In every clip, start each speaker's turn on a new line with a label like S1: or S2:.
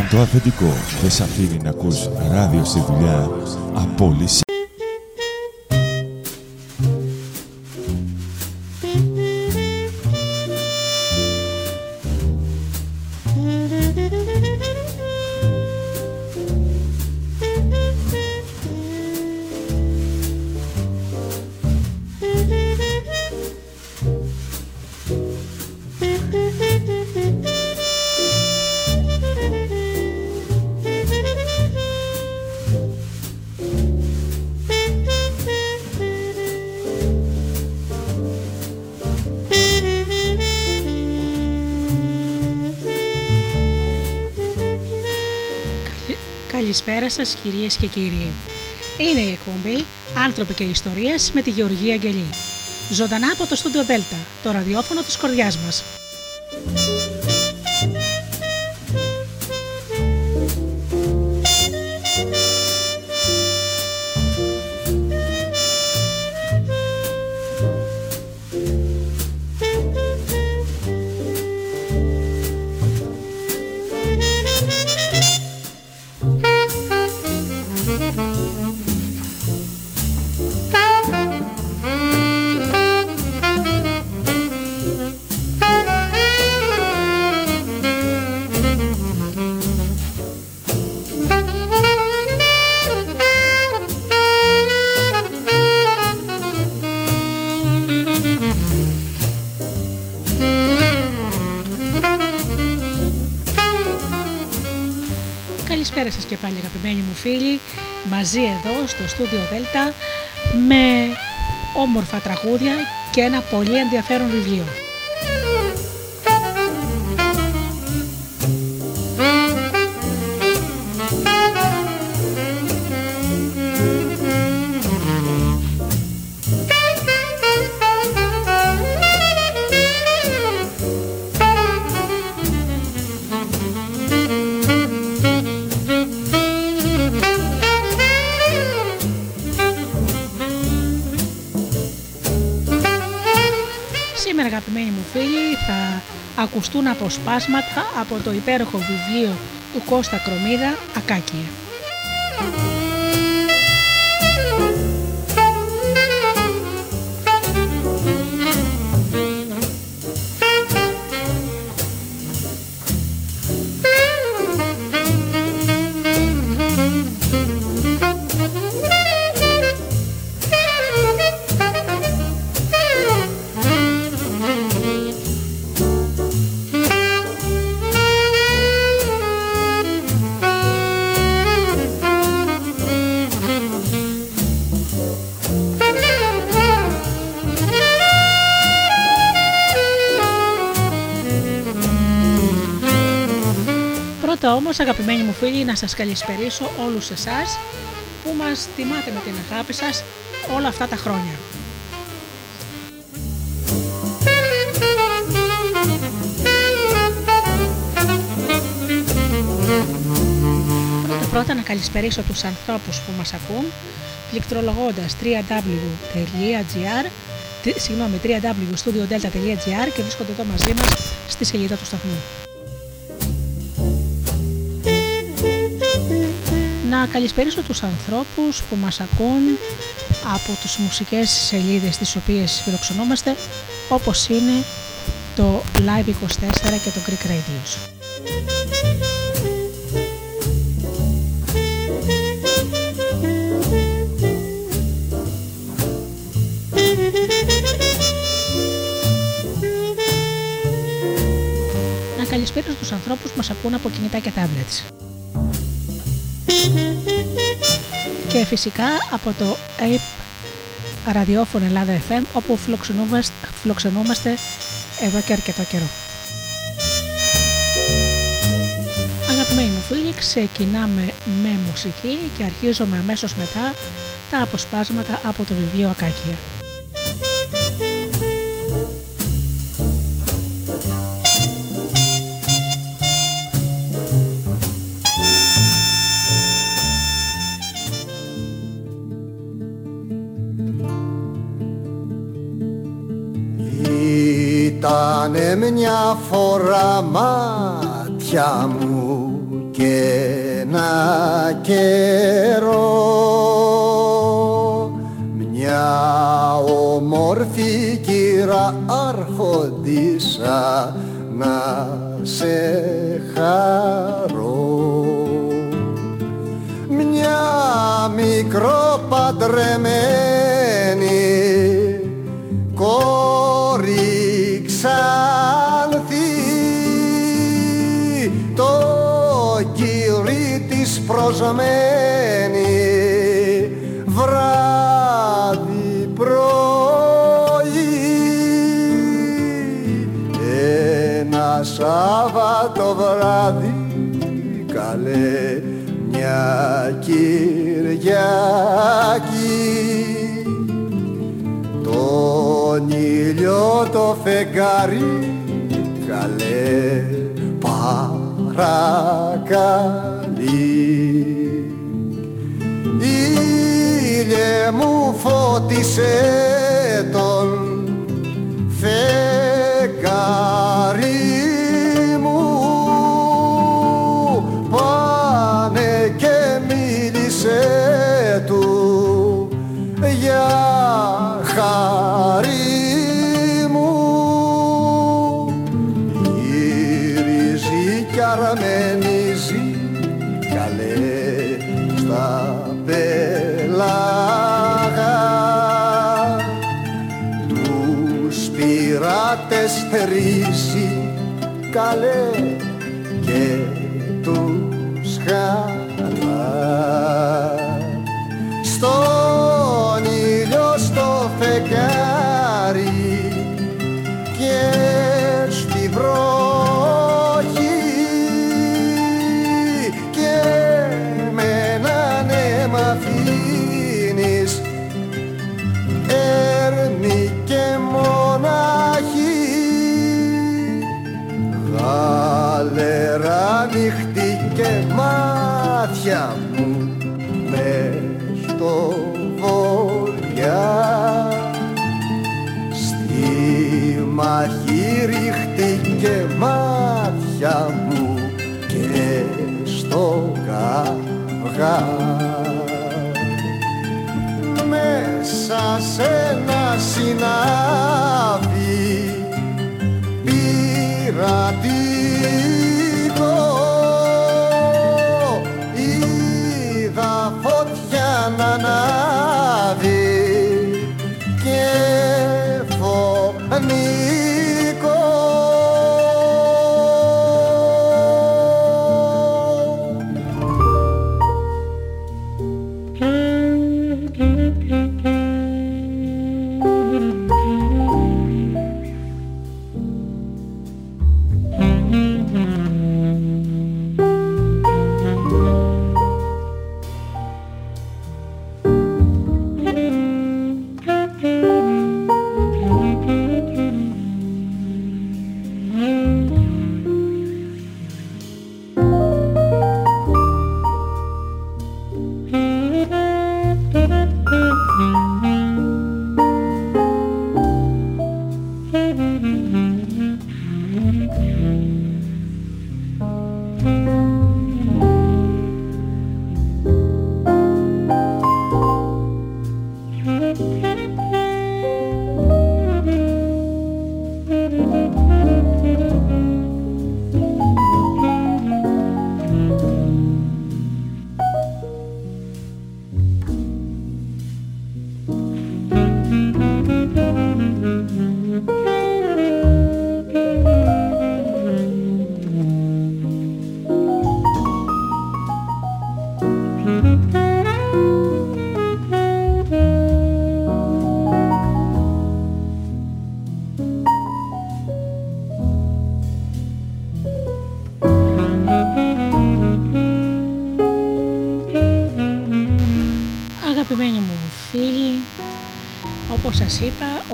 S1: Αν το αφεντικό δεν σ' αφήνει να ακούς ράδιο στη δουλειά, απόλυση
S2: σας κυρίες και κύριοι. Είναι η εκπομπή «Άνθρωποι και Ιστορίες» με τη Γεωργία Αγγελή. Ζωντανά από το στούντιο Δέλτα, το ραδιόφωνο της κορδιάς μας. Αγαπημένοι μου φίλοι μαζί εδώ στο στούντιο Δέλτα με όμορφα τραγούδια και ένα πολύ ενδιαφέρον βιβλίο. Ακουστούν αποσπάσματα από το υπέροχο βιβλίο του Κώστα Κρομίδα «Ακάκια». Όμως αγαπημένοι μου φίλοι να σας καλησπερίσω όλους εσάς που μας τιμάτε με την αγάπη σας όλα αυτά τα χρόνια. Πρώτα πρώτα να καλησπερίσω τους ανθρώπους που μας ακούν πληκτρολογώντας www.gr συγγνώμη, www.studiodelta.gr και βρίσκονται εδώ μαζί μας στη σελίδα του σταθμού. Να καλησπερίσω τους ανθρώπους που μας ακούν από τις μουσικές σελίδες τις οποίες φιλοξενούμαστε όπως είναι το Live24 και το Greek Radios. Να καλησπέρισω τους ανθρώπους που μας ακούν από κινητά και tablets και φυσικά από το ΑΕΠ ραδιόφωνο Ελλάδα FM όπου φιλοξενούμαστε εδώ και αρκετό καιρό. Αγαπημένοι μου φίλοι, ξεκινάμε με μουσική και αρχίζουμε αμέσως μετά τα αποσπάσματα από το βιβλίο Ακάκια.
S3: Ήτανε μια φορά μάτια μου και ένα καιρό. Μια όμορφη κύρα άρχοντισα να σε χαρώ. Μια μικρό παντρεμένη προσμένη βράδυ πρωί. Ένα Σάββατο βράδυ καλέ μια Κυριακή. Τον ήλιο το φεγγάρι καλέ παρακαλεί μου φώτισε τον. Φεγγάρι θερήσει καλέ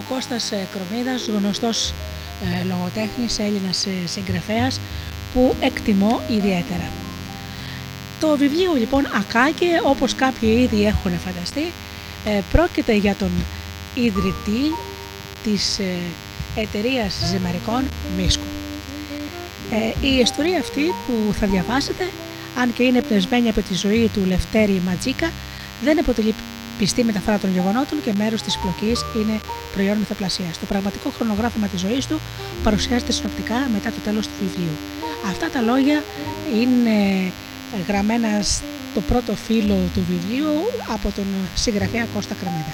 S2: Κώστας ε, Κρομίδας, γνωστός ε, λογοτέχνης, Έλληνας ε, συγγραφέας, που εκτιμώ ιδιαίτερα. Το βιβλίο λοιπόν Ακάκε, όπως κάποιοι ήδη έχουν φανταστεί, ε, πρόκειται για τον ιδρυτή της ε, εταιρείας ζυμαρικών Μίσκου. Ε, η ιστορία αυτή που θα διαβάσετε αν και είναι πνευσμένη από τη ζωή του Λευτέρη Ματζίκα, δεν αποτελεί πιστή μεταφορά των γεγονότων και μέρος της πλοκής είναι προϊόν μυθοπλασία. Το πραγματικό χρονογράφημα της ζωής του παρουσιάζεται συνοπτικά μετά το τέλος του βιβλίου. Αυτά τα λόγια είναι γραμμένα στο πρώτο φύλλο του βιβλίου από τον συγγραφέα Κώστα Κρομίδα.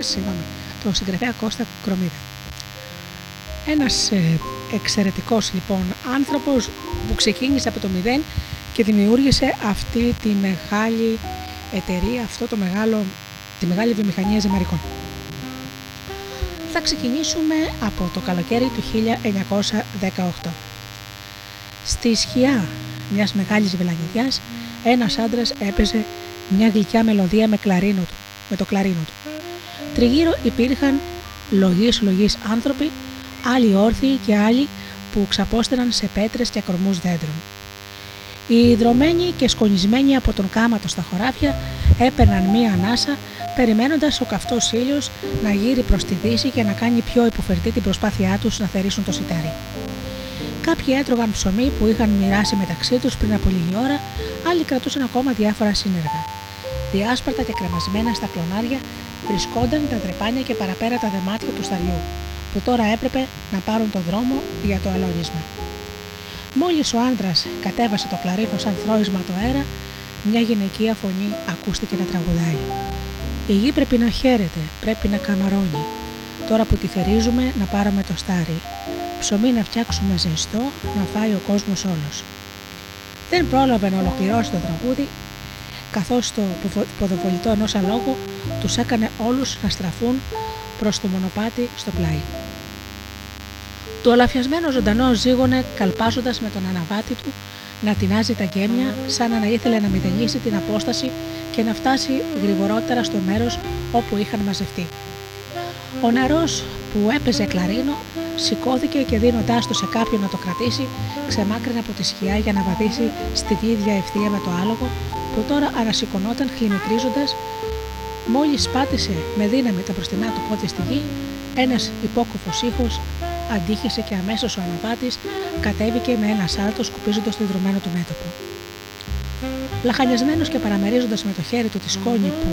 S2: Συγγνώμη, τον συγγραφέα Κώστα Κρομίδα. Ένας ε, εξαιρετικός λοιπόν άνθρωπος που ξεκίνησε από το μηδέν και δημιούργησε αυτή τη μεγάλη εταιρεία, αυτό το μεγάλο, τη μεγάλη βιομηχανία ζυμαρικών. Θα ξεκινήσουμε από το καλοκαίρι του 1918. Στη σκιά μιας μεγάλης βελανιδιάς, ένας άντρας έπαιζε μια γλυκιά μελωδία με, κλαρίνο του, με το κλαρίνο του. Τριγύρω υπήρχαν λογής λογής άνθρωποι, άλλοι όρθιοι και άλλοι που ξαπόστεναν σε πέτρες και κορμούς δέντρων. Οι δρομένοι και σκονισμένοι από τον κάματο στα χωράφια έπαιρναν μία ανάσα, περιμένοντας ο καυτός ήλιος να γύρει προς τη δύση και να κάνει πιο υποφερτή την προσπάθειά τους να θερήσουν το σιτάρι. Κάποιοι έτρωγαν ψωμί που είχαν μοιράσει μεταξύ τους πριν από λίγη ώρα, άλλοι κρατούσαν ακόμα διάφορα σύνεργα. Διάσπαρτα και κρεμασμένα στα κλονάρια βρισκόνταν τα τρεπάνια και παραπέρα τα δεμάτια του σταριού, που τώρα έπρεπε να πάρουν τον δρόμο για το αλόγισμα. Μόλις ο άντρας κατέβασε το κλαρίνο σαν θρόισμα το αέρα, μια γυναικεία φωνή ακούστηκε να τραγουδάει. Η γη πρέπει να χαίρεται, πρέπει να καμαρώνει. Τώρα που τη θερίζουμε να πάρουμε το στάρι. Ψωμί να φτιάξουμε ζεστό, να φάει ο κόσμος όλος. Δεν πρόλαβε να ολοκληρώσει το τραγούδι, καθώς το ποδοβολητό ενός αλόγου τους έκανε όλους να στραφούν προς το μονοπάτι στο πλάι. Το ολαφιασμένο ζωντανό ζήγωνε καλπάζοντας με τον αναβάτη του να τεινάζει τα γέμια σαν να ήθελε να μηδενίσει την απόσταση και να φτάσει γρηγορότερα στο μέρος όπου είχαν μαζευτεί. Ο νερός που έπαιζε κλαρίνο σηκώθηκε και δίνοντάς του σε κάποιον να το κρατήσει, ξεμάκρυνε από τη σκιά για να βαδίσει στην ίδια ευθεία με το άλογο που τώρα ανασηκωνόταν χλιμικρίζοντας. Μόλις πάτησε με δύναμη τα μπροστινά του πόδια στη γη, ένας υπόκοφος ήχος αντίχησε και αμέσως ο αναβάτη κατέβηκε με ένα σάλτο σκουπίζοντας το ιδρωμένο του μέτωπο. Λαχανιασμένος και παραμερίζοντας με το χέρι του τη σκόνη που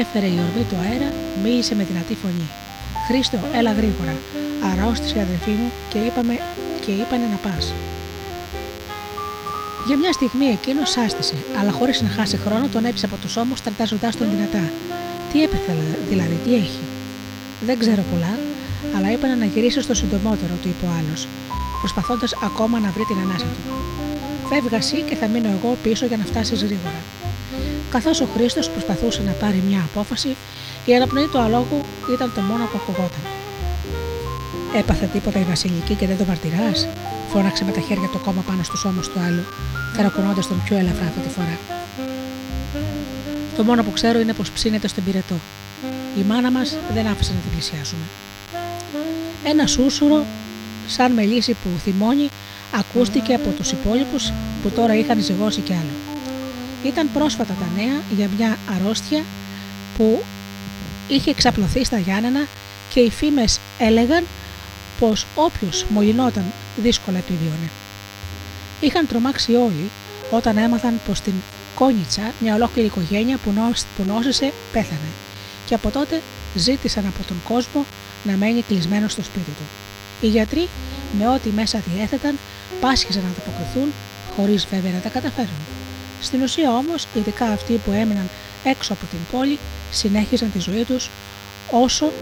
S2: έφερε η ορμή του αέρα, μίλησε με δυνατή φωνή. Χρήστο, έλα γρήγορα. Αρρώστησε η αδερφή μου και, είπαμε, και είπανε να πας. Για μια στιγμή εκείνος σάστησε, αλλά χωρίς να χάσει χρόνο τον έψησε από τους ώμους, ταρτάζοντά τον δυνατά. Τι έπεθε, δηλαδή, τι έχει; Δεν ξέρω πολλά, αλλά είπα να γυρίσει στο συντομότερο, του είπε ο άλλος, προσπαθώντας ακόμα να βρει την ανάσα του. Φεύγα εσύ και θα μείνω εγώ πίσω για να φτάσεις γρήγορα. Καθώς ο Χρήστος προσπαθούσε να πάρει μια απόφαση, η αναπνοή του αλόγου ήταν το μόνο που ακουγόταν. Έπαθε τίποτα η Βασιλική και δεν το μαρτυράς, φώναξε με τα χέρια το κόμμα πάνω στους ώμους του άλλου, θερακονώντα τον πιο ελαφρά αυτή τη φορά. Το μόνο που ξέρω είναι πως ψήνεται στον πυρετό. Η μάνα μας δεν άφησε να την πλησιάσουμε. Ένα σούσουρο, σαν μελίσι που θυμώνει, ακούστηκε από τους υπόλοιπους που τώρα είχαν ζυγώσει κι άλλο. Ήταν πρόσφατα τα νέα για μια αρρώστια που είχε εξαπλωθεί στα Γιάννενα και οι φήμες έλεγαν πως όποιος μολυνόταν δύσκολα επιβίωνε. Είχαν τρομάξει όλοι όταν έμαθαν πως την Κόνιτσα, μια ολόκληρη οικογένεια που νόσησε, πέθανε και από τότε ζήτησαν από τον κόσμο να μένει κλεισμένο στο σπίτι του. Οι γιατροί, με ό,τι μέσα διέθεταν, πάσχιζαν να ανταποκριθούν, χωρίς βέβαια να τα καταφέρουν. Στην ουσία όμως, ειδικά αυτοί που έμειναν έξω από την πόλη, συνέχιζαν τη ζωή τους όσο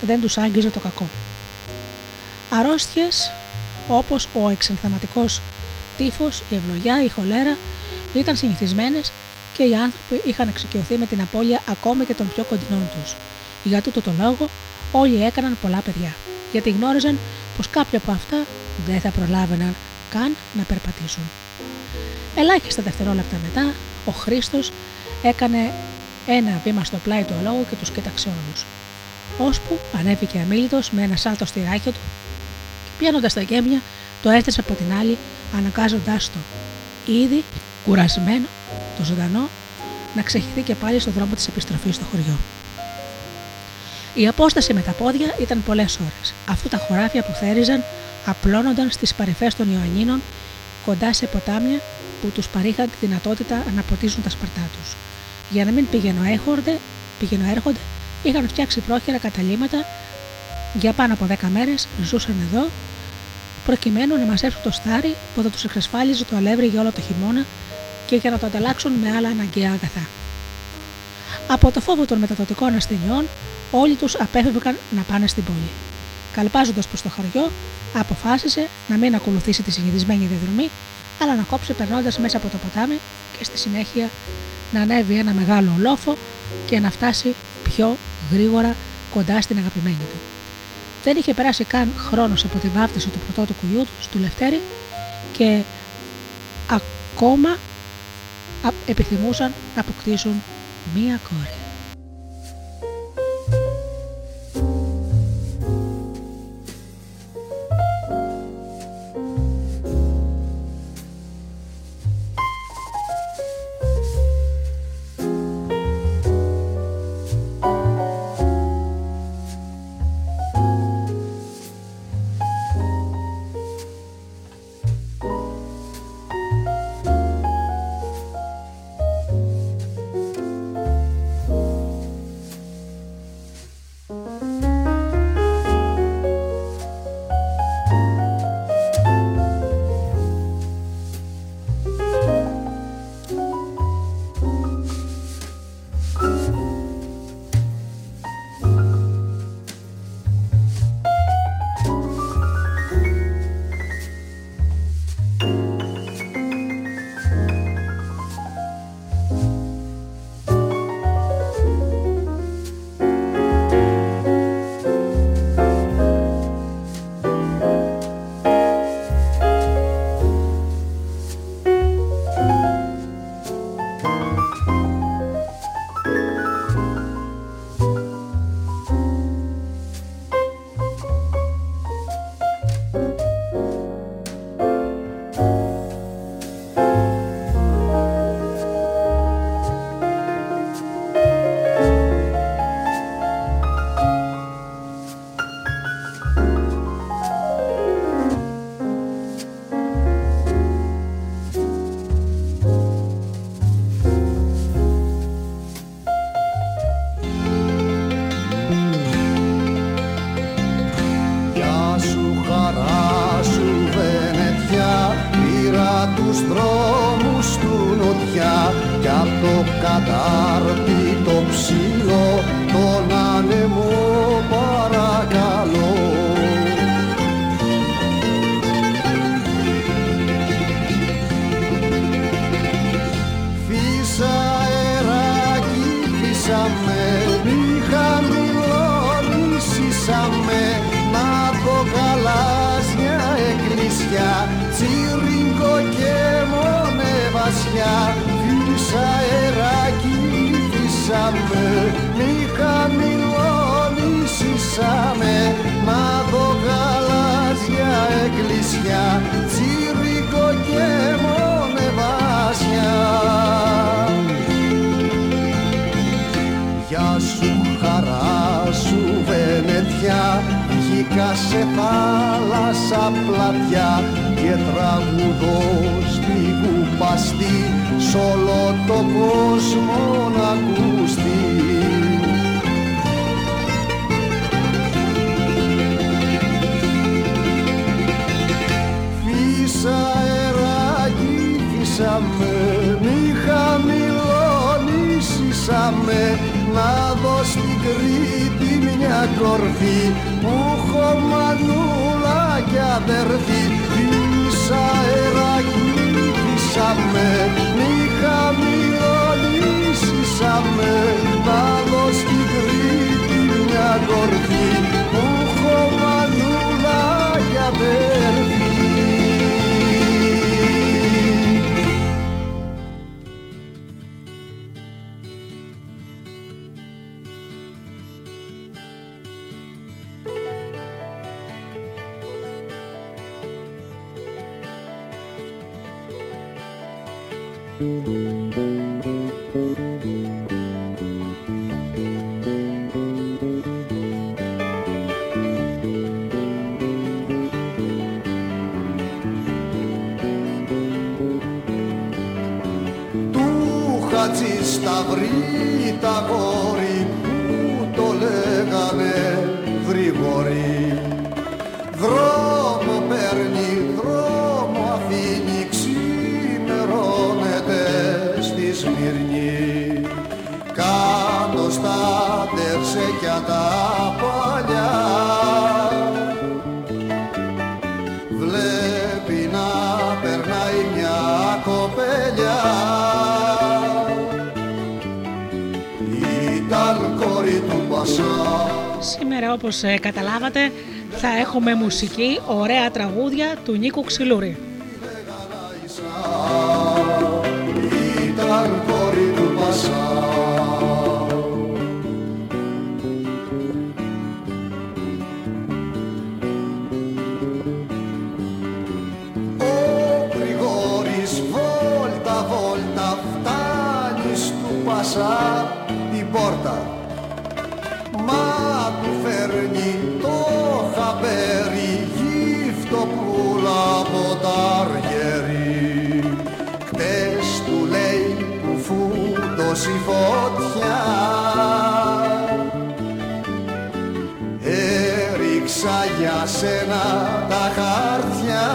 S2: δεν τους άγγιζε το κακό. Αρρώστιες όπως ο εξενθαματικός τύφος, η ευλογιά, η χολέρα ήταν συνηθισμένες και οι άνθρωποι είχαν εξοικειωθεί με την απώλεια ακόμη και των πιο κοντινών τους. Για τούτο το λόγο, όλοι έκαναν πολλά παιδιά, γιατί γνώριζαν πως κάποια από αυτά δεν θα προλάβαιναν καν να περπατήσουν. Ελάχιστα δευτερόλεπτα μετά, ο Χρήστος έκανε ένα βήμα στο πλάι του αλόγου και τους κοίταξε όλους. Ώσπου ανέβηκε αμήλυτο με ένα σάλτο στη ράχια του και πιάνοντας τα γέμια, το έστρεψε από την άλλη, αναγκάζοντάς το ήδη κουρασμένο, το ζωντανό, να ξεχυθεί και πάλι στο δρόμο της επιστροφής στο χωριό. Η απόσταση με τα πόδια ήταν πολλές ώρες, αφού τα χωράφια που θέριζαν απλώνονταν στις παρυφές των Ιωαννίνων κοντά σε ποτάμια
S3: που τους παρήχαν τη δυνατότητα να ποτίζουν τα σπαρτά τους. Για να μην πηγαίνω έρχονται, είχαν φτιάξει πρόχειρα καταλήμματα για πάνω από 10 μέρες ζούσαν εδώ προκειμένου να μαζέψουν το στάρι που θα τους εξασφάλιζε το αλεύρι για όλο το χειμώνα και για να το ανταλλάξουν με άλλα αναγκαία αγαθά. Από το φόβο των μεταδοτικών ασθενειών, όλοι τους απέφευγαν να πάνε στην πόλη. Καλπάζοντας προς το χωριό, αποφάσισε να μην ακολουθήσει τη συνηθισμένη διαδρομή, αλλά να κόψει περνώντας μέσα από το ποτάμι και στη συνέχεια να ανέβει ένα μεγάλο λόφο και να φτάσει πιο γρήγορα κοντά στην αγαπημένη του. Δεν είχε περάσει καν χρόνος από τη βάφτιση του πρωτότου γιού του, του Λευτέρη και ακόμα επιθυμούσαν να αποκτήσουν μία κόρη.
S2: Όπως ε, καταλάβατε θα έχουμε μουσική, ωραία τραγούδια του Νίκου Ξυλούρη.
S3: Φωτιά. Έριξα για σένα τα χαρτιά.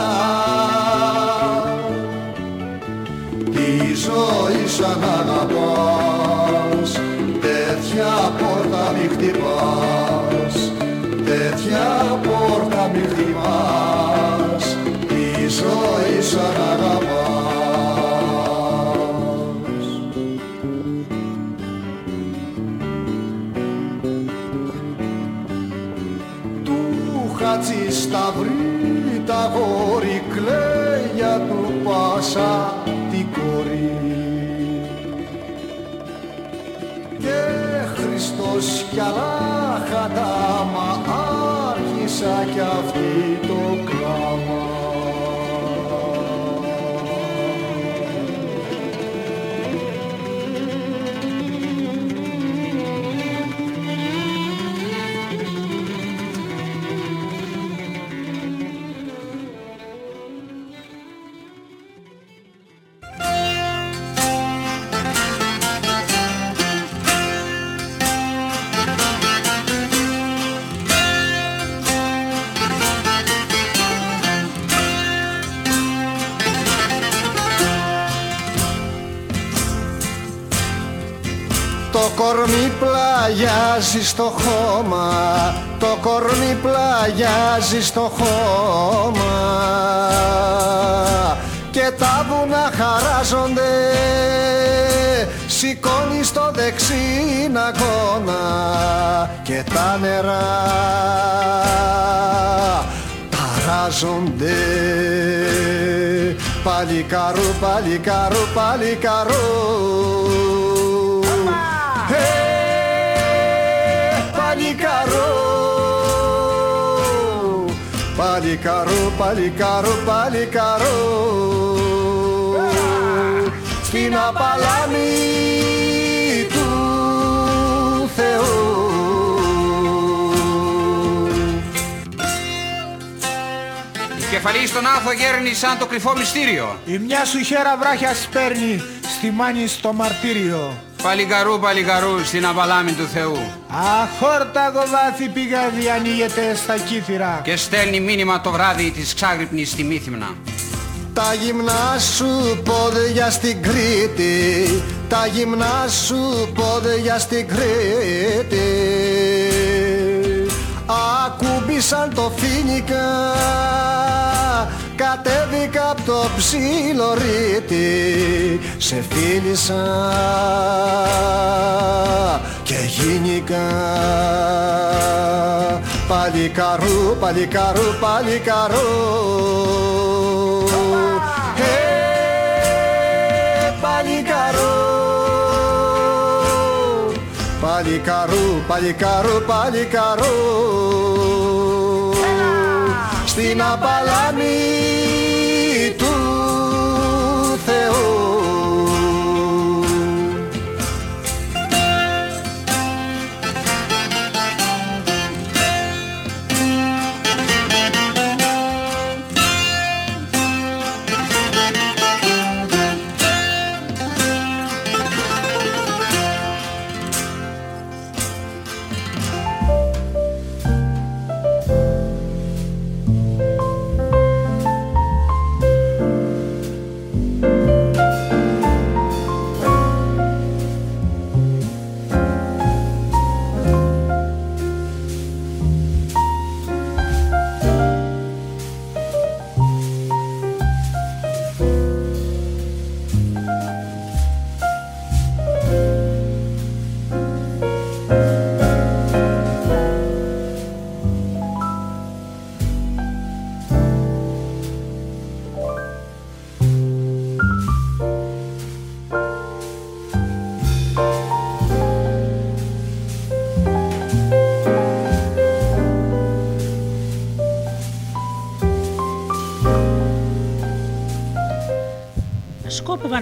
S3: Τη ζωή σαν κι άλλα χαντάμα άρχισα κι αυτή πλαγιάζει στο χώμα Το κορμί πλαγιάζει στο χώμα. Και τα βουνά χαράζονται Σηκώνει στο δεξί αγώνα Και τα νερά ταράζονται. Παλικαρού, παλικαρού, παλικαρού παλικαρό Παλικαρό, παλικαρό, παλικαρό Στην απαλάμη του Θεού
S4: Η κεφαλή στον άθο γέρνει σαν το κρυφό μυστήριο.
S5: Η μια σου χέρα βράχιας σπέρνει στη μάνη στο μαρτύριο.
S4: Παλικαρού, παλικαρού στην απαλάμη του Θεού.
S5: Αχόρταγο βάθη πηγάδι ανοίγεται στα κύθυρα.
S4: Και στέλνει μήνυμα το βράδυ της ξάγρυπνης στη Μύθυμνα.
S3: Τα γυμνά σου πόδια στην Κρήτη Τα γυμνά σου πόδια στην Κρήτη Ακούμπησαν το φίνικα Κατέβηκα απ' το ψιλορίτι Σε φίλησα και γίνηκα. Παλικαρού, παλικαρού, παλικαρού Ε, παλικαρού Παλικαρού, παλικαρού, παλικαρού Στην απαλάμη του Θεού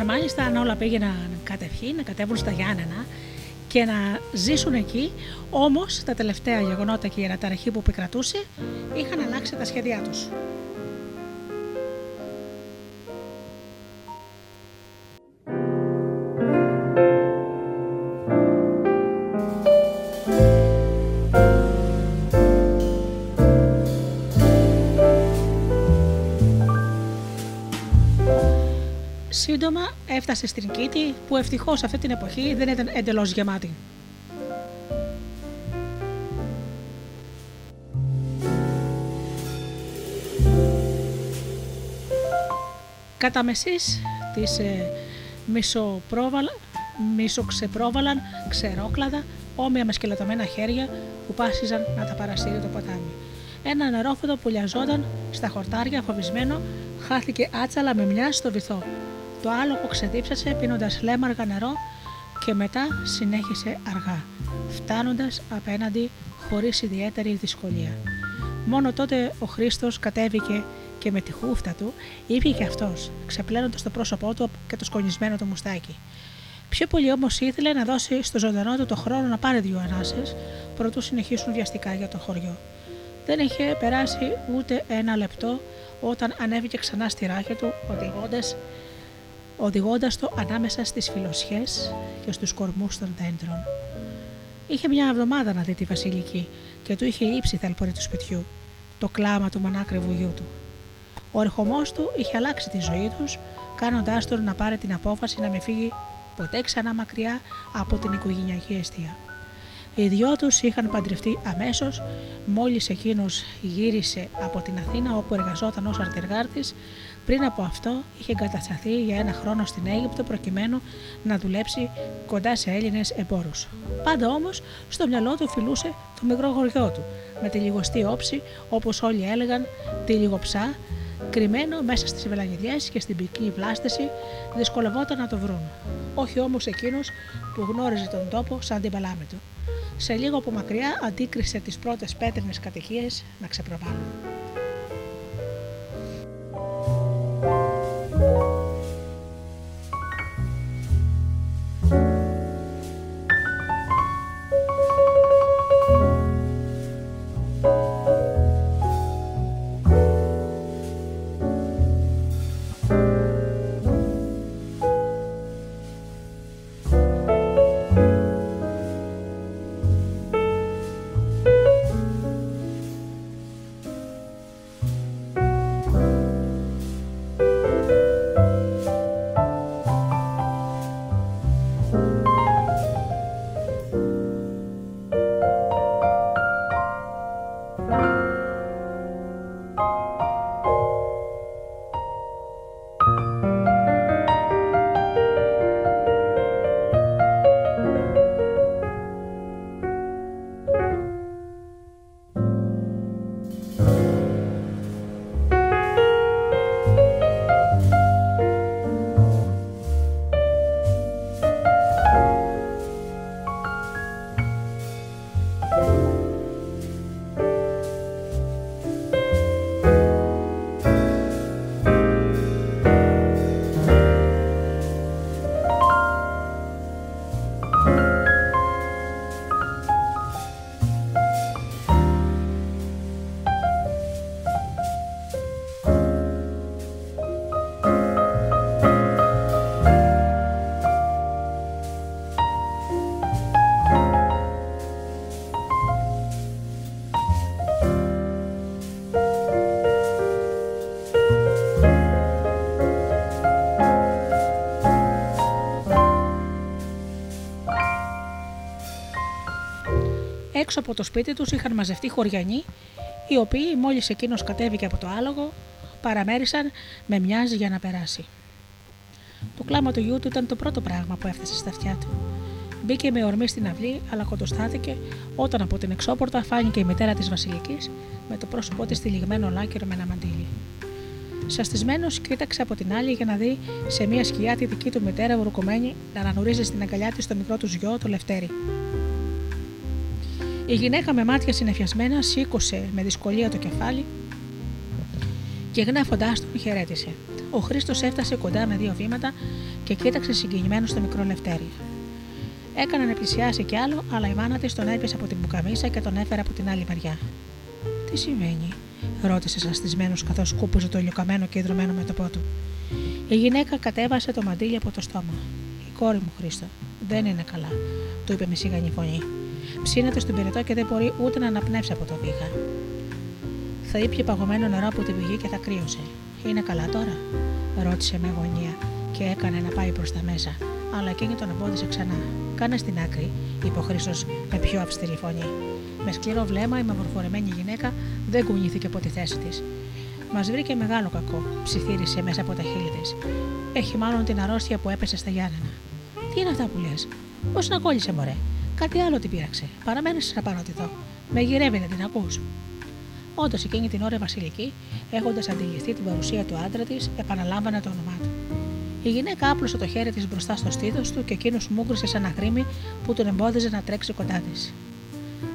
S2: Ήθελαν μάλιστα αν όλα πήγαιναν κατευχή να κατέβουν στα Γιάννενα και να ζήσουν εκεί, όμως τα τελευταία γεγονότα και η αναταραχή που επικρατούσε είχαν αλλάξει τα σχέδιά τους. Σύντομα έφτασε στην Κίτη που ευτυχώς αυτή την εποχή δεν ήταν εντελώς γεμάτη. Κατά μεσής της ε, μισοξεπρόβαλαν ξερόκλαδα όμοια με σκελετωμένα χέρια που πάσιζαν να τα παρασύρει το ποτάμι. Ένα νερόφωτο που λιαζόταν στα χορτάρια φοβισμένο χάθηκε άτσαλα με μια στο βυθό το άλογο ξεδίψασε πίνοντας λέμαργα νερό και μετά συνέχισε αργά, φτάνοντας απέναντι χωρίς ιδιαίτερη δυσκολία. Μόνο τότε ο Χρήστος κατέβηκε και με τη χούφτα του είπε και αυτός, ξεπλένοντας το πρόσωπό του και το σκονισμένο του μουστάκι. Πιο πολύ όμως ήθελε να δώσει στο ζωντανό του το χρόνο να πάρει δύο ανάσες, προτού συνεχίσουν βιαστικά για το χωριό. Δεν είχε περάσει ούτε ένα λεπτό όταν ανέβηκε ξανά στη ράχη του, οδηγώντας οδηγώντας το ανάμεσα στις φιλοσιέ και στους κορμούς των δέντρων. Είχε μια εβδομάδα να δει τη Βασιλική και του είχε ύψη θαλπορή του σπιτιού, το κλάμα του μονάκριβου γιού του. Ο ερχομός του είχε αλλάξει τη ζωή τους, κάνοντάς τον να πάρει την απόφαση να μην φύγει ποτέ ξανά μακριά από την οικογενειακή αιστεία. Οι δυο τους είχαν παντρευτεί αμέσως, μόλις εκείνος γύρισε από την Αθήνα όπου εργαζόταν ως αρτεργάρτης πριν από αυτό είχε εγκατασταθεί για ένα χρόνο στην Αίγυπτο προκειμένου να δουλέψει κοντά σε Έλληνες εμπόρους. Πάντα όμως στο μυαλό του φιλούσε το μικρό χωριό του με τη λιγοστή όψη όπως όλοι έλεγαν τη λιγοψά κρυμμένο μέσα στις βελαγιδιές και στην πυκνή πλάστηση δυσκολευόταν να το βρουν. Όχι όμως εκείνος που γνώριζε τον τόπο σαν την παλάμη του. Σε λίγο από μακριά αντίκρισε τις πρώτες πέτρινες κατοικίες να ξεπροβάλλουν. Έξω από το σπίτι τους είχαν μαζευτεί χωριανοί, οι οποίοι μόλις εκείνος κατέβηκε από το άλογο, παραμέρισαν με μοιάζει για να περάσει. Το κλάμα του γιού του ήταν το πρώτο πράγμα που έφτασε στα αυτιά του. Μπήκε με ορμή στην αυλή, αλλά κοντοστάθηκε όταν από την εξώπορτα φάνηκε η μητέρα της Βασιλικής με το πρόσωπό της τυλιγμένο λάκερο με ένα μαντίλι. Σαστισμένος κοίταξε από την άλλη για να δει σε μια σκιά τη δική του μητέρα ουρκωμένη να ανανουρίζει στην αγκαλιά της το μικρό του γιο, το Λευτέρι. Η γυναίκα με μάτια συνεφιασμένα σήκωσε με δυσκολία το κεφάλι και γνέφοντά τον χαιρέτησε. Ο Χρήστος έφτασε κοντά με δύο βήματα και κοίταξε συγκινημένος στο μικρό λευτέρι. Έκανε να πλησιάσει κι άλλο, αλλά η μάνα της τον έπιασε από την μπουκαμίσα και τον έφερε από την άλλη μεριά. Τι σημαίνει, ρώτησε σαστισμένος καθώς σκούπουζε το ηλιοκαμένο και ιδρωμένο μέτωπό του. Η γυναίκα κατέβασε το μαντίλι από το στόμα. Η κόρη μου, Χρήστο, δεν είναι καλά, του είπε με σιγανή φωνή. Ψήνεται στον πυρετό και δεν μπορεί ούτε να αναπνεύσει από το βήχα. Θα ήπια παγωμένο νερό από την πηγή και θα κρύωσε. Είναι καλά τώρα, ρώτησε με αγωνία και έκανε να πάει προς τα μέσα, αλλά εκείνη τον εμπόδισε ξανά. Κάνε στην άκρη, είπε ο Χρήστο με πιο αυστηρή φωνή. Με σκληρό βλέμμα η μαυροφορεμένη γυναίκα δεν κουνήθηκε από τη θέση της. Μας βρήκε μεγάλο κακό, ψιθύρισε μέσα από τα χείλη της. Έχει μάλλον την αρρώστια που έπεσε στα Γιάννενα. Τι είναι αυτά που λες, Πώς να κόλλησε, μωρέ; Κάτι άλλο την πείραξε. Παραμένεις σαν πάνω τη δω. Με γυρεύει, δεν την ακούς. Όντως εκείνη την ώρα η Βασιλική, έχοντας αντιληφθεί την παρουσία του άντρα της, επαναλάμβανε το όνομά του. Η γυναίκα άπλωσε το χέρι της μπροστά στο στήθος του και εκείνος μούγκρισε σαν ένα γρήμι που τον εμπόδιζε να τρέξει κοντά της.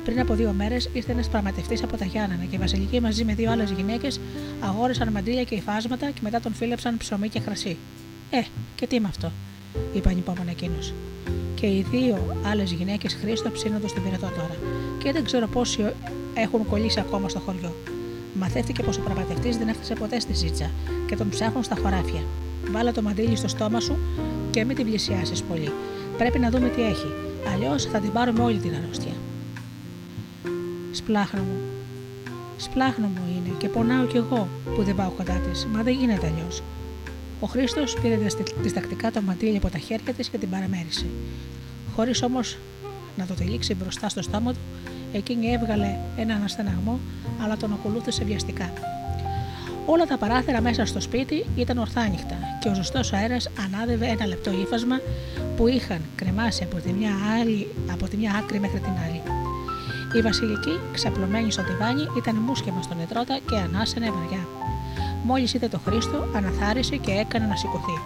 S2: Πριν από δύο μέρες ήρθε ένας πραγματευτής από τα Γιάννενα και η Βασιλική μαζί με δύο άλλες γυναίκες αγόρεσαν μαντίλια και υφάσματα και μετά τον φίλεψαν ψωμί και κρασί. Ε, και τι με αυτό, είπε ανυπόμονα εκείνος. Και οι δύο άλλες γυναίκες Χρήστο ψήνονται στην πυρετό τώρα. Και δεν ξέρω πόσοι έχουν κολλήσει ακόμα στο χωριό. Μαθαίθηκε πως ο πραγματευτή δεν έφτασε ποτέ στη ζήτσα και τον ψάχνουν στα χωράφια. Βάλα το μαντίλι στο στόμα σου και μην την πλησιάσεις πολύ. Πρέπει να δούμε τι έχει. Αλλιώς θα την πάρουμε όλη την αρρώστια. Σπλάχνο μου. Σπλάχνο μου είναι και πονάω κι εγώ που δεν πάω κοντά της, μα δεν γίνεται αλλιώς. Ο Χρήστος πήρε διστακτικά το μαντίλι από τα χέρια της και την παραμέρισε. Χωρίς όμως να το τελείξει μπροστά στο στόμα του, εκείνη έβγαλε έναν ασθεναγμό, αλλά τον ακολούθησε βιαστικά. Όλα τα παράθυρα μέσα στο σπίτι ήταν ορθάνυχτα και ο ζωστό αέρας ανάδευε ένα λεπτό ύφασμα που είχαν κρεμάσει από τη μια, άλλη, από τη μια άκρη μέχρι την άλλη. Η Βασιλική, ξαπλωμένη στο τηβάνι, ήταν μουσκεμα στον ετρώτα και ανάσαινε βαριά. Μόλις είδε το Χρήστο, αναθάρισε και έκανε να σηκωθεί.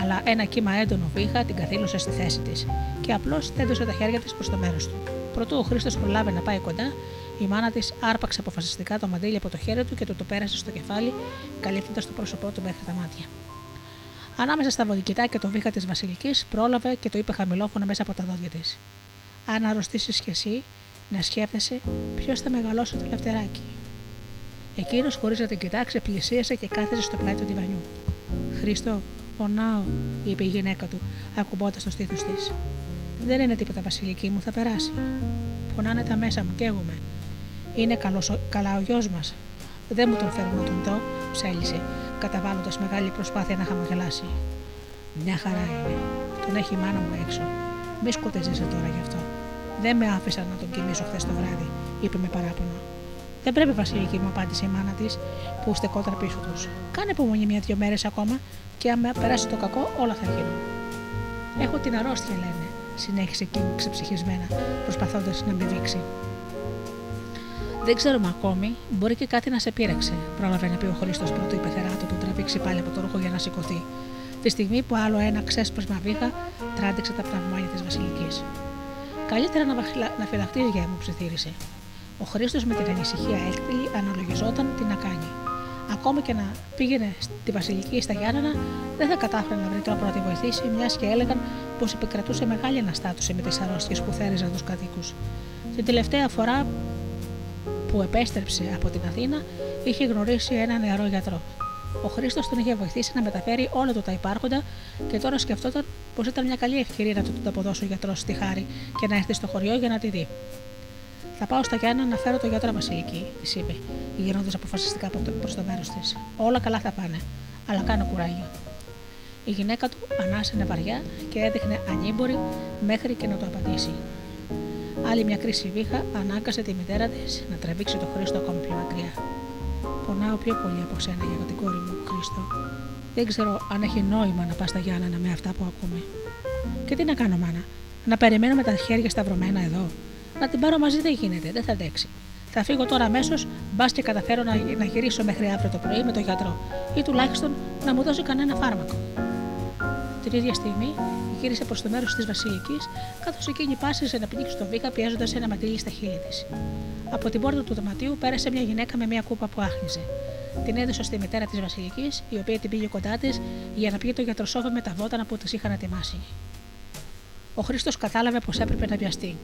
S2: Αλλά ένα κύμα έντονο βήχα την καθήλωσε στη θέση της και απλώς τέντωσε τα χέρια της προς το μέρος του. Προτού ο Χρήστος προλάβει να πάει κοντά, η μάνα της άρπαξε αποφασιστικά το μαντίλι από το χέρι του και του το πέρασε στο κεφάλι, καλύπτοντας το πρόσωπό του μέχρι τα μάτια. Ανάμεσα στα βοδικητά το βήχα της Βασιλικής πρόλαβε και το είπε χαμηλόφωνα μέσα από τα δόντια της. Αν αρρωστήσεις κι εσύ, να σκέφτεσαι ποιος θα μεγαλώσει το λευτεράκι. Εκείνος, χωρίς να την κοιτάξει, πλησίασε και κάθεσε στο πλάι του διβανιού. Χρήστο, πονάω, είπε η γυναίκα του, ακουμπώντας το στήθος της. Δεν είναι τίποτα, Βασιλική μου, θα περάσει. Πονάνε τα μέσα μου, καίγομαι. Είναι καλός, καλά ο γιος μας. Δεν μου τον φέρω να τον δω, ψέλισε, καταβάλλοντας μεγάλη προσπάθεια να χαμογελάσει. Μια χαρά είναι. Τον έχει η μάνα μου έξω. Μη σκοτεζέσαι τώρα γι' αυτό. Δεν με άφησαν να τον κοιμήσω χθες το βράδυ, είπε με παράπονο. Δεν πρέπει, Βασιλική μου, απάντησε η μάνα της, που στεκόταν πίσω τους. Κάνε υπομονή μια-δυο μέρες ακόμα και αν περάσει το κακό, όλα θα γίνουν. Έχω την αρρώστια, λένε, συνέχισε εκείνη ξεψυχισμένα, προσπαθώντας να με δείξει. Δεν ξέρουμε ακόμη, μπορεί και κάτι να σε πείραξε, πρόλαβε να πει ο Χρήστος πρώτο η πεθερά του που τραβήξει πάλι από το ρούχο για να σηκωθεί. Τη στιγμή που άλλο ένα ξέσπασμα βήχα τράντηξε τα πνευμόνια της Βασιλικής. Καλύτερα να, να φυλαχτείς για μου, ψιθύρισε. Ο Χρήστος με την ανησυχία έκτηλη αναλογιζόταν τι να κάνει. Ακόμη και να πήγαινε στη Βασιλική ή στα Γιάννενα, δεν θα κατάφερε να βρει τρόπο να τη βοηθήσει, μιας και έλεγαν πως επικρατούσε μεγάλη αναστάτωση με τις αρρώστιες που θέριζαν τους κατοίκους. Την τελευταία φορά που επέστρεψε από την Αθήνα, είχε γνωρίσει έναν νεαρό γιατρό. Ο Χρήστος τον είχε βοηθήσει να μεταφέρει όλα του τα υπάρχοντα και τώρα σκεφτόταν πως ήταν μια καλή ευκαιρία να του το αποδώσει ο γιατρός στη χάρη και να έρθει στο χωριό για να τη δει. Θα πάω στα Γιάννα να φέρω το γιατρό Βασιλική, τη είπε, γυρνώντα αποφασιστικά προς το μέρος της. Όλα καλά θα πάνε, αλλά κάνω κουράγιο. Η γυναίκα του ανάσαινε βαριά και έδειχνε ανήμπορη μέχρι και να το απαντήσει. Άλλη μια κρίση βήχα ανάγκασε τη μητέρα της να τραβήξει το Χρήστο ακόμη πιο μακριά. Πονάω πιο πολύ από σένα για την κόρη μου, Χρήστο. Δεν ξέρω αν έχει νόημα να πας στα Γιάννα με αυτά που ακούμε. Και τι να κάνω, μάνα, να περιμένω με τα χέρια σταυρωμένα εδώ. Να την πάρω μαζί δεν γίνεται, δεν θα αντέξει. Θα φύγω τώρα αμέσως, μπας και καταφέρω να, να γυρίσω μέχρι αύριο το πρωί με τον γιατρό, ή τουλάχιστον να μου δώσει κανένα φάρμακο. Την ίδια στιγμή γύρισε προς το μέρος της Βασιλικής, καθώς εκείνη πάσησε να πνίξει το βήκα πιέζοντας ένα ματήλι στα χείλη της. Από την πόρτα του δωματίου πέρασε μια γυναίκα με μια κούπα που άχνιζε. Την έδωσε στη μητέρα της Βασιλικής, η οποία την πήγε κοντά της για να πιει το γιατροσόβε με τα βότανα που της είχαν ετοιμάσει. Ο Χρήστος κατάλαβε πως έπρεπε να βιαστεί.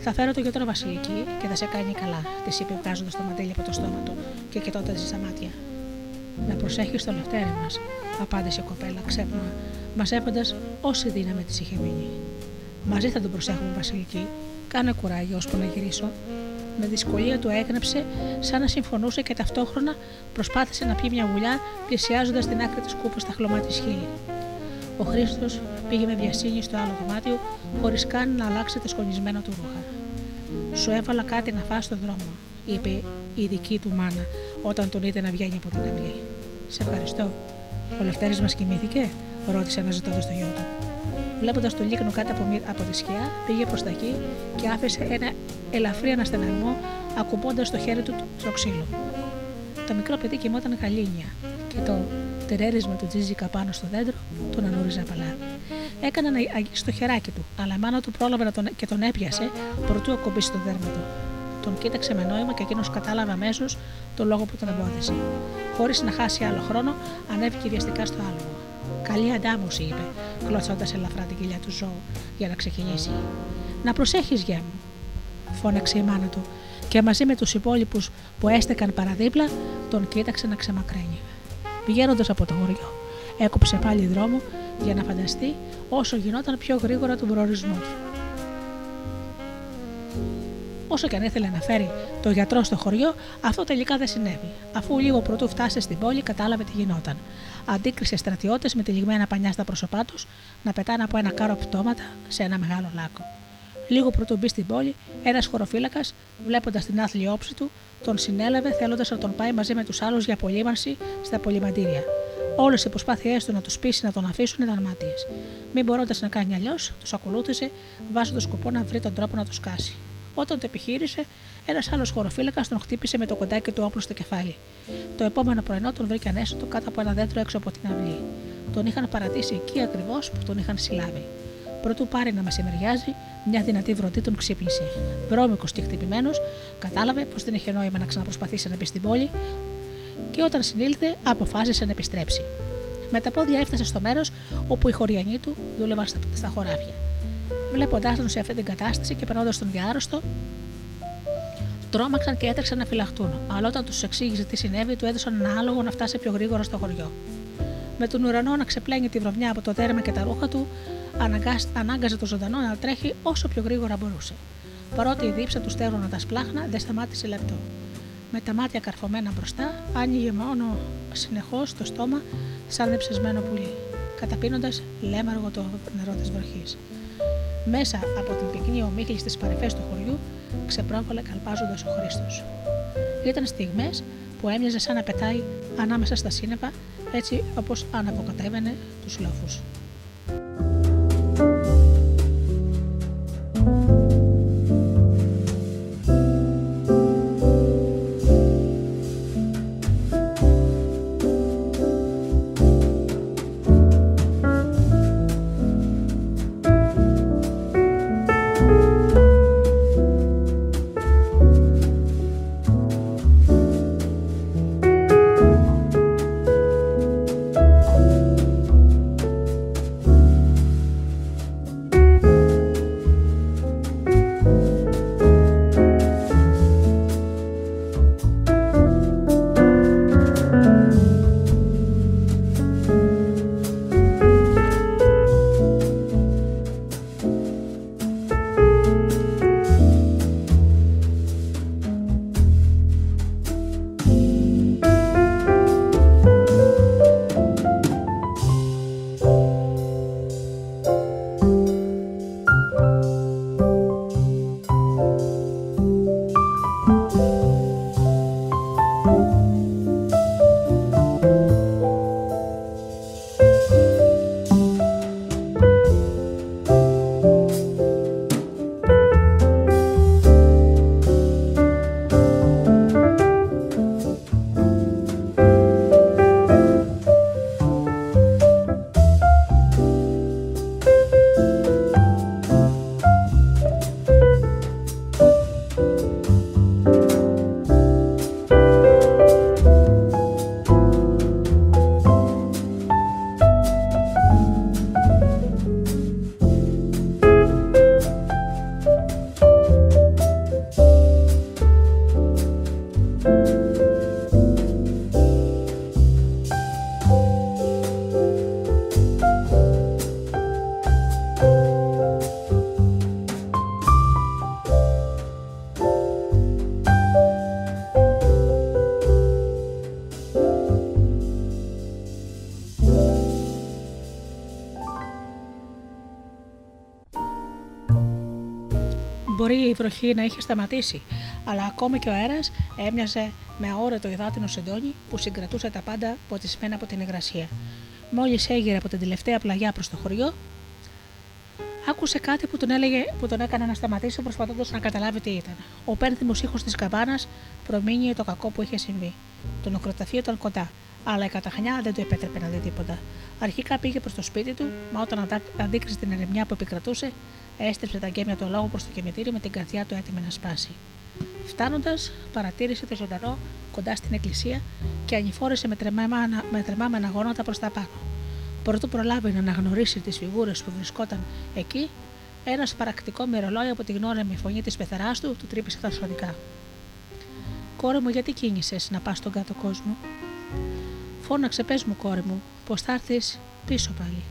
S2: Θα φέρω το γιατρό Βασιλική και θα σε κάνει καλά, της είπε βγάζοντας το μαντέλι από το στόμα του και κοιτώντας στα μάτια. Να προσέχεις το λευτέρι μας, απάντησε η κοπέλα ξέπνα, μαζεύοντας όση δύναμη της είχε μείνει. Μαζί θα τον προσέχουμε, Βασιλική. Κάνε κουράγιο ώσπου να γυρίσω. Με δυσκολία του έγνεψε, σαν να συμφωνούσε και ταυτόχρονα προσπάθησε να πιει μια γουλιά, πλησιάζοντας την άκρη της κούπας στα χλωμά της χείλη. Ο Χρήστος πήγε με βιασύνη στο άλλο δωμάτιο, χωρίς καν να αλλάξει τα σκονισμένα του ρούχα. Σου έβαλα κάτι να φας στον δρόμο, είπε η δική του μάνα όταν τον είδε να βγαίνει από την αυλή. Σε ευχαριστώ. Ο Λευτέρης μας κοιμήθηκε, ρώτησε αναζητώντας το γιο του. Βλέποντας το λίκνο κάτω από, από τη σκιά, πήγε προς τα εκεί και άφησε ένα ελαφρύ αναστεναγμό, ακουμπώντας το χέρι του στο ξύλο. Το μικρό παιδί κοιμόταν γαλήνια και το τερέρισμα του τζίζικα πάνω στο δέντρο τον ανούριζε απαλά. Έκανε να αγγίσει το χεράκι του, αλλά η μάνα του πρόλαβε να τον, και τον έπιασε προτού ακουμπήσει το δέρμα του. Τον κοίταξε με νόημα και εκείνος κατάλαβε αμέσως το λόγο που τον εμπόδισε. Χωρίς να χάσει άλλο χρόνο, ανέβηκε βιαστικά στο άλογο. Καλή αντάμωση, είπε, κλωτσώντας ελαφρά την κοιλιά του ζώου για να ξεκινήσει. Να προσέχεις, γεια μου, φώναξε η μάνα του και μαζί με τους υπόλοιπους που έστεκαν παραδίπλα τον κοίταξε να ξεμακραίνει. Πηγαίνοντας από το χωριό, έκοψε πάλι δρόμο για να φανταστεί όσο γινόταν πιο γρήγορα τον προορισμό του. Όσο και αν ήθελε να φέρει το γιατρό στο χωριό, αυτό τελικά δεν συνέβη. Αφού λίγο πρωτού φτάσει στην πόλη, κατάλαβε τι γινόταν. Αντίκρισε στρατιώτες με τυλιγμένα πανιά στα πρόσωπά τους να πετάνε από ένα κάρο πτώματα σε ένα μεγάλο λάκκο. Λίγο πρωτού μπει στην πόλη, ένας χωροφύλακας, βλέποντας την άθλη όψη του, τον συνέλαβε θέλοντας να τον πάει μαζί με τους άλλους για απολύμανση στα πολυμαντήρια. Όλες οι προσπάθειές του να τους πείσει να τον αφήσουν ήταν μάτιε. Μην μπορώντας να κάνει αλλιώς, τους ακολούθησε, βάζοντας σκοπό να βρει τον τρόπο να τους σκάσει. Όταν το επιχείρησε, ένας άλλος χωροφύλακας τον χτύπησε με το κοντάκι του όπλο στο κεφάλι. Το επόμενο πρωινό τον βρήκε ανέστοτο κάτω από ένα δέντρο έξω από την αυλή. Τον είχαν παρατήσει εκεί ακριβώς που τον είχαν συλλάβει. Προτού πάρει να μεσημεριάζει, μια δυνατή βροντή τον ξύπνησε. Βρώμικος και χτυπημένος, κατάλαβε πως δεν είχε νόημα να ξαναπροσπαθήσει να μπει στην πόλη και όταν συνήλθε, αποφάσισε να επιστρέψει. Με τα πόδια έφτασε στο μέρος όπου οι χωριανοί του δούλευαν στα χωράφια. Βλέποντάς τον σε αυτή την κατάσταση και περνώντας τον διάρρωστο, τρόμαξαν και έτρεξαν να φυλαχτούν. Αλλά όταν τους εξήγησε τι συνέβη, του έδωσαν ένα άλογο να φτάσει πιο γρήγορα στο χωριό. Με τον ουρανό να ξεπλένει τη βρωμιά από το δέρμα και τα ρούχα του, ανάγκαζε το ζωντανό να τρέχει όσο πιο γρήγορα μπορούσε. Παρότι η δίψα του στέρωνα τα σπλάχνα, δεν σταμάτησε λεπτό. Με τα μάτια καρφωμένα μπροστά, άνοιγε μόνο συνεχώς το στόμα σαν δεψεσμένο πουλί, καταπίνοντας λέμαργο το νερό της βροχής. Μέσα από την πυκνή ομίχλη στις παρεφέ του χωριού ξεπρόβαλε καλπάζοντας ο Χρήστος. Ήταν στιγμές που έμοιαζε σαν να πετάει ανάμεσα στα σύννεφα έτσι όπως αναποκατέβαινε τους λόφους. Μπορεί η βροχή να είχε σταματήσει, αλλά ακόμη και ο αέρας έμοιαζε με αόρατο υδάτινο σεντόνι που συγκρατούσε τα πάντα ποτισμένα από την υγρασία. Μόλις έγειρε από την τελευταία πλαγιά προς το χωριό, άκουσε κάτι που τον, έλεγε, που τον έκανε να σταματήσει προσπαθώντας να καταλάβει τι ήταν. Ο πένθυμος ήχος της καμπάνας προμήνυε το κακό που είχε συμβεί. Το νοκροταφείο ήταν κοντά, αλλά η καταχνιά δεν του επέτρεπε να δει τίποτα. Αρχικά πήγε προς το σπίτι του, μα όταν αντίκρισε την ερεμιά που επικρατούσε, έστρεψε τα γκέμια του λόγου προς το κημητήριο με την καρδιά του έτοιμη να σπάσει. Φτάνοντας, παρατήρησε το ζωντανό κοντά στην εκκλησία και ανηφόρησε με τρεμάμενα, με τρεμάμενα γόνατα προς τα πάνω. Πρωτού προλάβει να αναγνωρίσει τις φιγούρες που βρισκόταν εκεί, ένας παρακτικό μυρολόι από τη γνώρεμη φωνή της πεθεράς του του τρύπησε τα σωρικά. Κόρη μου, γιατί κίνησες να πας στον κάτω κόσμο; Φώναξε, πες μου, κόρη μου, πως θα έρθεις πίσω πάλι.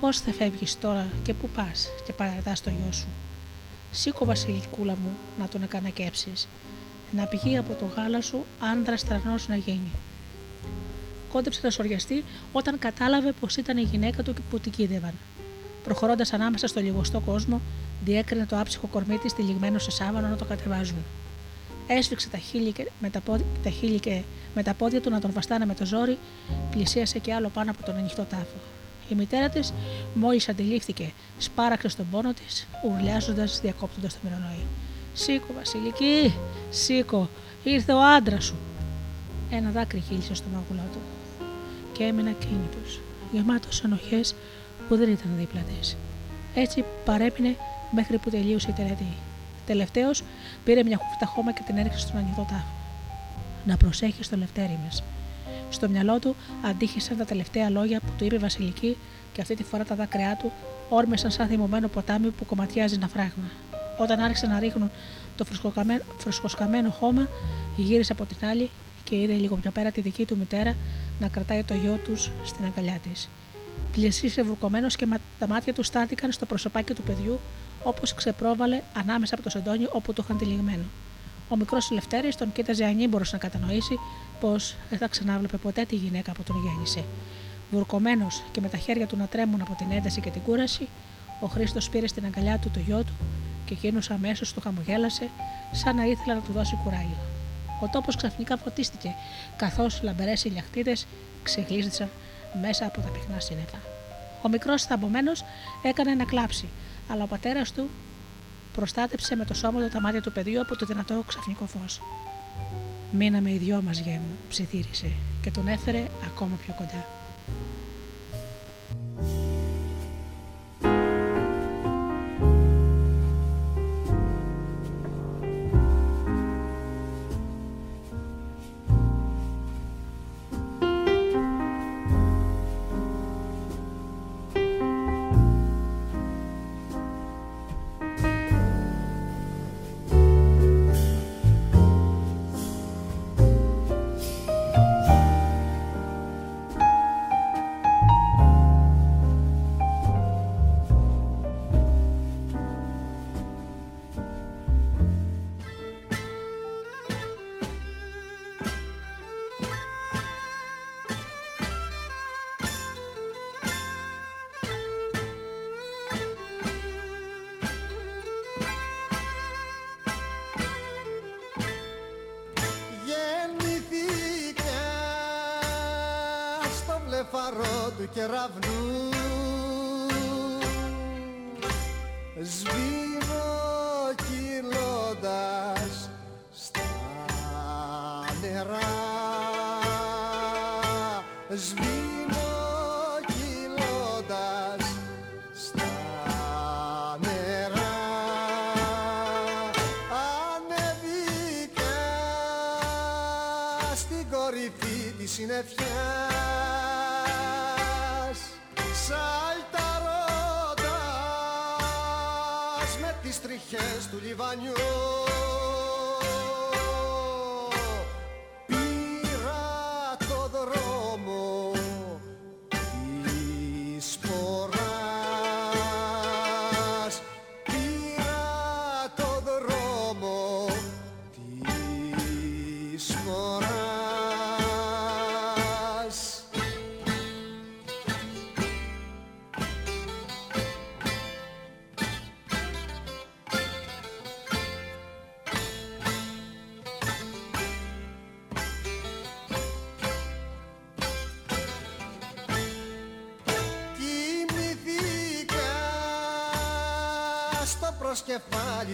S2: Πώς θα φεύγεις τώρα και πού πας και παρατάς το γιο σου. Σήκω, Βασιλικούλα μου, να τον εκανακέψεις. Να πηγεί από το γάλα σου άντρας τρανός να γίνει. Κόντεψε να σοριαστεί όταν κατάλαβε πως ήταν η γυναίκα του που την κίδευαν. Προχωρώντας ανάμεσα στο λιγοστό κόσμο, διέκρινε το άψυχο κορμί της τυλιγμένο σε σάβανο να το κατεβάζουν. Έσφιξε τα χείλη, και, με τα, πόδια, τα χείλη και με τα πόδια του να τον βαστάνε με το ζόρι, πλησίασε και άλλο πάνω από τον ανοιχτό τάφο. Η μητέρα της, μόλις αντιλήφθηκε, σπάραξε στον πόνο της, ουρλιάζοντας, διακόπτοντας το μυρολόι. Σήκω, Βασιλική, σήκω, ήρθε ο άντρας σου. Ένα δάκρυ χύλισε στο μάγουλό του και έμεινα κίνητο, γεμάτος ενοχές που δεν ήταν δίπλα της. Έτσι παρέμεινε μέχρι που τελείωσε η τελετή. Τελευταίος πήρε μια χούφτα χώμα και την έριξε στον ανοιχτό τάφο. Να προσέχει στο λευτέρι μας. Στο μυαλό του αντίχησαν τα τελευταία λόγια που του είπε η Βασιλική και αυτή τη φορά τα δάκρυά του όρμησαν σαν θυμωμένο ποτάμι που κομματιάζει ένα φράγμα. Όταν άρχισαν να ρίχνουν το φρουσκοσκαμένο χώμα, γύρισε από την άλλη και είδε λίγο πιο πέρα τη δική του μητέρα να κρατάει το γιο τους στην αγκαλιά της. Πλησίσε βουρκωμένος και τα μάτια του στάθηκαν στο προσωπάκι του παιδιού, όπως ξεπρόβαλε ανάμεσα από το σεντόνι όπου το είχαν τυλιγμένο. Ο μικρός Λευτέρης τον κοίταζε ανήμπορο να κατανοήσει πως δεν θα ξανάβλεπε ποτέ τη γυναίκα που τον γέννησε. Βουρκωμένος και με τα χέρια του να τρέμουν από την ένταση και την κούραση, ο Χρήστος πήρε στην αγκαλιά του το γιο του και εκείνος αμέσως του χαμογέλασε, σαν να ήθελε να του δώσει κουράγιο. Ο τόπος ξαφνικά φωτίστηκε, καθώς λαμπερές ηλιακτήτε ξεγλίστησαν μέσα από τα πυκνά σύννεφα. Ο μικρός θαμπομένος έκανε να κλάψει, αλλά ο πατέρας του προστάτεψε με το σώμα του τα μάτια του παιδιού από το δυνατό ξαφνικό φως. Μείναμε οι δυο μας γέμου, ψιθύρισε και τον έφερε ακόμα πιο κοντά.
S3: Κεραυνού σβήνω κυλώντας στα νερά. Σβήνω κυλώντας στα νερά. Ανέβηκα στην κορυφή της συννεφιάς Giovanni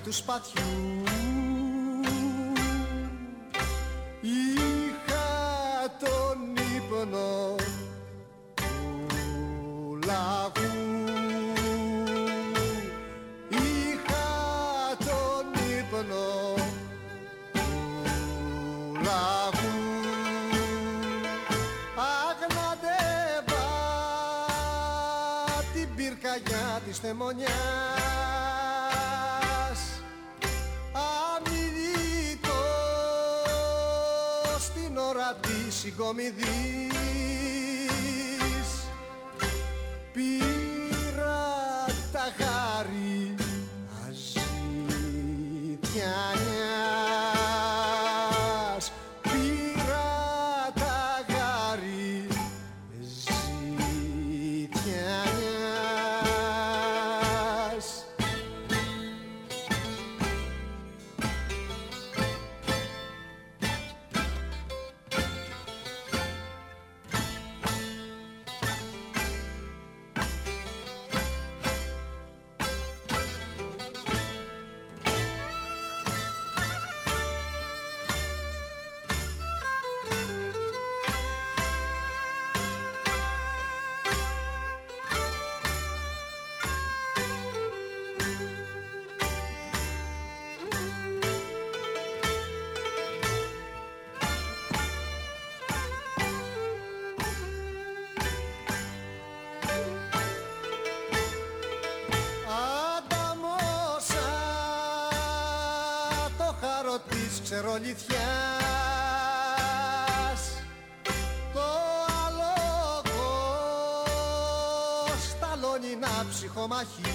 S3: του λιβανιού προσκεφάλι του σπαθιού Είχα τον ύπνο του λαγού. Είχα τον ύπνο του λαγού. Αγναντεύα την πυρκαγιά της θεμονιάς ώρα της να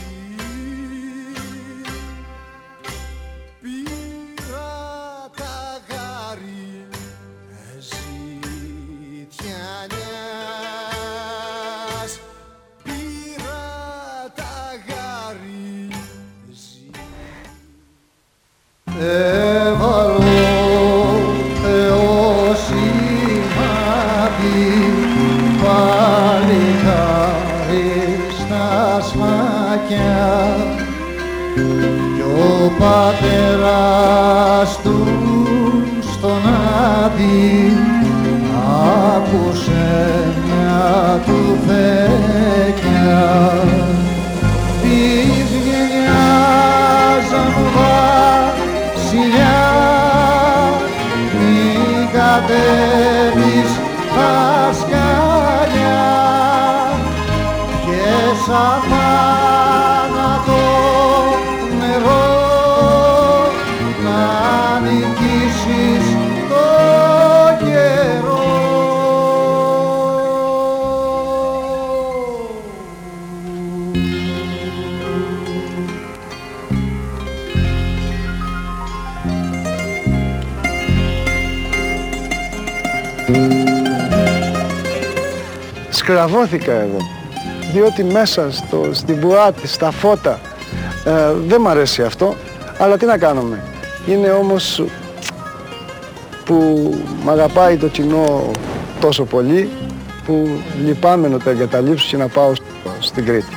S6: Σκραβώθηκα εδώ, διότι μέσα στο, στην μπουάτη, στα φώτα, ε, δεν μ' αρέσει αυτό, αλλά τι να κάνουμε. Είναι όμως που μ' αγαπάει το κοινό τόσο πολύ, που λυπάμαι να το εγκαταλείψω και να πάω στο- στην Κρήτη.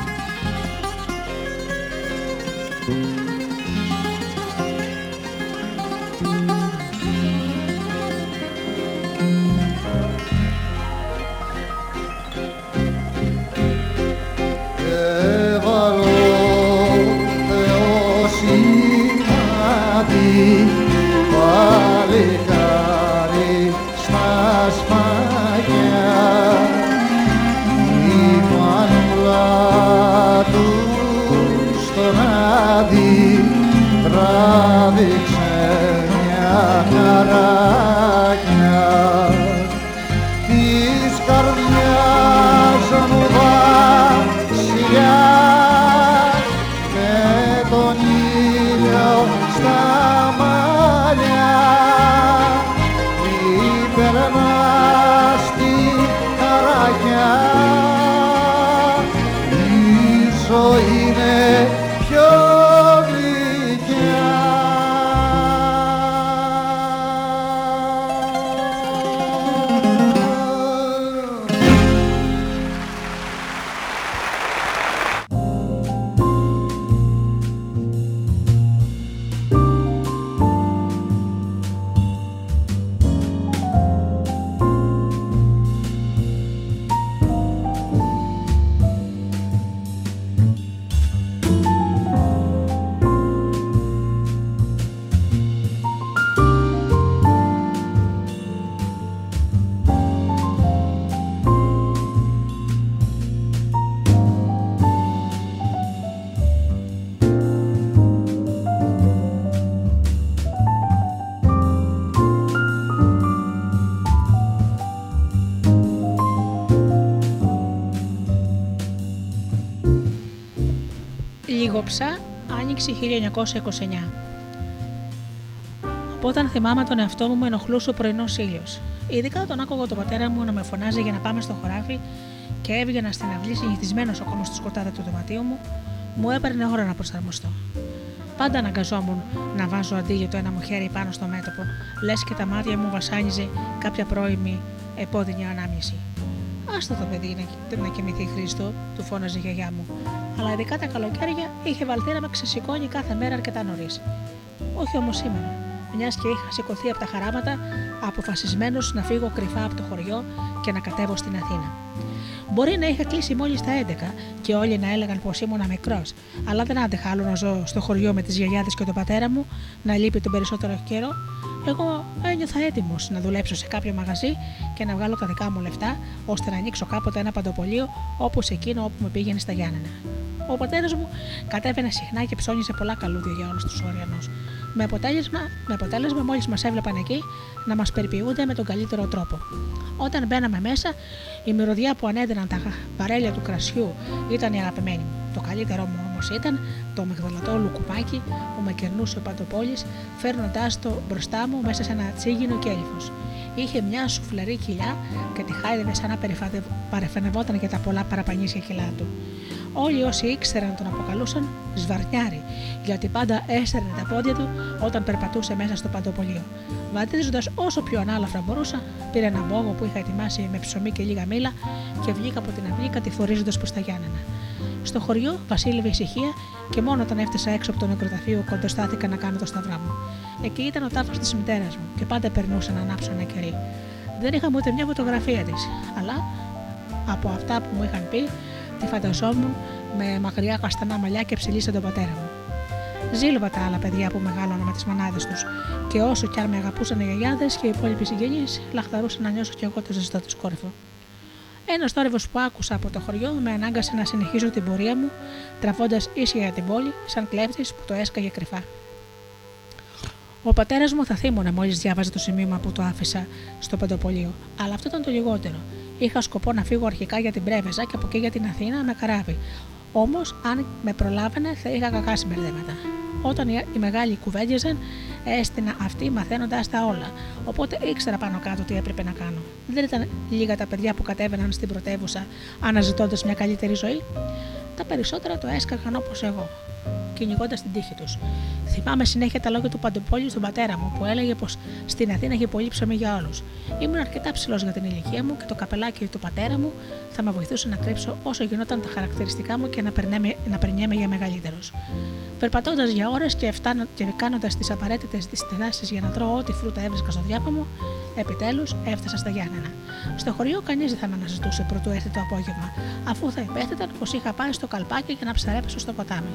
S2: Λιγοψά, άνοιξη 1929. Όταν θυμάμαι τον εαυτό μου, με ενοχλούσε ο πρωινός ήλιος. Ειδικά όταν άκουγα τον πατέρα μου να με φωνάζει για να πάμε στο χωράφι και έβγαινα στην αυλή συνηθισμένος ακόμα στο σκοτάδι του δωματίου μου, μου έπαιρνε ώρα να προσαρμοστώ. Πάντα αναγκαζόμουν να βάζω αντί για το ένα μου χέρι πάνω στο μέτωπο, λες και τα μάτια μου βασάνιζε κάποια πρώιμη επώδυνη ανάμνηση. Άστο το παιδί να, να κοιμηθεί Χρήστο, του φώναζε η γιαγιά μου. Αλλά ειδικά τα καλοκαίρια είχε βαλθεί να με ξεσηκώνει κάθε μέρα αρκετά νωρίς. Όχι όμως σήμερα, μιας και είχα σηκωθεί από τα χαράματα, αποφασισμένος να φύγω κρυφά από το χωριό και να κατέβω στην Αθήνα. Μπορεί να είχα κλείσει μόλις τα 11 και όλοι να έλεγαν πως ήμουν μικρός, αλλά δεν άντεχα άλλο να ζω στο χωριό με τις γιαγιάδες και τον πατέρα μου, να λείπει τον περισσότερο καιρό. Εγώ ένιωθα έτοιμος να δουλέψω σε κάποιο μαγαζί και να βγάλω τα δικά μου λεφτά, ώστε να ανοίξω κάποτε ένα παντοπολείο όπως εκείνο όπου με πήγαινε στα Γιάννενα. Ο πατέρας μου κατέβαινε συχνά και ψώνιζε πολλά καλούδια για όλους τους Όριανου. Με αποτέλεσμα, με αποτέλεσμα μόλις μας έβλεπαν εκεί, να μας περιποιούνται με τον καλύτερο τρόπο. Όταν μπαίναμε μέσα, η μυρωδιά που ανέδυναν τα βαρέλια του κρασιού ήταν η αγαπημένη μου. Το καλύτερό μου όμως ήταν το μεγδαλωτό λουκουμάκι που με κερνούσε ο Παντοπόλης, φέρνοντάς το μπροστά μου μέσα σε ένα τσίγινο κέλυφος. Είχε μια σουφλερή κοιλιά και τη χάιδευε σαν να παρεφανευόταν για τα πολλά παραπανίσια κιλά του. Όλοι όσοι ήξεραν τον αποκαλούσαν Σβαρνιάρη, γιατί πάντα έστερνε τα πόδια του όταν περπατούσε μέσα στο παντοπολείο. Βαδίζοντας όσο πιο ανάλαφρα μπορούσα, πήρε ένα μπόγο που είχα ετοιμάσει με ψωμί και λίγα μήλα και βγήκα από την αυλή κατηφορίζοντας προς τα Γιάννενα. Στο χωριό βασίλευε ησυχία και μόνο όταν έφτασα έξω από το νεκροταφείο κοντοστάθηκα να κάνω το σταυρά μου. Εκεί ήταν ο τάφος της μητέρας μου και πάντα περνούσα να ανάψω ένα κερί. Δεν είχαμε ούτε μια φωτογραφία της, αλλά από αυτά που μου είχαν πει τη φανταζόμουν με μακριά καστανά μαλλιά και ψηλή σαν τον πατέρα μου. Ζήλευα τα άλλα παιδιά που μεγάλωναν με τις μανάδε τους, και όσο κι αν με αγαπούσαν οι γιαγιάδες και οι υπόλοιποι συγγενείς, λαχταρούσα να νιώσω κι εγώ το ζεστό τη κόρυφο. Ένας θόρυβος που άκουσα από το χωριό με ανάγκασε να συνεχίσω την πορεία μου, τραβώντας ίσια για την πόλη, σαν κλέφτης που το έσκαγε κρυφά. Ο πατέρας μου θα θύμωνε μόλις διάβαζε το σημείωμα που το άφησα στο παντοπολείο, αλλά αυτό ήταν το λιγότερο. Είχα σκοπό να φύγω αρχικά για την Πρέβεζα και από εκεί για την Αθήνα με καράβι. Όμως, αν με προλάβαινε, θα είχα κακά συμπερδέματα. Όταν οι μεγάλοι κουβέντιαζαν, έστεινα αυτή μαθαίνοντας τα όλα. Οπότε ήξερα πάνω κάτω τι έπρεπε να κάνω. Δεν ήταν λίγα τα παιδιά που κατέβαιναν στην πρωτεύουσα αναζητώντας μια καλύτερη ζωή. Τα περισσότερα το έσκαγαν όπως εγώ κυνηγώντας την τύχη τους. Θυμάμαι συνέχεια τα λόγια του Παντοπόλη στον πατέρα μου που έλεγε πως στην Αθήνα είχε πολύ ψωμί για όλους. Ήμουν αρκετά ψηλός για την ηλικία μου και το καπελάκι του πατέρα μου θα με βοηθούσε να κρύψω όσο γινόταν τα χαρακτηριστικά μου και να, περνέμε, να περνιέμαι για μεγαλύτερος. Περπατώντας για ώρες και, και κάνοντας τις απαραίτητες διστενάσει για να τρώω ό,τι φρούτα έβρισκα στο διάπα μου, επιτέλους έφτασα στα Γιάννενα. Στο χωριό κανείς δεν θα με αναζητούσε πρωτού έρθει το απόγευμα, αφού θα υπέθεταν πως είχα πάει στο καλπάκι για να ψαρέψω στο ποτάμι.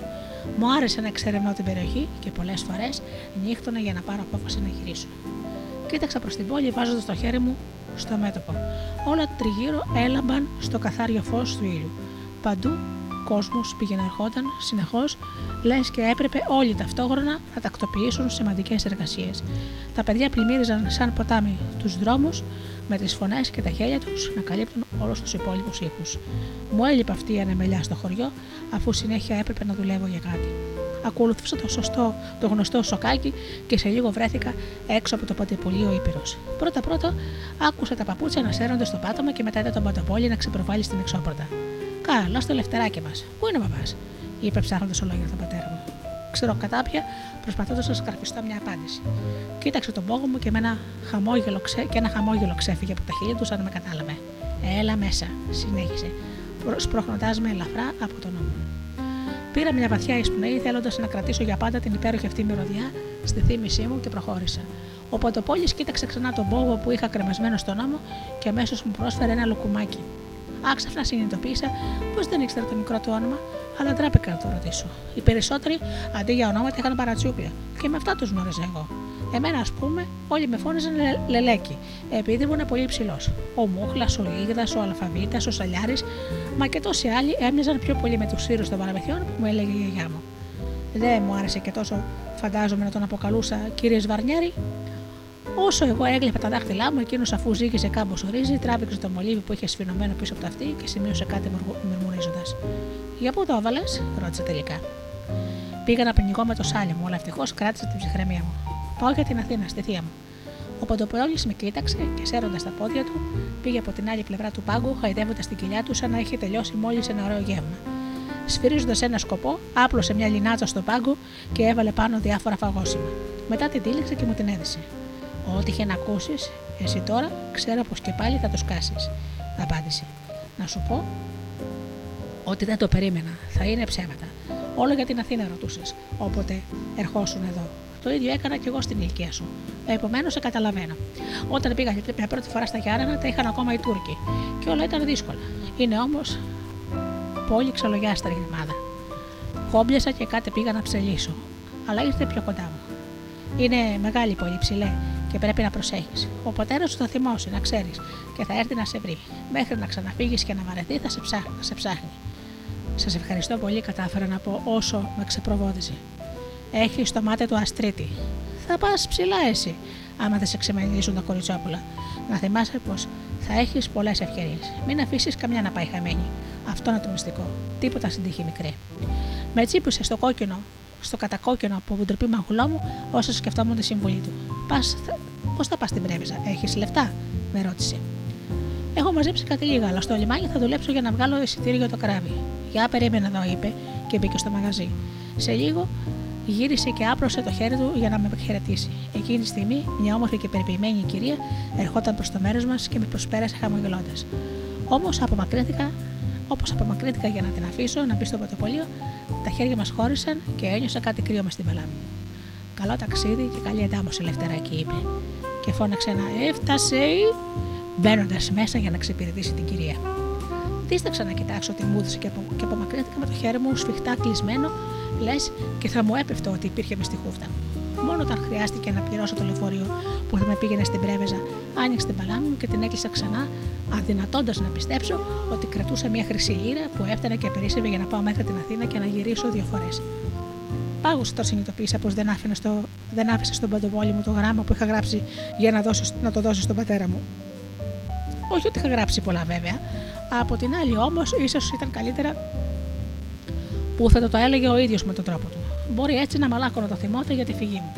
S2: Μου άρεσε να εξερευνώ την περιοχή και πολλές φορές νύχτωνα για να πάρω απόφαση να γυρίσω. Κοίταξα προς την πόλη βάζοντας το χέρι μου στο μέτωπο. Όλα τριγύρω έλαμπαν στο καθάριο φως του ήλιου. Παντού κόσμος πήγαινε ερχόταν συνεχώς, λες και έπρεπε όλοι ταυτόχρονα να τακτοποιήσουν σημαντικές εργασίες. Τα παιδιά πλημμύριζαν σαν ποτάμι τους δρόμους, με τις φωνές και τα χέρια τους να καλύπτουν όλους τους υπόλοιπους ήχους. Μου έλειπε αυτή η ανεμελιά στο χωριό, αφού συνέχεια έπρεπε να δουλεύω για κάτι. Ακολουθούσα το, σωστό, το γνωστό σοκάκι και σε λίγο βρέθηκα έξω από το πατεπολείο Ήπειρος. Πρώτα-πρώτα άκουσα τα παπούτσια να σέρνονται στο πάτωμα και μετά είδα τον πατοπόλι να ξεπροβάλλει στην εξώπορτα. Καλά, στο λεφτεράκι μας. Πού είναι ο παπάς, είπε ψάχνοντας ολόγια τον πατέρα μου. Ξέρω κατάπια, προσπαθώντας να σκαρφιστώ μια απάντηση. Κοίταξε τον πόγο μου και, με ένα χαμόγελο ξέ... και ένα χαμόγελο ξέφυγε από τα χείλη του, σαν με κατάλαβε. Έλα μέσα, συνέχισε, σπρώχνοντά με ελαφρά από τον νόμο. Πήρα μια βαθιά εισπνοή, θέλοντας να κρατήσω για πάντα την υπέροχη αυτή μυρωδιά στη θύμησή μου και προχώρησα. Ο Παντοπόλη κοίταξε ξανά τον πόγο που είχα κρεμασμένο στον ώμο και αμέσως μου πρόσφερε ένα λουκουμάκι. Άξαφνα συνειδητοποίησα πως δεν ήξερα το μικρό του όνομα, αλλά ντράπηκα να το ρωτήσω. Οι περισσότεροι αντί για ονόματα είχαν παρατσούπια και με αυτά τους γνώριζα εγώ. Εμένα, ας πούμε, όλοι με φώναζαν λε, λελέκι, επειδή ήμουν πολύ ψηλό. Ο Μούχλα, ο Ήγδας, ο Αλφαβήτας, ο Σαλιάρης, μα και τόσοι άλλοι έμοιαζαν πιο πολύ με τους σύρους των παραμεθιών που μου έλεγε η γιαγιά μου. Δεν μου άρεσε και τόσο, φαντάζομαι, να τον αποκαλούσα κύριε Σβαρνιάρη. Όσο εγώ έγλειπα τα δάχτυλά μου, εκείνος αφού ζήγησε κάμπο ρύζι, τράβηξε το μολύβι που είχε σφινωμένο πίσω από τα αυτή και σημείωσε κάτι μουρμουρίζοντας. Για πού το έβαλες, ρώτησε τελικά. Πήγα να πνιγώ με το σάλι μου, αλλά ευτυχώς κράτησα την ψυχραιμία μου. Πάω για την Αθήνα, στη θεία μου. Ο Ποντοπρόλη με κοίταξε και σέροντας τα πόδια του, πήγε από την άλλη πλευρά του πάγκου, χαϊδεύοντας την κοιλιά του σαν να είχε τελειώσει μόλις ένα ωραίο γεύμα. Σφυρίζοντας ένα σκοπό, άπλωσε μια λινάτσα στο πάγκο και έβαλε πάνω διάφορα φαγόσιμα. Μετά την τύλιξε και μου την έδισε. Ό,τι είχε να ακούσεις, εσύ τώρα ξέρω πως και πάλι θα το σκάσεις, απάντησε. Να σου πω ότι δεν το περίμενα, θα είναι ψέματα. Όλο για την Αθήνα ρωτούσες, όποτε ερχόσουν εδώ. Το ίδιο έκανα και εγώ στην ηλικία σου. Επομένως, σε καταλαβαίνω. Όταν πήγα για πρώτη φορά στα Γιάννενα, τα είχαν ακόμα οι Τούρκοι και όλα ήταν δύσκολα. Είναι όμως πολύ ξαλογιάστερη η ομάδα. Κόμπλιασα και κάτι πήγα να ψελίσω, αλλά ήρθε πιο κοντά μου. Είναι μεγάλη πολύ ψηλέ και πρέπει να προσέχεις. Ο πατέρας σου θα θυμώσει, να ξέρεις, και θα έρθει να σε βρει. Μέχρι να ξαναφύγεις και να βαρεθεί, θα σε, να σε ψάχνει. Σας ευχαριστώ πολύ, κατάφερα να πω όσο με ξεπροβόδιζε. Έχει το μάτι του αστρίτη. Θα πας ψηλά εσύ, άμα δεν σε ξεμελήσουν τα κοριτσόπουλα. Να θυμάσαι πως θα έχεις πολλές ευκαιρίες. Μην αφήσεις καμιά να πάει χαμένη. Αυτό είναι το μυστικό. Τίποτα στην τύχη μικρή. Με τσίπουσε στο κόκκινο, στο κατακόκκινο από την τροπή μαγουλό μου, όσο σκεφτόμουν τη συμβουλή του. Πώς θα πας στην πρέβεζα, έχεις λεφτά, με ρώτησε. Έχω μαζέψει κάτι λίγα, αλλά στο λιμάνι θα δουλέψω για να βγάλω εισιτήριο για το καράβι. Για περίμενα εδώ, είπε και μπήκε στο μαγαζί. Σε λίγο γύρισε και άπλωσε το χέρι του για να με χαιρετήσει. Εκείνη τη στιγμή, μια όμορφη και περιποιημένη κυρία ερχόταν προς το μέρος μας και με προσπέρασε χαμογελώντας. Όμως απομακρύνθηκα, όπως απομακρύνθηκα για να την αφήσω να μπει στο πρωτοπολείο, τα χέρια μας χώρισαν και ένιωσα κάτι κρύο μες στην πελάμη. Καλό ταξίδι και καλή εντάμωση, Λευτεράκη, είπε. Και φώναξε ένα Έφτασε, μπαίνοντας μέσα για να ξεπηρετήσει την κυρία. Δίσταξα να κοιτάξω τη μούδηση και, απο, και απομακρύνθηκα με το χέρι μου σφιχτά κλεισμένο, λες και θα μου έπεφτε ότι υπήρχε με στη χούφτα. Μόνο όταν χρειάστηκε να πληρώσω το λεωφορείο που θα με πήγαινε στην πρέβεζα, άνοιξε την παλάμη μου και την έκλεισα ξανά, αδυνατώντας να πιστέψω ότι κρατούσα μια χρυσή λίρα που έφτανε και περίσσευε για να πάω μέχρι την Αθήνα και να γυρίσω δύο φορές. Πάγωσε τώρα συνειδητοποίησα πως δεν, στο, δεν άφησα στον παντοβόλι μου το γράμμα που είχα γράψει για να, δώσω, να το δώσω στον πατέρα μου. Όχι ότι είχα γράψει πολλά βέβαια. Από την άλλη όμως, ίσως ήταν καλύτερα που θα το, το έλεγε ο ίδιος με τον τρόπο του. Μπορεί έτσι να μαλάκωνο το θυμόταν για τη φυγή μου.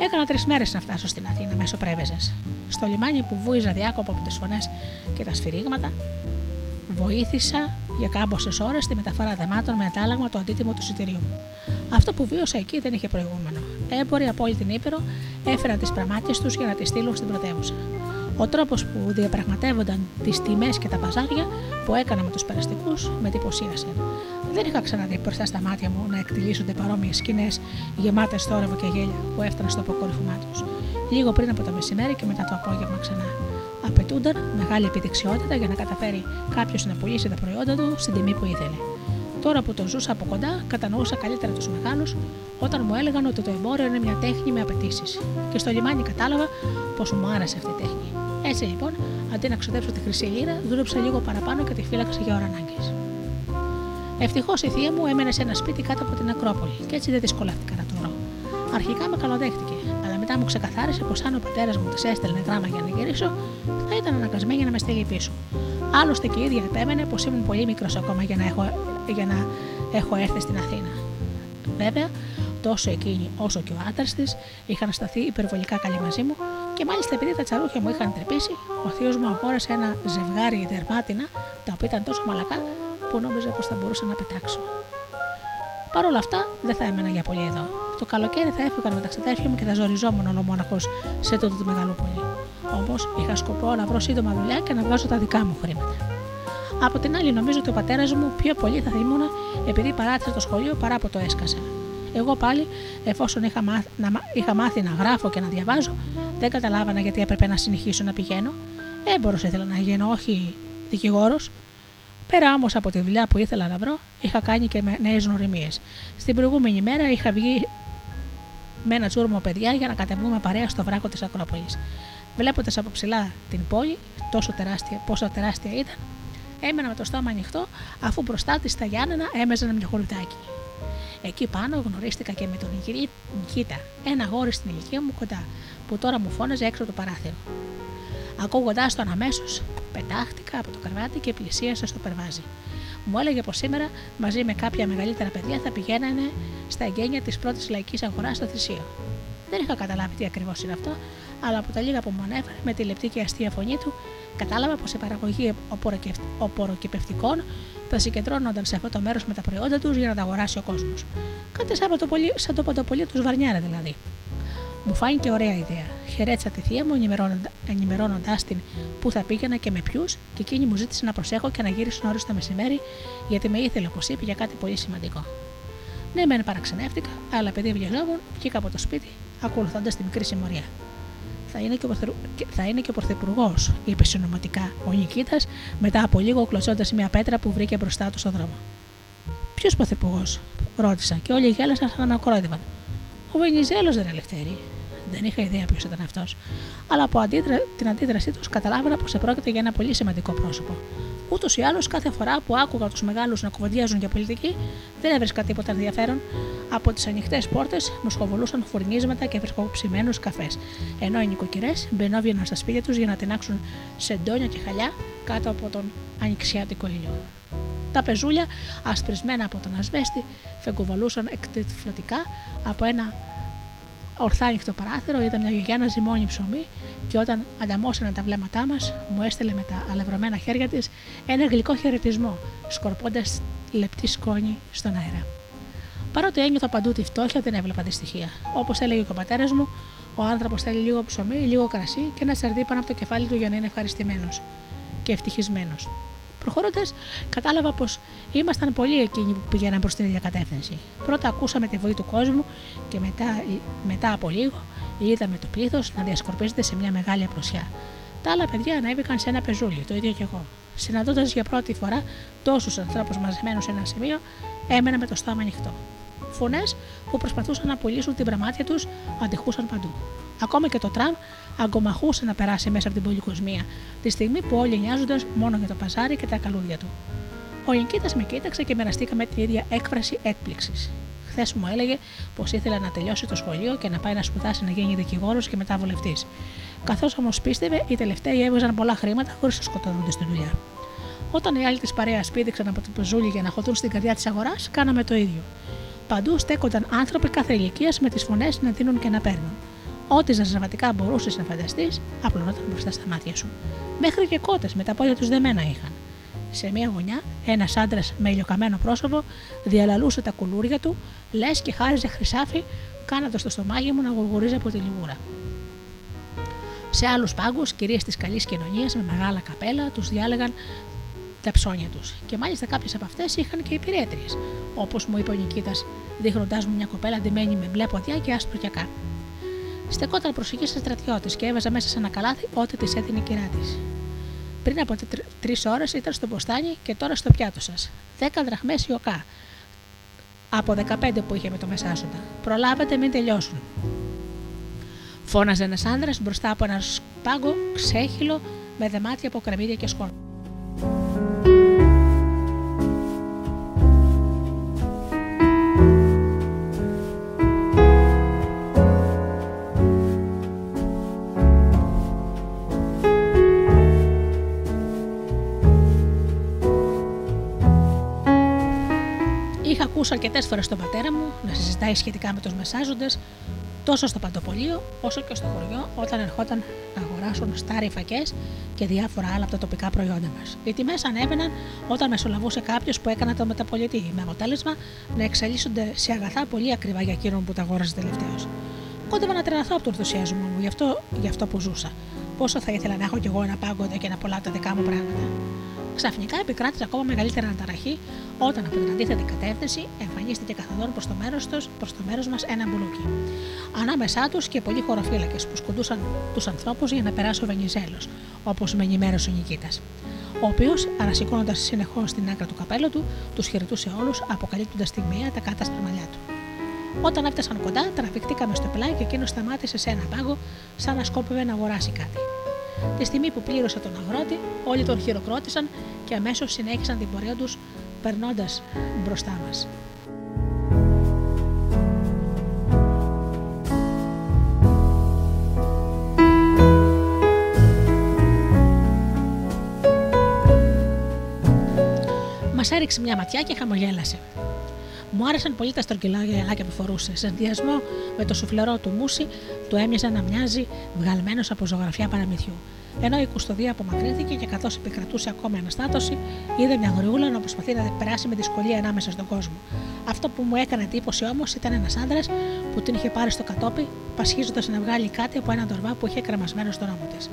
S2: Έκανα τρεις μέρες να φτάσω στην Αθήνα μέσω πρέβεζες. Στο λιμάνι που βούιζα διάκοπο από τις φωνές και τα σφυρίγματα, βοήθησα για κάμποσες ώρες τη μεταφορά δεμάτων με αντάλλαγμα το αντίτιμο του εισιτηρίου μου. Αυτό που βίωσα εκεί δεν είχε προηγούμενο. Έμποροι από όλη την Ήπειρο έφεραν τις πραμάτιες τους για να τις στείλουν στην πρωτεύουσα. Ο τρόπος που διαπραγματεύονταν τις τιμές και τα παζάρια που έκανα με τους περαστικούς με εντυπωσίασε. Δεν είχα ξαναδεί μπροστά στα μάτια μου να εκτιλήσονται παρόμοιες σκηνές γεμάτες θόρυβο και γέλια που έφταναν στο αποκορύφωμά τους. Λίγο πριν από το μεσημέρι και μετά το απόγευμα ξανά. Απαιτούνταν μεγάλη επιδεξιότητα για να καταφέρει κάποιος να πουλήσει τα προϊόντα του στην τιμή που ήθελε. Τώρα που το ζούσα από κοντά, κατανοούσα καλύτερα τους μεγάλους όταν μου έλεγαν ότι το εμπόριο είναι μια τέχνη με απαιτήσεις. Και στο λιμάνι κατάλαβα πόσο μου άρεσε αυτή η τέχνη. Έτσι λοιπόν, αντί να ξοδέψω τη χρυσή λίρα, δούλεψα λίγο παραπάνω και τη φύλαξα για ώρα ανάγκης. Ευτυχώς η θεία μου έμενε σε ένα σπίτι κάτω από την Ακρόπολη και έτσι δεν δυσκολεύτηκα να το βρω. Αρχικά με καλοδέχτηκε, αλλά μετά μου ξεκαθάρισε πως αν ο πατέρας μου της έστελνε γράμμα για να γυρίσω, θα ήταν αναγκασμένη να με στείλει πίσω. Άλλωστε και η ίδια επέμενε πως ήμουν πολύ μικρός ακόμα για να, έχω, για να έχω έρθει στην Αθήνα. Βέβαια, τόσο εκείνη όσο και ο άντρας της είχαν σταθεί υπερβολικά καλοί μαζί μου και μάλιστα επειδή τα τσαρούχια μου είχαν τρυπήσει, ο θείος μου αγόρασε ένα ζευγάρι δερμάτινα τα οποία ήταν τόσο μαλακά που νόμιζα πως θα μπορούσα να πετάξω. Παρ' όλα αυτά δεν θα έμενα για πολύ εδώ. Το καλοκαίρι θα έφυγαν με τα ξαδέρφια μου και θα ζοριζόμουν ολομόναχο σε τούτο το μεγαλούπολι. Όμως είχα σκοπό να βρω σύντομα δουλειά και να βγάζω τα δικά μου χρήματα. Από την άλλη, νομίζω ότι ο πατέρας μου πιο πολύ θα ήμουν επειδή παράτησε το σχολείο παρά από το έσκασα. Εγώ πάλι, εφόσον είχα, μάθει να, είχα μάθει να γράφω και να διαβάζω, δεν καταλάβανα γιατί έπρεπε να συνεχίσω να πηγαίνω. Έμπορος ήθελα να γίνω, όχι δικηγόρος. Πέρα όμως από τη δουλειά που ήθελα να βρω, είχα κάνει και νέες γνωριμίες. Στην προηγούμενη μέρα είχα βγει με ένα τσούρμο παιδιά για να κατεβούμε παρέα στο βράκο της Ακρόπολης. Βλέποντας από ψηλά την πόλη, τόσο τεράστια, πόσο τεράστια ήταν, έμενα με το στόμα ανοιχτό, αφού μπροστά της στα Γιάννενα έμεζαν μια χωριτάκι. Εκεί πάνω γνωρίστηκα και με τον Νικήτα, ένα γόρι στην ηλικία μου κοντά, που τώρα μου φώναζε έξω το παράθυρο. Ακούγοντάς τον αμέσως, πετάχτηκα από το κρεβάτι και πλησίασα στο περβάζι. Μου έλεγε πως σήμερα μαζί με κάποια μεγαλύτερα παιδιά θα πηγαίνανε στα εγγένεια της πρώτης λαϊκής αγοράς στο Θησίο. Δεν είχα καταλάβει τι ακριβώς είναι αυτό, αλλά από τα λίγα που μου ανέφερε με τη λεπτή και αστεία φωνή του, κατάλαβα πως η παραγωγή οποροκυπευτικών θα συγκεντρώνονταν σε αυτό το μέρος με τα προϊόντα τους για να τα αγοράσει ο κόσμος. Κάτι σαν το παντοπολί τους Βαρνιάρα δηλαδή. Μου φάνηκε ωραία ιδέα. Χαιρέτησα τη θεία μου ενημερώνοντάς την πού θα πήγαινα και με ποιους, και εκείνη μου ζήτησε να προσέχω και να γυρίσω νωρίς το μεσημέρι, γιατί με ήθελε, όπως είπε, για κάτι πολύ σημαντικό. Ναι, μεν παραξενεύτηκα, αλλά επειδή βιαζόμουν, βγήκα από το σπίτι, ακολουθώντας τη μικρή συμμορία. Θα είναι και ο, θα είναι και ο Πρωθυπουργός, είπε συνοματικά ο Νικήτας, μετά από λίγο κλωτσώντας μια πέτρα που βρήκε μπροστά του στον δρόμο. Ποιος Πρωθυπουργός, ρώτησα και όλοι γέλασαν σαν να ακρόδιβαν. Ο Βενιζέλος δεν ελευθερεί. Δεν είχα ιδέα ποιος ήταν αυτός, αλλά από αντίδρα... την αντίδρασή τους καταλάβαινα πως επρόκειται για ένα πολύ σημαντικό πρόσωπο. Ούτως ή άλλως, κάθε φορά που άκουγα τους μεγάλους να κουβεντιάζουν για πολιτική, δεν έβρισκα τίποτα ενδιαφέρον. Από τις ανοιχτές πόρτες μου σχοβολούσαν φουρνίσματα και φρεσκοψημένου καφές, ενώ οι νοικοκυρές μπαινόβγαιναν στα σπίτια τους για να τεινάξουν σεντόνια και χαλιά κάτω από τον ανοιξιάτικο ήλιο. Τα πεζούλια, ασπρισμένα από τον ασβέστη, φεγκοβαλούσαν εκτεθρωτικά από ένα ορθάνυχτο παράθυρο, ήταν μια γιαγιά να ζυμώνει ψωμί και όταν ανταμώσανε τα βλέμματά μας, μου έστειλε με τα αλευρωμένα χέρια της ένα γλυκό χαιρετισμό, σκορπώντας λεπτή σκόνη στον αέρα. Παρότι ένιωθα παντού τη φτώχεια, δεν έβλεπα δυστυχία. Όπως έλεγε και ο πατέρας μου, ο άνθρωπος θέλει λίγο ψωμί, λίγο κρασί και ένα σαρδί πάνω από το κεφάλι του για να είναι ευχαριστημένος και ευτυχισμένος. Προχωρώντας, κατάλαβα πως ήμασταν πολλοί εκείνοι που πηγαίναν προς την ίδια κατεύθυνση. Πρώτα ακούσαμε τη βοή του κόσμου και μετά, μετά από λίγο είδαμε το πλήθος να διασκορπίζεται σε μια μεγάλη απλωσιά. Τα άλλα παιδιά ανέβηκαν σε ένα πεζούλι, το ίδιο κι εγώ. Συναντώντας για πρώτη φορά τόσους ανθρώπους μαζεμένους σε ένα σημείο, έμενα με το στόμα ανοιχτό. Φωνές που προσπαθούσαν να πουλήσουν την πραμάτια τους αντιχούσαν παντού. Ακόμα και το τραμ αγκομαχούσε να περάσει μέσα από την πολυκοσμία, τη στιγμή που όλοι νοιάζονταν μόνο για το παζάρι και τα καλούδια του. Ο Ινκίτα με κοίταξε και μοιραστήκαμε την ίδια έκφραση έκπληξης. Χθες μου έλεγε πως ήθελε να τελειώσει το σχολείο και να πάει να σπουδάσει να γίνει δικηγόρος και μετά βουλευτής. Καθώς όμως πίστευε, οι τελευταίοι έβγαζαν πολλά χρήματα χωρίς να σκοτώνονται στη δουλειά. Όταν οι άλλοι της παρέας πήδηξαν από το πεζούλι για να χωθούν στην καρδιά της αγοράς, κάναμε το ίδιο. Παντού στέκονταν άνθρωποι κάθε ηλικίας με τις φωνές να δίνουν και να παίρνουν. Ό,τι ζαζαβατικά μπορούσες να φανταστείς, απλωνόταν μπροστά στα μάτια σου. Μέχρι και κότες με τα πόδια τους δεμένα είχαν. Σε μια γωνιά, ένας άντρας με ηλιοκαμένο πρόσωπο διαλαλούσε τα κουλούρια του, λες και χάριζε χρυσάφι, κάνοντας το στομάχι μου να γουργουρίζει από τη λιγούρα. Σε άλλους πάγκους, κυρίες της καλής κοινωνίας με μεγάλα καπέλα, τους διάλεγαν τα ψώνια τους. Και μάλιστα κάποιες από αυτές είχαν και υπηρέτριες, όπως μου είπε ο Νικήτας, δείχνοντάς μου μια κοπέλα ντυμένη με μπλε ποδιά και άσπρο κιακά. Στεκόταν προσοχή σε στρατιώτη και έβαζα μέσα σε ένα καλάθι ό,τι της έδινε η κυρά της. Πριν από τρεις ώρες ήταν στο ποστάνι και τώρα στο πιάτο σας. Δέκα δραχμές ιοκά. Από 15 που είχε με το μεσάζοντα. Προλάβετε, μην τελειώσουν. Φώναζε ένας άνδρας μπροστά από ένα σπάγκο ξέχυλο με δεμάτια από κρεμμύδια και σκόρπια. Ακούσα αρκετές φορές τον πατέρα μου να συζητάει σχετικά με τους μεσάζοντε, τόσο στο παντοπολείο όσο και στο χωριό, όταν ερχόταν να αγοράσουν στάρι φακές και διάφορα άλλα από τα τοπικά προϊόντα μας. Οι τιμές ανέβαιναν όταν μεσολαβούσε κάποιος που έκανε το μεταπολιτή, με αποτέλεσμα να εξελίσσονται σε αγαθά πολύ ακριβά για εκείνον που τα αγόρασε τελευταίο. Κόντευα να τρελαθώ από τον ενθουσιασμό μου, γι' αυτό, γι αυτό που ζούσα. Πόσο θα ήθελα να έχω κι εγώ ένα πάγκοντα και να πολλά τα δικά μου πράγματα. Ξαφνικά επικράτησε ακόμα μεγαλύτερη αναταραχή όταν από την αντίθετη κατεύθυνση εμφανίστηκε καθοδόν προς το μέρος προς το μέρος μας ένα μπουλούκι. Ανάμεσά τους και πολλοί χωροφύλακες που σκουντούσαν τους ανθρώπους για να περάσει ο Βενιζέλος, όπως με ενημέρωσε ο Νικήτα. Ο οποίος, ανασηκώνοντας συνεχώς την άκρα του καπέλου του, τους χαιρετούσε όλους, αποκαλύπτοντας τη μία τα κάτασπρα μαλλιά του. Όταν έφτασαν κοντά, τραβηχτήκαμε στο πλάι και εκείνος σταμάτησε σε ένα πάγο, σαν να σκόπευε να αγοράσει κάτι. Τη στιγμή που πλήρωσε τον αγρότη, όλοι τον χειροκρότησαν και αμέσως συνέχισαν την πορεία τους περνώντας μπροστά μας. Μας έριξε μια ματιά και χαμογέλασε. Μου άρεσαν πολύ τα στρογγυλάκια που φορούσε. Σε συνδυασμό με το σουφλερό του μουσι, του έμοιαζε να μοιάζει βγαλμένος από ζωγραφιά παραμυθιού. Ενώ η κουστοδία απομακρύνθηκε και καθώς επικρατούσε ακόμη αναστάτωση, είδε μια γριούλα να προσπαθεί να περάσει με δυσκολία ανάμεσα στον κόσμο. Αυτό που μου έκανε εντύπωση όμως ήταν ένας άντρας που την είχε πάρει στο κατόπι, πασχίζοντας να βγάλει κάτι από έναν τορβά που είχε κρεμασμένο στον ώμο της.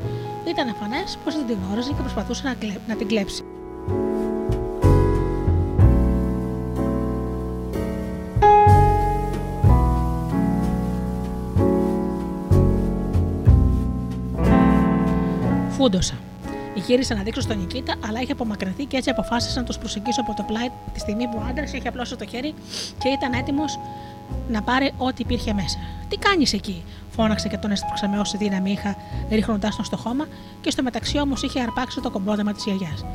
S2: Ήταν εμφανέ πως δεν την γνώριζε και προσπαθούσε να, να την κλέψει. Φούντοσα. Γύρισα να δείξω στον Νικήτα, αλλά είχε απομακρυνθεί και έτσι αποφάσισα να τους προσεγγίσω από το πλάι τη στιγμή που ο άντρας είχε απλώσει το χέρι και ήταν έτοιμος να πάρει ό,τι υπήρχε μέσα. Τι κάνεις εκεί, φώναξε και τον έστρωξα με όση δύναμη είχα, ρίχνοντάς τον στο χώμα και στο μεταξύ όμως είχε αρπάξει το κομπόδεμα της γιαγιάς.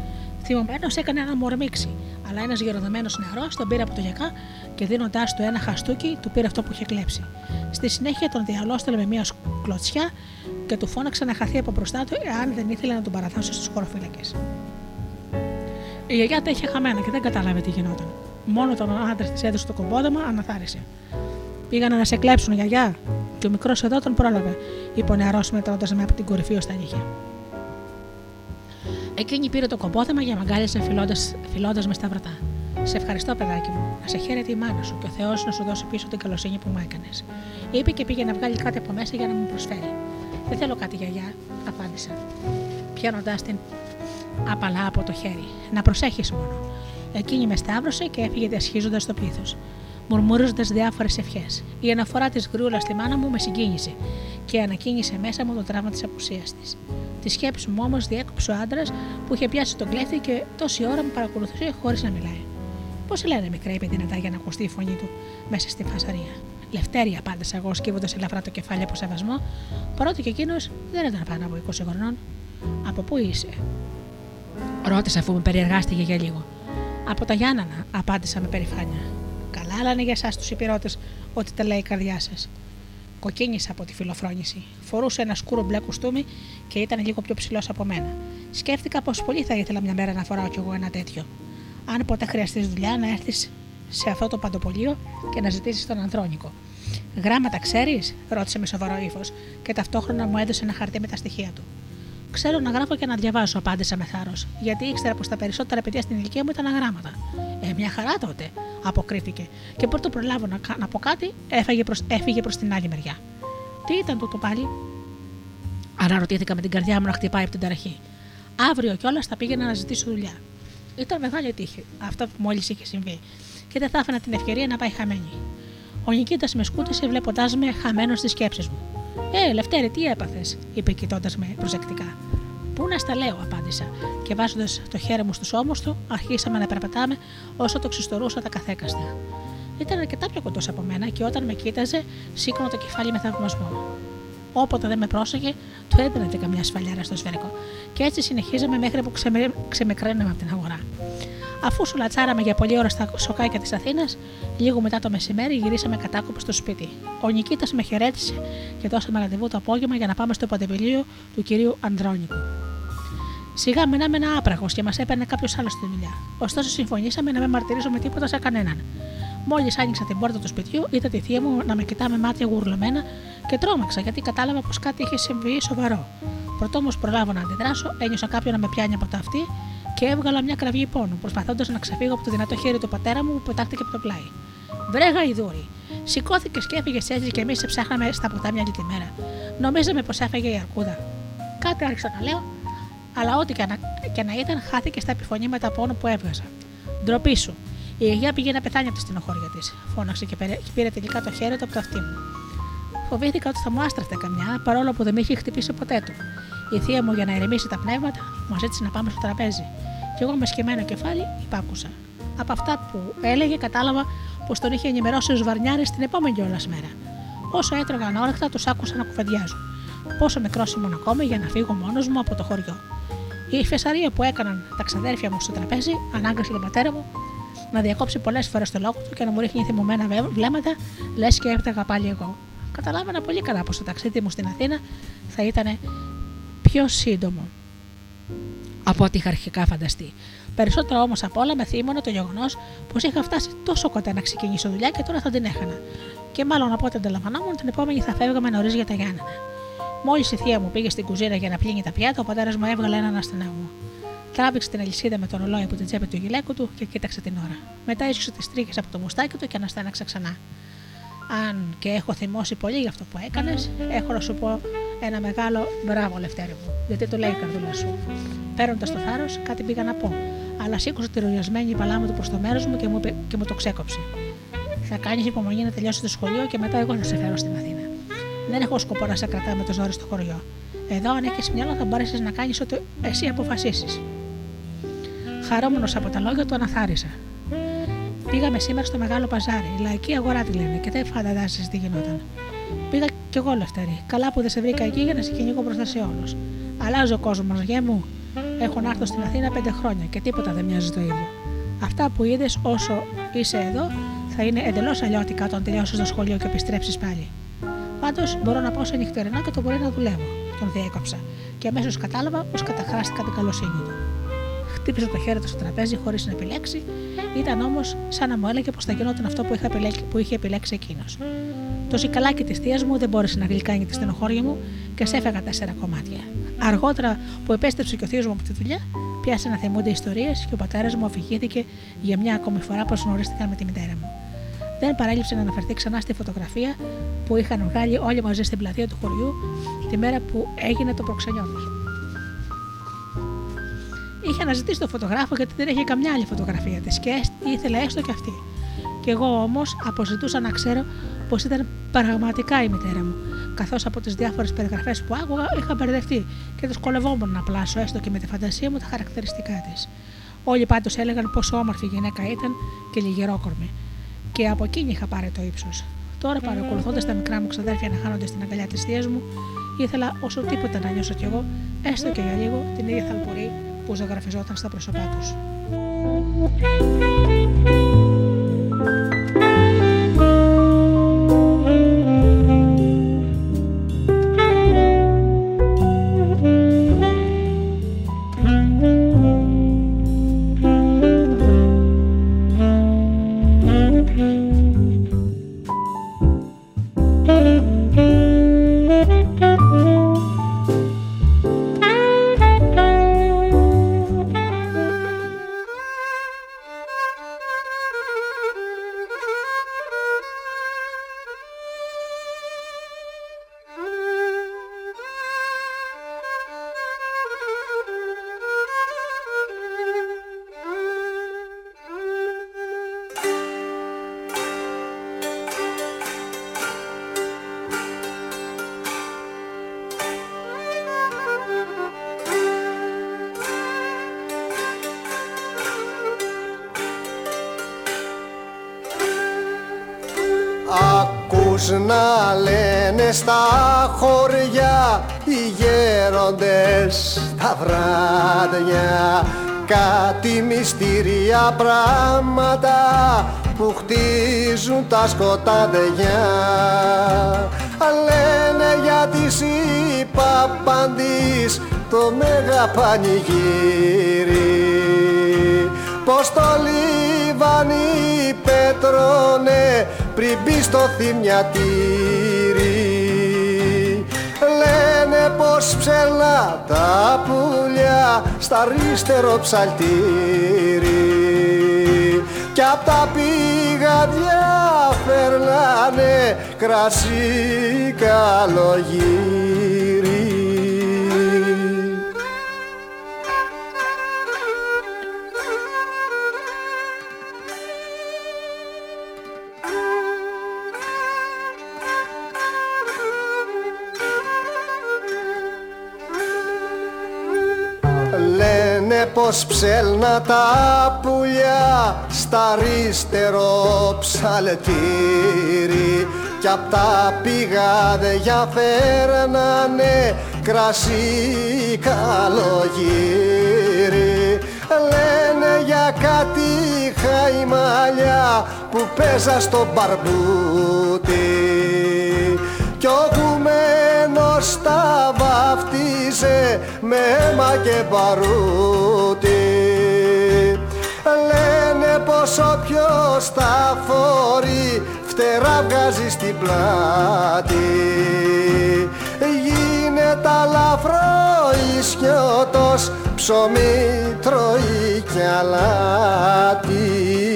S2: Θυμωμένος έκανε ένα μορμίξι, αλλά ένας γεροδεμένος νεαρός τον πήρε από το γιακά και δίνοντάς του ένα χαστούκι, του πήρε αυτό που είχε κλέψει. Στη συνέχεια τον διαλώστελε με μια κλωτσιά και του φώναξε να χαθεί από μπροστά του, εάν δεν ήθελε να τον παραδώσει στους χωροφύλακες. Η γιαγιά τα είχε χαμένα και δεν κατάλαβε τι γινόταν. Μόνο τον άντρα της έδωσε το κομπόδεμα, αναθάρισε. Πήγανε να σε κλέψουν, γιαγιά, και ο μικρός εδώ τον πρόλαβε, είπε ο νεαρός μετρώντας με από την κορυφή ως τα νύχια. Εκείνη πήρε το κομπόδεμα για μαγκάλισε φιλώντας με στα βρατά. Σε ευχαριστώ, παιδάκι μου. Να σε χαίρεται η μάνα σου και ο Θεός να σου δώσει πίσω την καλοσύνη που μου έκανες. Είπε και πήγε να βγάλει κάτι από μέσα για να μου προσφέρει. Δεν θέλω κάτι, γιαγιά, απάντησα, πιάνοντάς την απαλά από το χέρι. Να προσέχεις μόνο. Εκείνη με σταύρωσε και έφυγε διασχίζοντας το πλήθος, μουρμουρίζοντα διάφορες ευχές. Η αναφορά της γρούλα στη μάνα μου με συγκίνησε και ανακοίνησε μέσα μου το τραύμα της απουσίας της. Τη σκέψη μου όμως διέκοψε ο άντρας που είχε πιάσει τον κλέφτη και τόση ώρα με παρακολουθούσε χωρίς να μιλάει. Πώς λένε μικρά, είπε δυνατά για να ακουστεί η φωνή του μέσα στη φασαρία. Λευτέρια, απάντησα εγώ, σκύβοντας ελαφρά το κεφάλι από σεβασμό, παρότι και εκείνος δεν ήταν πάνω από 20 χρονών. Από πού είσαι, ρώτησα αφού με περιεργάστηκε για λίγο. Από τα Γιάννανα, απάντησα με περηφάνεια. Καλά λένε για εσάς τους υπηρώτες ότι τα λέει η καρδιά σας. Κοκκίνησα από τη φιλοφρόνηση. Φορούσε ένα σκούρο μπλε κουστούμι και ήταν λίγο πιο ψηλός από μένα. Σκέφτηκα πως πολύ θα ήθελα μια μέρα να φοράω κι εγώ ένα τέτοιο. Αν ποτέ χρειαστείς δουλειά, να έρθεις σε αυτό το παντοπολείο και να ζητήσεις τον Ανδρώνικο. Γράμματα ξέρεις, ρώτησε με σοβαρό ύφος και ταυτόχρονα μου έδωσε ένα χαρτί με τα στοιχεία του. Ξέρω να γράφω και να διαβάζω, απάντησα με θάρρος, γιατί ήξερα πως τα περισσότερα παιδιά στην ηλικία μου ήταν αγράμματα. Ε, μια χαρά τότε, αποκρίθηκε, και πρώτο προλάβω να, να πω κάτι, έφαγε προς, έφυγε προς την άλλη μεριά. Τι ήταν τούτο πάλι, Αναρωτήθηκα με την καρδιά μου να χτυπάει από την ταραχή. Αύριο κιόλας θα πήγαινα να ζητήσω δουλειά. Ήταν μεγάλη τύχη αυτό που μόλις είχε συμβεί και δεν θα άφηνα την ευκαιρία να πάει χαμένη. Ο Νικήτας με σκούτησε βλέποντάς με χαμένο στις σκέψεις μου. Ε, Λευτέρη, τι έπαθες, είπε κοιτώντας με προσεκτικά. Πού να στα λέω, απάντησα, και βάζοντας το χέρι μου στου ώμου του, αρχίσαμε να περπατάμε όσο το ξυστορούσα τα καθέκαστα. Ήταν αρκετά πιο κοντός από μένα και όταν με κοίταζε, σήκωνε το κεφάλι με θαυμασμό. Όποτε δεν με πρόσεχε, του έδινε και καμιά σφαλιάρα στο σφαίρικο. Και έτσι συνεχίζαμε μέχρι που ξεμε... ξεμεκραίναμε από την αγορά. Αφού σου λατσάραμε για πολλή ώρα στα σοκάκια της Αθήνας, λίγο μετά το μεσημέρι γυρίσαμε κατάκοπο στο σπίτι. Ο Νικήτας με χαιρέτησε και δώσαμε ραντεβού το απόγευμα για να πάμε στο παντεπιλίο του κυρίου Ανδρώνικου. Σιγά μενάμε ένα άπραγος και μας έπαιρνε κάποιος άλλος στη δουλειά. Ωστόσο, συμφωνήσαμε να μην μαρτυρίζουμε τίποτα σε κανέναν. Μόλις άνοιξα την πόρτα του σπιτιού, είδα τη θεία μου να με κοιτά με μάτια γουρλωμένα και τρόμαξα γιατί κατάλαβα πως κάτι είχε συμβεί σοβαρό. Πρωτό όμω προλάβω να αντιδράσω, ένιωσα κάποιον να με πιάνει από τα αυτή και έβγαλα μια κραυγή πόνου, προσπαθώντας να ξεφύγω από το δυνατό χέρι του πατέρα μου που πετάχτηκε από το πλάι. Βρέγα η δούρη. Σηκώθηκες και έφυγες έτσι και εμείς σε ψάχναμε στα ποτάμια όλη τη μέρα. Νομίζαμε πως έφεγε η αρκούδα. Κάτι άρχισα να λέω, αλλά ό,τι και να, και να ήταν, χάθηκε στα επιφωνήματα πόνου που έβγαζα. Ντροπή σου. Η Αιγαία πήγε να πεθάνει από τη στενοχώρια της. Φώναξε και πήρε τελικά το χέρι του από το αυτί μου. Φοβήθηκα ότι θα μου άστραφτε καμιά, παρόλο που δεν με είχε χτυπήσει ποτέ του. Η θεία μου για να ηρεμήσει τα πνεύματα μου ζήτησε να πάμε στο τραπέζι. Και εγώ με σκεμμένο κεφάλι υπάκουσα. Από αυτά που έλεγε κατάλαβα πως τον είχε ενημερώσει ο Σβαρνιάρης την επόμενη κιόλα μέρα. Όσο έτρωγαν όρεκτα, τους άκουσα να κουβεντιάζουν. Πόσο μικρό ήμουν ακόμη για να φύγω μόνος μου από το χωριό. Η φεσαρία που έκαναν τα ξαδέρφια μου στο τραπέζι ανάγκασε τον πατέρα μου να διακόψει πολλές φορές το λόγο του και να μου ρίχνει θυμωμένα βλέμματα, λες και έφταγα πάλι εγώ. Καταλάβαινα πολύ καλά πως το ταξίδι μου στην Αθήνα θα ήταν πιο σύντομο από ό,τι είχα αρχικά φανταστεί. Περισσότερο όμως απ' όλα με θύμωνε το γεγονός πως είχα φτάσει τόσο κοντά να ξεκινήσω δουλειά και τώρα θα την έχανα. Και μάλλον από ό,τι αντιλαμβανόμουν, την επόμενη θα φεύγαμε νωρίς για τα Γιάννενα. Μόλις η θεία μου πήγε στην κουζίνα για να πλύνει τα πιάτα, ο πατέρας μου έβγαλε έναν μου. Τράβηξε την αλυσίδα με τον ολόι από την τσέπη του γυλαίκου του και κοίταξε την ώρα. Μετά ίσουσε τις τρίχες από το μουστάκι του και αναστέναξε ξανά. Αν και έχω θυμώσει πολύ για αυτό που έκανες, έχω να σου πω ένα μεγάλο μπράβο, Λευτέρη μου, γιατί το λέει η καρδούλα σου. Παίρνοντας το θάρρος, κάτι πήγα να πω, αλλά σήκωσε τη ρογιασμένη παλάμη του προς το μέρος μου και μου, και μου το ξέκοψε. Θα κάνεις υπομονή να τελειώσει το σχολείο και μετά εγώ θα σε φέρω στην Αθήνα. Δεν έχω σκοπό να σε κρατάμε με το ζόρι στο χωριό. Εδώ, αν έχεις μυαλό, θα μπορέσεις να κάνεις ό,τι εσύ αποφασίσεις. Χαρούμενο από τα λόγια του, αναθάρισα. Πήγαμε σήμερα στο μεγάλο παζάρι, η λαϊκή αγορά τη λένε, και δεν φανταζέσαι τι γινόταν. Πήγα κι εγώ λευτερή. Καλά που δεν σε βρήκα εκεί για να σε κυνηγώ μπροστά σε όλους. Αλλάζει ο κόσμος, γε μου. Έχω να έρθω στην Αθήνα πέντε χρόνια και τίποτα δεν μοιάζει το ίδιο. Αυτά που είδες όσο είσαι εδώ θα είναι εντελώς αλλιώτικα όταν τελειώσεις το σχολείο και επιστρέψεις πάλι. Πάντως μπορώ να πάω σε νυχτερινό και το μπορεί να δουλεύω. Τον διέκοψα και αμέσως κατάλαβα πως καταχράστηκα την καλοσύνη του. Χτύπησε το χέρι του στο τραπέζι χωρίς να επιλέξει, ήταν όμως σαν να μου έλεγε πως θα γινόταν αυτό που, επιλέξει, που είχε επιλέξει εκείνος. Το ζυκαλάκι της θείας μου δεν μπόρεσε να γλυκάνει τη στενοχώρια μου και σε έφεγα τέσσερα κομμάτια. Αργότερα που επέστρεψε και ο θείος μου από τη δουλειά, πιάσε να θυμούνται ιστορίες και ο πατέρας μου αφηγήθηκε για μια ακόμη φορά πως γνωρίστηκαν με τη μητέρα μου. Δεν παρέλειψε να αναφερθεί ξανά στη φωτογραφία που είχαν βγάλει όλοι μαζί στην πλατεία του χωριού τη μέρα που έγινε το προξενιό τους. Είχε αναζητήσει τον φωτογράφο γιατί δεν είχε καμιά άλλη φωτογραφία της και ήθελε έστω και αυτή. Και εγώ όμως αποζητούσα να ξέρω πως ήταν πραγματικά η μητέρα μου, καθώς από τις διάφορες περιγραφές που άκουγα είχα μπερδευτεί και δυσκολευόμουν να πλάσω έστω και με τη φαντασία μου τα χαρακτηριστικά της. Όλοι πάντως έλεγαν πόσο όμορφη γυναίκα ήταν και λιγερόκορμη, και από εκείνη είχα πάρει το ύψος. Τώρα, παρακολουθώντας τα μικρά μου ξαδέρφια να χάνονται στην αγκαλιά της θείας μου, ήθελα όσο τίποτα να νιώσω κι εγώ, έστω και για λίγο, την ίδια θαλπορή που ζωγραφιζόταν στα πρόσωπά
S3: τους. Τα βράδια κάτι μυστήρια πράγματα που χτίζουν τα σκοτάδια. Λένε για τις υπαπαντής το μέγα πανηγύρι. Πως το λιβάνι πέτρωνε πριν μπει στο θυμιατήρι. λένε πως ψελά τα πουλιά στα αριστερό ψαλτήρι. Κι απ' τα πηγαδιά φέρνανε κρασί καλογύρι πως ψέλνα τα πουλιά στα αριστερό ψαλτήρι. Κι απ' τα πηγάδια φέρνανε κρασί καλογύρι λένε για κάτι χαϊμάλια που παίζα στο μπαρμπούτι. Κι ο κουμένος τα βαφτίζε με αίμα και παρούτι πόσο ποιος τα φορεί φτερά βγάζει στην πλάτη. Γίνεται αλαφρό ισιώτος ψωμί τρώει κι αλάτι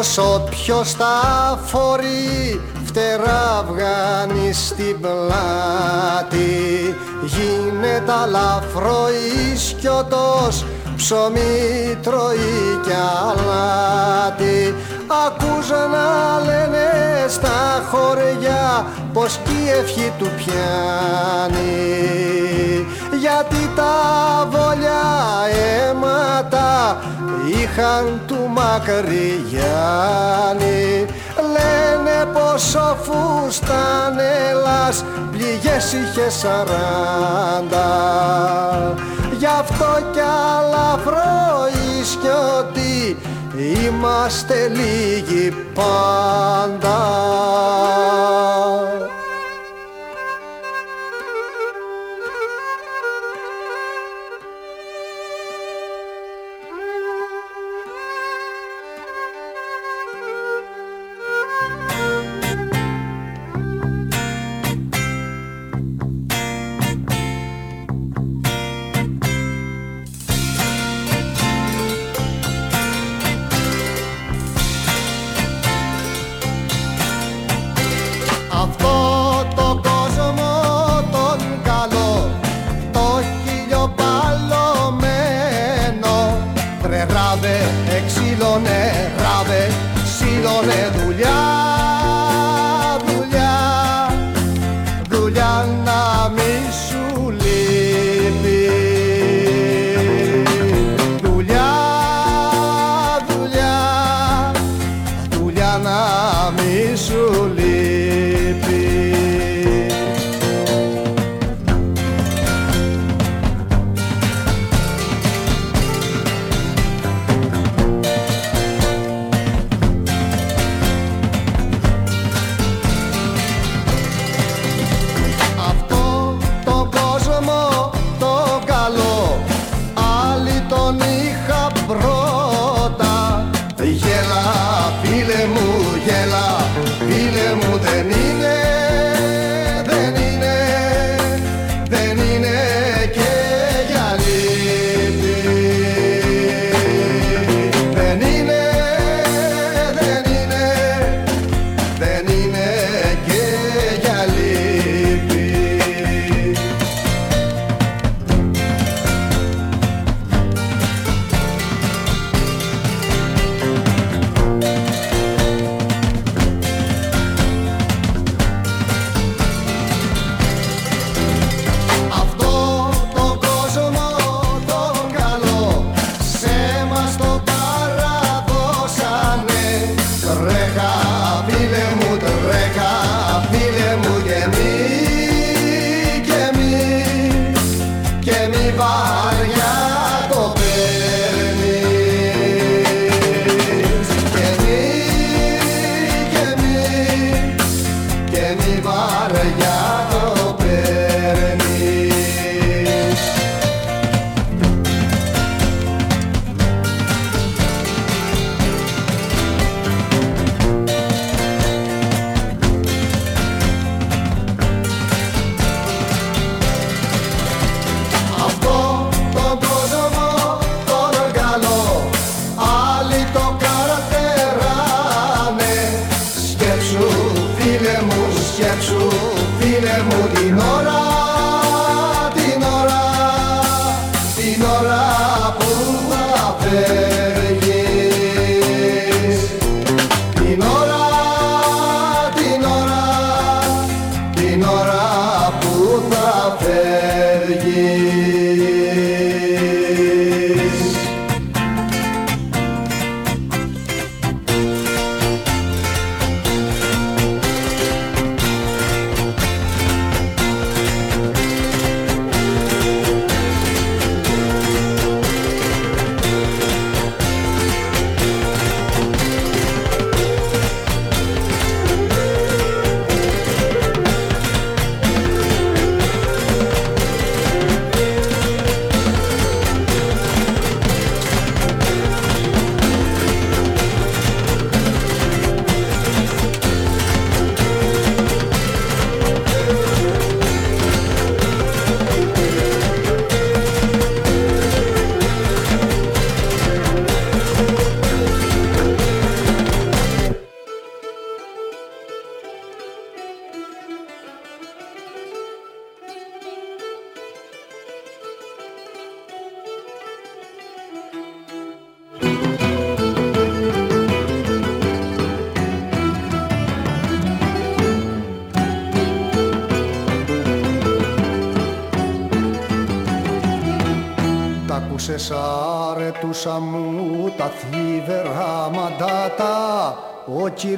S3: Λένε πως όποιος τα φορεί φτερά βγάνει στην πλάτη. Γίνεται αλαφρό ισκιωτός ψωμί τρώει κι αλάτι. Ακούς να λένε στα χωριά πως κι η ευχή του πιάνει γιατί τα βόλια αίματα είχαν του Μακρυγιάννη. Λένε πως ο Φουστανέλας πληγές είχε σαράντα. Γι' αυτό κι αλαφρό ότι είμαστε λίγοι πάντα é.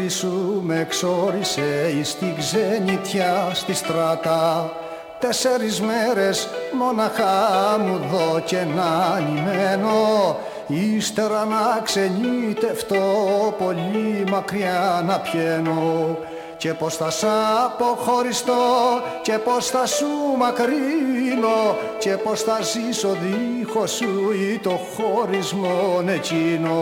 S3: Ο κύρις σου με εξόρισε εις την ξενιτιά στη στράτα. Τέσσερις μέρες μοναχά μου δω και να νημένο Ύστερα να ξενιτευτώ πολύ μακριά να πιένω. Και πως θα σ' αποχωριστώ και πως θα σου μακρύνω. Και πως θα ζήσω δίχως σου ή το χωρισμό εκείνο.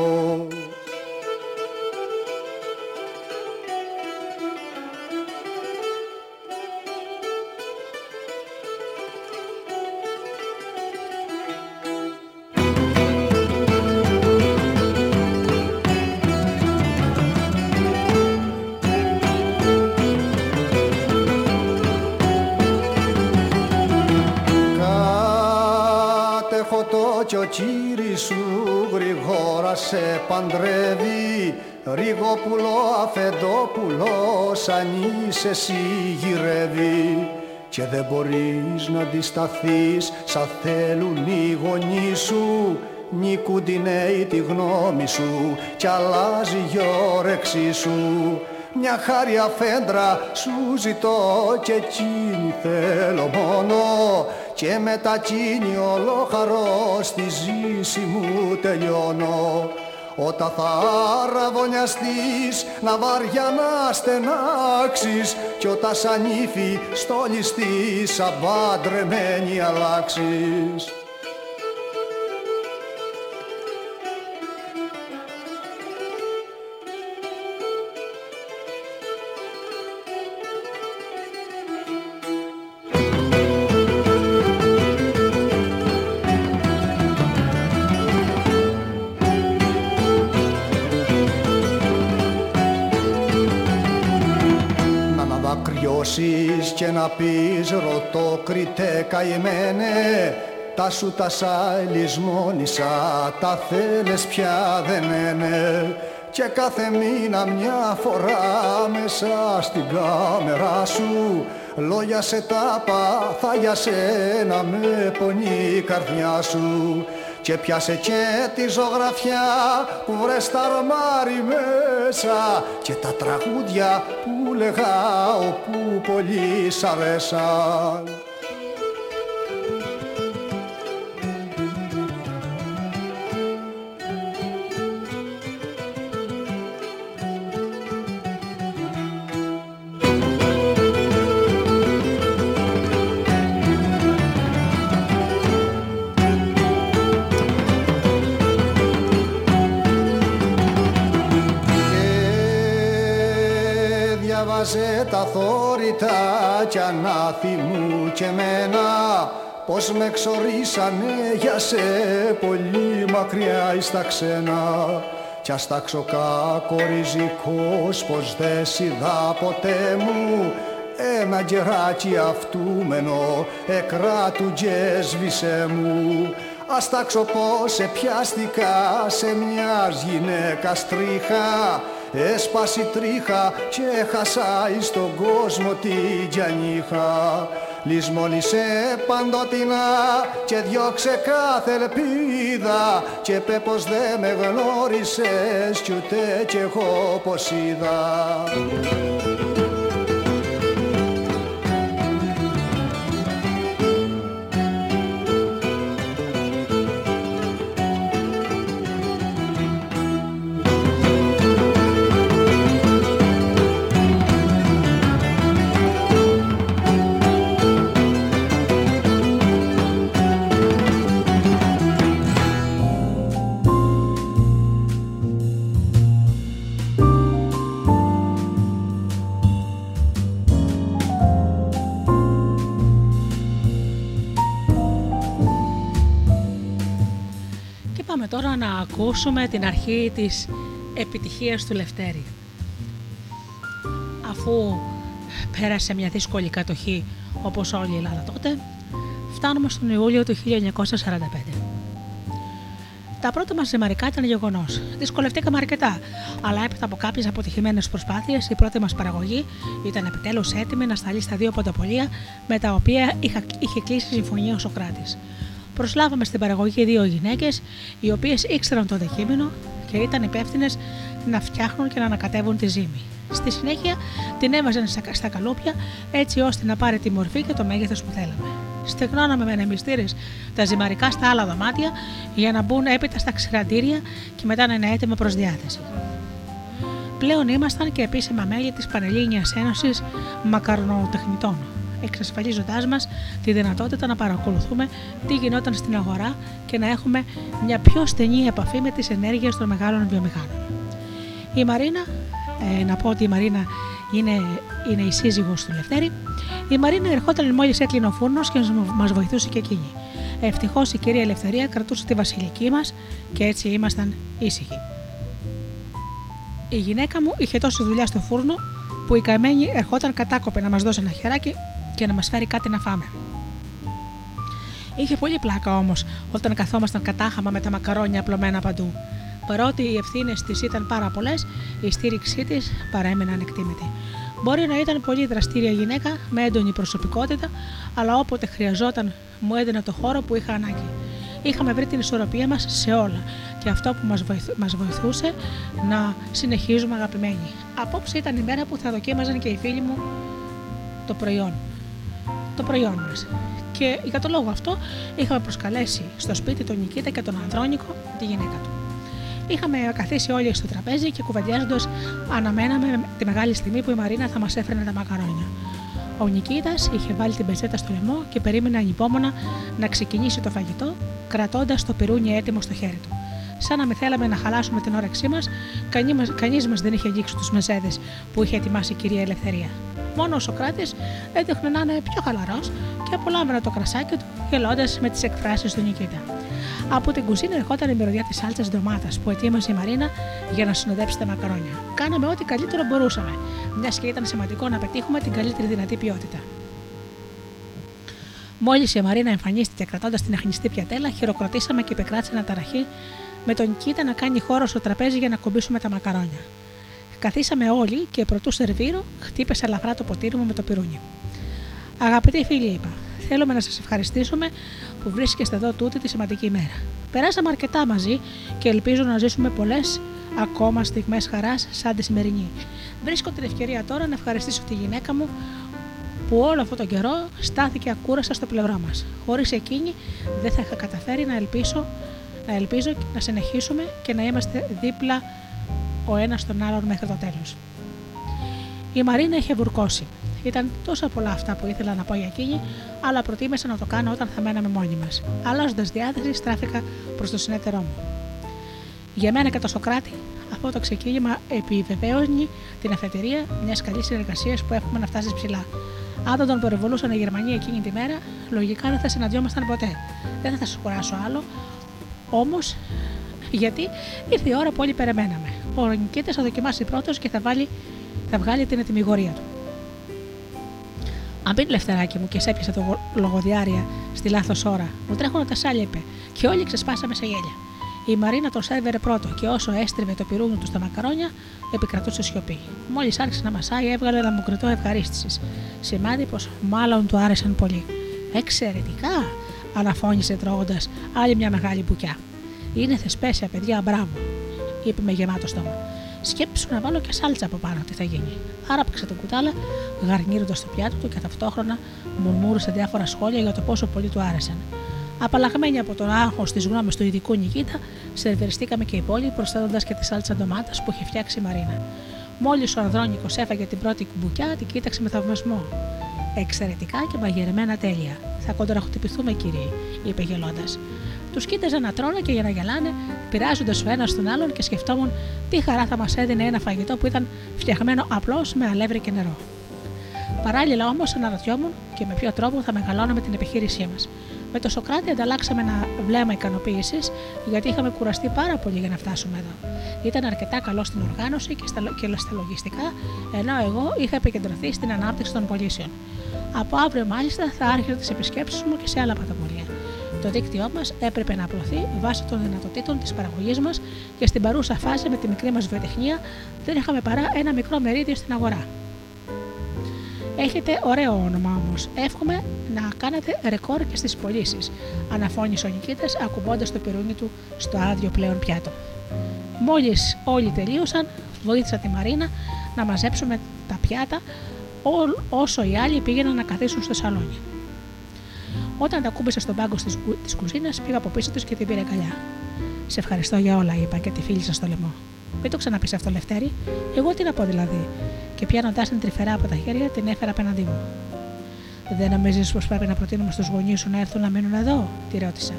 S3: Σαν είσαι εσύ γυρεύει και δεν μπορείς να αντισταθείς σαν θέλουν οι γονείς σου. Νικούν την τη γνώμη σου κι αλλάζει η όρεξή σου. Μια χάρη αφέντρα σου ζητώ και εκείνη θέλω μόνο. Και με τα κίνη όλο χαρό στη ζήση μου τελειώνω όταν θα αραβωνιαστείς να βαριά να στενάξεις κι όταν σαν ύφη στολιστείς σαν παντρεμένη αλλάξεις και να πεις ρωτώ κριτέ καημένε. Τα σου τα σαλισμόνισα τα θέλες πια δεν είναι. Και κάθε μήνα μια φορά μέσα στην κάμερα σου λόγια σε τάπα θα για σένα με πονεί η καρδιά σου. Και πιάσε και τη ζωγραφιά που βρες τα αρμάρι μέσα και τα τραγούδια που λέγα όπου πολύ σ' αρέσαν. Τα θόρυτα κι ανάθυμου και μένα πως με ξορίσανε για σε πολύ μακριά εις τα ξένα. Κι ας τάξω κακοριζικός πως δε σιδά ποτέ μου. Ένα γεράκι αυτούμενο εκράτου σβήσε μου. Ας τάξω πως πιάστηκα σε μιας γυναίκας τρίχα Έσπασε τρίχα και έχασα εις τον κόσμο την τζανίχα Λυσμόνισε παντοτινά και διώξε κάθε ελπίδα Και πέ πως δε με γνώρισες κι ούτε κι εγώ πως είδα
S2: ακούσουμε την αρχή της επιτυχίας του Λευτέρη. Αφού πέρασε μια δύσκολη κατοχή όπως όλη η Ελλάδα τότε, φτάνουμε στον Ιούλιο του 1945. Τα πρώτα μας ζυμαρικά ήταν γεγονός. Δυσκολευτήκαμε αρκετά, αλλά έπειτα από κάποιες αποτυχημένες προσπάθειες, η πρώτη μας παραγωγή ήταν επιτέλους έτοιμη να σταλεί στα δύο ποντοπολία με τα οποία είχε κλείσει συμφωνία ο Σοκράτης. Προσλάβαμε στην παραγωγή δύο γυναίκες, οι οποίες ήξεραν το δεκίμηνο και ήταν υπεύθυνες να φτιάχνουν και να ανακατεύουν τη ζύμη. Στη συνέχεια την έβαζαν στα καλούπια έτσι ώστε να πάρει τη μορφή και το μέγεθος που θέλαμε. Στεγνώναμε με νεμιστήρε τα ζυμαρικά στα άλλα δωμάτια για να μπουν έπειτα στα ξηραντήρια και μετά να είναι έτοιμα προς διάθεση. Πλέον ήμασταν και επίσημα μέλη της Πανελλήνιας Ένωσης Μακαρονοτεχνητών, εξασφαλίζοντάς μας τη δυνατότητα να παρακολουθούμε τι γινόταν στην αγορά και να έχουμε μια πιο στενή επαφή με τις ενέργειες των μεγάλων βιομηχάνων. Η Μαρίνα, ε, να πω ότι η Μαρίνα είναι, είναι η σύζυγος του Λευτέρη, η Μαρίνα ερχόταν μόλις έκλεινε ο φούρνος και μας βοηθούσε και εκείνη. Ευτυχώς η κυρία Ελευθερία κρατούσε τη βασιλική μας και έτσι ήμασταν ήσυχοι. Η γυναίκα μου είχε τόση δουλειά στο φούρνο που η καημένη ερχόταν κατάκοπε να μας δώσει ένα χεράκι και να μας φέρει κάτι να φάμε. Είχε πολύ πλάκα όμως όταν καθόμασταν κατάχαμα με τα μακαρόνια απλωμένα παντού. Παρότι οι ευθύνες της ήταν πάρα πολλές, η στήριξή της παρέμεινε ανεκτήμητη. Μπορεί να ήταν πολύ δραστήρια γυναίκα με έντονη προσωπικότητα, αλλά όποτε χρειαζόταν μου έδινε το χώρο που είχα ανάγκη. Είχαμε βρει την ισορροπία μας σε όλα και αυτό που μας, βοηθούσε να συνεχίζουμε αγαπημένοι. Απόψε ήταν η μέρα που θα δοκίμαζαν και οι φίλοι μου το προϊόν. Το προϊόν μας. Και για τον λόγο αυτό είχαμε προσκαλέσει στο σπίτι τον Νικήτα και τον Ανδρώνικο, τη γυναίκα του. Είχαμε καθίσει όλοι στο τραπέζι και κουβεντιάζοντας αναμέναμε τη μεγάλη στιγμή που η Μαρίνα θα μας έφερνε τα μακαρόνια. Ο Νικήτας είχε βάλει την πεζέτα στο λαιμό και περίμενε ανυπόμονα να ξεκινήσει το φαγητό, κρατώντας το πυρούνι έτοιμο στο χέρι του σαν να μην θέλαμε να χαλάσουμε την όρεξή μας, κανείς μα δεν είχε αγγίξει τους μεζέδε που είχε ετοιμάσει η κυρία Ελευθερία. Μόνο ο Σοκράτης έδειχνε να είναι πιο χαλαρός και απολάμβανε το κρασάκι του, γελώντας με τις εκφράσεις του Νικήτα. Από την κουζίνα ερχόταν η μυρωδιά της σάλτσα ντομάτας που ετοίμασε η Μαρίνα για να συνοδέψει τα μακαρόνια. Κάναμε ό,τι καλύτερο μπορούσαμε, μιας και ήταν σημαντικό να πετύχουμε την καλύτερη δυνατή ποιότητα. Μόλις η Μαρίνα εμφανίστηκε κρατώντας την αχνιστή πιατέλα, χειροκροτήσαμε και επεκράτησε ένα ταραχή με τον Κίτα να κάνει χώρο στο τραπέζι για να κομπήσουμε τα μακαρόνια. Καθίσαμε όλοι και πρωτού σερβίρω, χτύπησε ελαφρά το ποτήρι μου με το πυρούνι. Αγαπητοί φίλοι, είπα, θέλουμε να σας ευχαριστήσουμε που βρίσκεστε εδώ τούτη τη σημαντική ημέρα. Περάσαμε αρκετά μαζί και ελπίζω να ζήσουμε πολλές ακόμα στιγμές χαράς σαν τη σημερινή. Βρίσκω την ευκαιρία τώρα να ευχαριστήσω τη γυναίκα μου που όλο αυτόν τον καιρό στάθηκε ακούραστα στο πλευρό μας. Χωρίς εκείνη δεν θα είχα καταφέρει να ελπίσω να ελπίζω να συνεχίσουμε και να είμαστε δίπλα ο ένας τον άλλον μέχρι το τέλος. Η Μαρίνα είχε βουρκώσει. Ήταν τόσα πολλά αυτά που ήθελα να πω για εκείνη, αλλά προτίμησα να το κάνω όταν θα μέναμε μόνοι μας. Αλλάζοντας διάθεση, στράφηκα προς το συνέτερό μου. Για μένα και το Σοκράτη, αυτό το ξεκίνημα επιβεβαίωνει την αφετηρία μιας καλής συνεργασίας που έχουμε να φτάσεις ψηλά. Αν δεν τον περιβολούσαν οι Γερμανοί εκείνη τη μέρα, λογικά δεν θα συναντιόμασταν ποτέ. Δεν θα σας κουράσω άλλο, Όμως, γιατί ήρθε η ώρα που όλοι περιμέναμε. Ο Νικήτας θα δοκιμάσει πρώτος και θα, βάλει, θα βγάλει την ετοιμιγορία του. Αν πει λεφτεράκι μου και σε έπιασε το λογοδιάρια στη λάθος ώρα, μου τρέχουν τα σάλια, είπε, και όλοι ξεσπάσαμε σε γέλια. Η Μαρίνα το σέρβερε πρώτο και όσο έστριβε το πυρούνι του στα μακαρόνια, επικρατούσε σιωπή. Μόλις άρχισε να μασάει, έβγαλε ένα μουκριτό ευχαρίστησης. Σημάδι πως μάλλον του άρεσαν πολύ. Εξαιρετικά, αναφώνησε τρώγοντας άλλη μια μεγάλη μπουκιά. Είναι θεσπέσια, παιδιά, μπράβο, είπε με γεμάτο στόμα. Σκέψου να βάλω και σάλτσα από πάνω, τι θα γίνει. Άραπξε το κουτάλα, γαρνίροντας το πιάτο του και ταυτόχρονα μουρμούρισε διάφορα σχόλια για το πόσο πολύ του άρεσαν. Απαλλαγμένοι από τον άγχος της γνώμης του ειδικού Νικήτα, σερβεριστήκαμε και οι υπόλοιποι προσθέτοντας και τη σάλτσα ντομάτας που είχε φτιάξει η Μαρίνα. Μόλις ο Ανδρώνικος έφαγε την πρώτη κουμπουκιά, την κοίταξε με θαυμασμό. Εξαιρετικά και μαγειρεμένα τέλεια. Θα κοντραχτυπηθούμε, κύριε, είπε γελώντας. Τους κοίταζα να τρώνε και για να γελάνε, πειράζοντας ο ένας τον άλλον και σκεφτόμουν τι χαρά θα μας έδινε ένα φαγητό που ήταν φτιαγμένο απλώς με αλεύρι και νερό. Παράλληλα όμως αναρωτιόμουν και με ποιο τρόπο θα μεγαλώναμε την επιχείρησή μας. Με το Σοκράτη ανταλλάξαμε ένα βλέμμα ικανοποίησης, γιατί είχαμε κουραστεί πάρα πολύ για να φτάσουμε εδώ. Ήταν αρκετά καλό στην οργάνωση και στα, και στα λογιστικά, ενώ εγώ είχα επικεντρωθεί στην ανάπτυξη των πωλήσεων. Από αύριο, μάλιστα, θα άρχιζα τις επισκέψεις μου και σε άλλα παταμολία. Το δίκτυό μας έπρεπε να απλωθεί βάσει των δυνατοτήτων της παραγωγής μας και στην παρούσα φάση με τη μικρή μας βιοτεχνία δεν είχαμε παρά ένα μικρό μερίδιο στην αγορά. Έχετε ωραίο όνομα όμως. Εύχομαι να κάνετε ρεκόρ και στις πωλήσεις, αναφώνησε ο Νικήτας ακουμπώντας το πυρούνι του στο άδειο πλέον πιάτο. Μόλις όλοι τελείωσαν, βοήθησα τη Μαρίνα να μαζέψουμε τα πιάτα όσο οι άλλοι πήγαιναν να καθίσουν στο σαλόνι. Όταν τα κούμπησα στον πάγκο της κουζίνας, πήγα από πίσω τους και την πήρε καλιά. Σε ευχαριστώ για όλα, είπα και τη φίλησα στο λαιμό. Μην το ξαναπείς αυτό, Λευτέρη. Εγώ τι να πω δηλαδή. Και πιάνοντάς την τρυφερά από τα χέρια, την έφερα απέναντί μου. Δεν νομίζεις πως πρέπει να προτείνουμε στους γονείς σου να έρθουν να μείνουν εδώ, τη ρώτησα.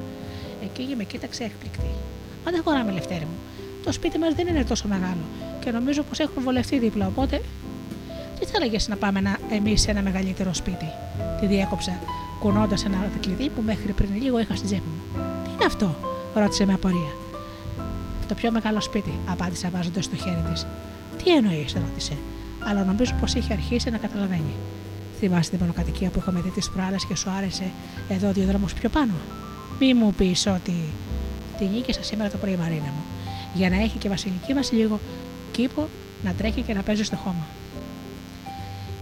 S2: Εκείνη με κοίταξε έκπληκτη. Μα δεν χωράμε, Λευτέρη μου. Το σπίτι μας δεν είναι τόσο μεγάλο και νομίζω πως έχουν βολευτεί δίπλα, οπότε. Τι θα έλεγες να πάμε εμείς σε ένα μεγαλύτερο σπίτι, τη διέκοψα, κουνώντας ένα κλειδί που μέχρι πριν λίγο είχα στη τσέπη μου. Τι είναι αυτό, ρώτησε με απορία. Το πιο μεγάλο σπίτι, απάντησα βάζοντας το χέρι της. Τι εννοείς, ρώτησε, αλλά νομίζω πως είχε αρχίσει να καταλαβαίνει. Θυμάσαι την μονοκατοικία που είχαμε δει τις προάλλες και σου άρεσε εδώ δύο δρόμου πιο πάνω; Μη μου πεις ότι. Την νίκησα σήμερα το πρωί, Μαρίνα μου, για να έχει και η βασιλική μας λίγο κήπο να τρέχει και να παίζει στο χώμα.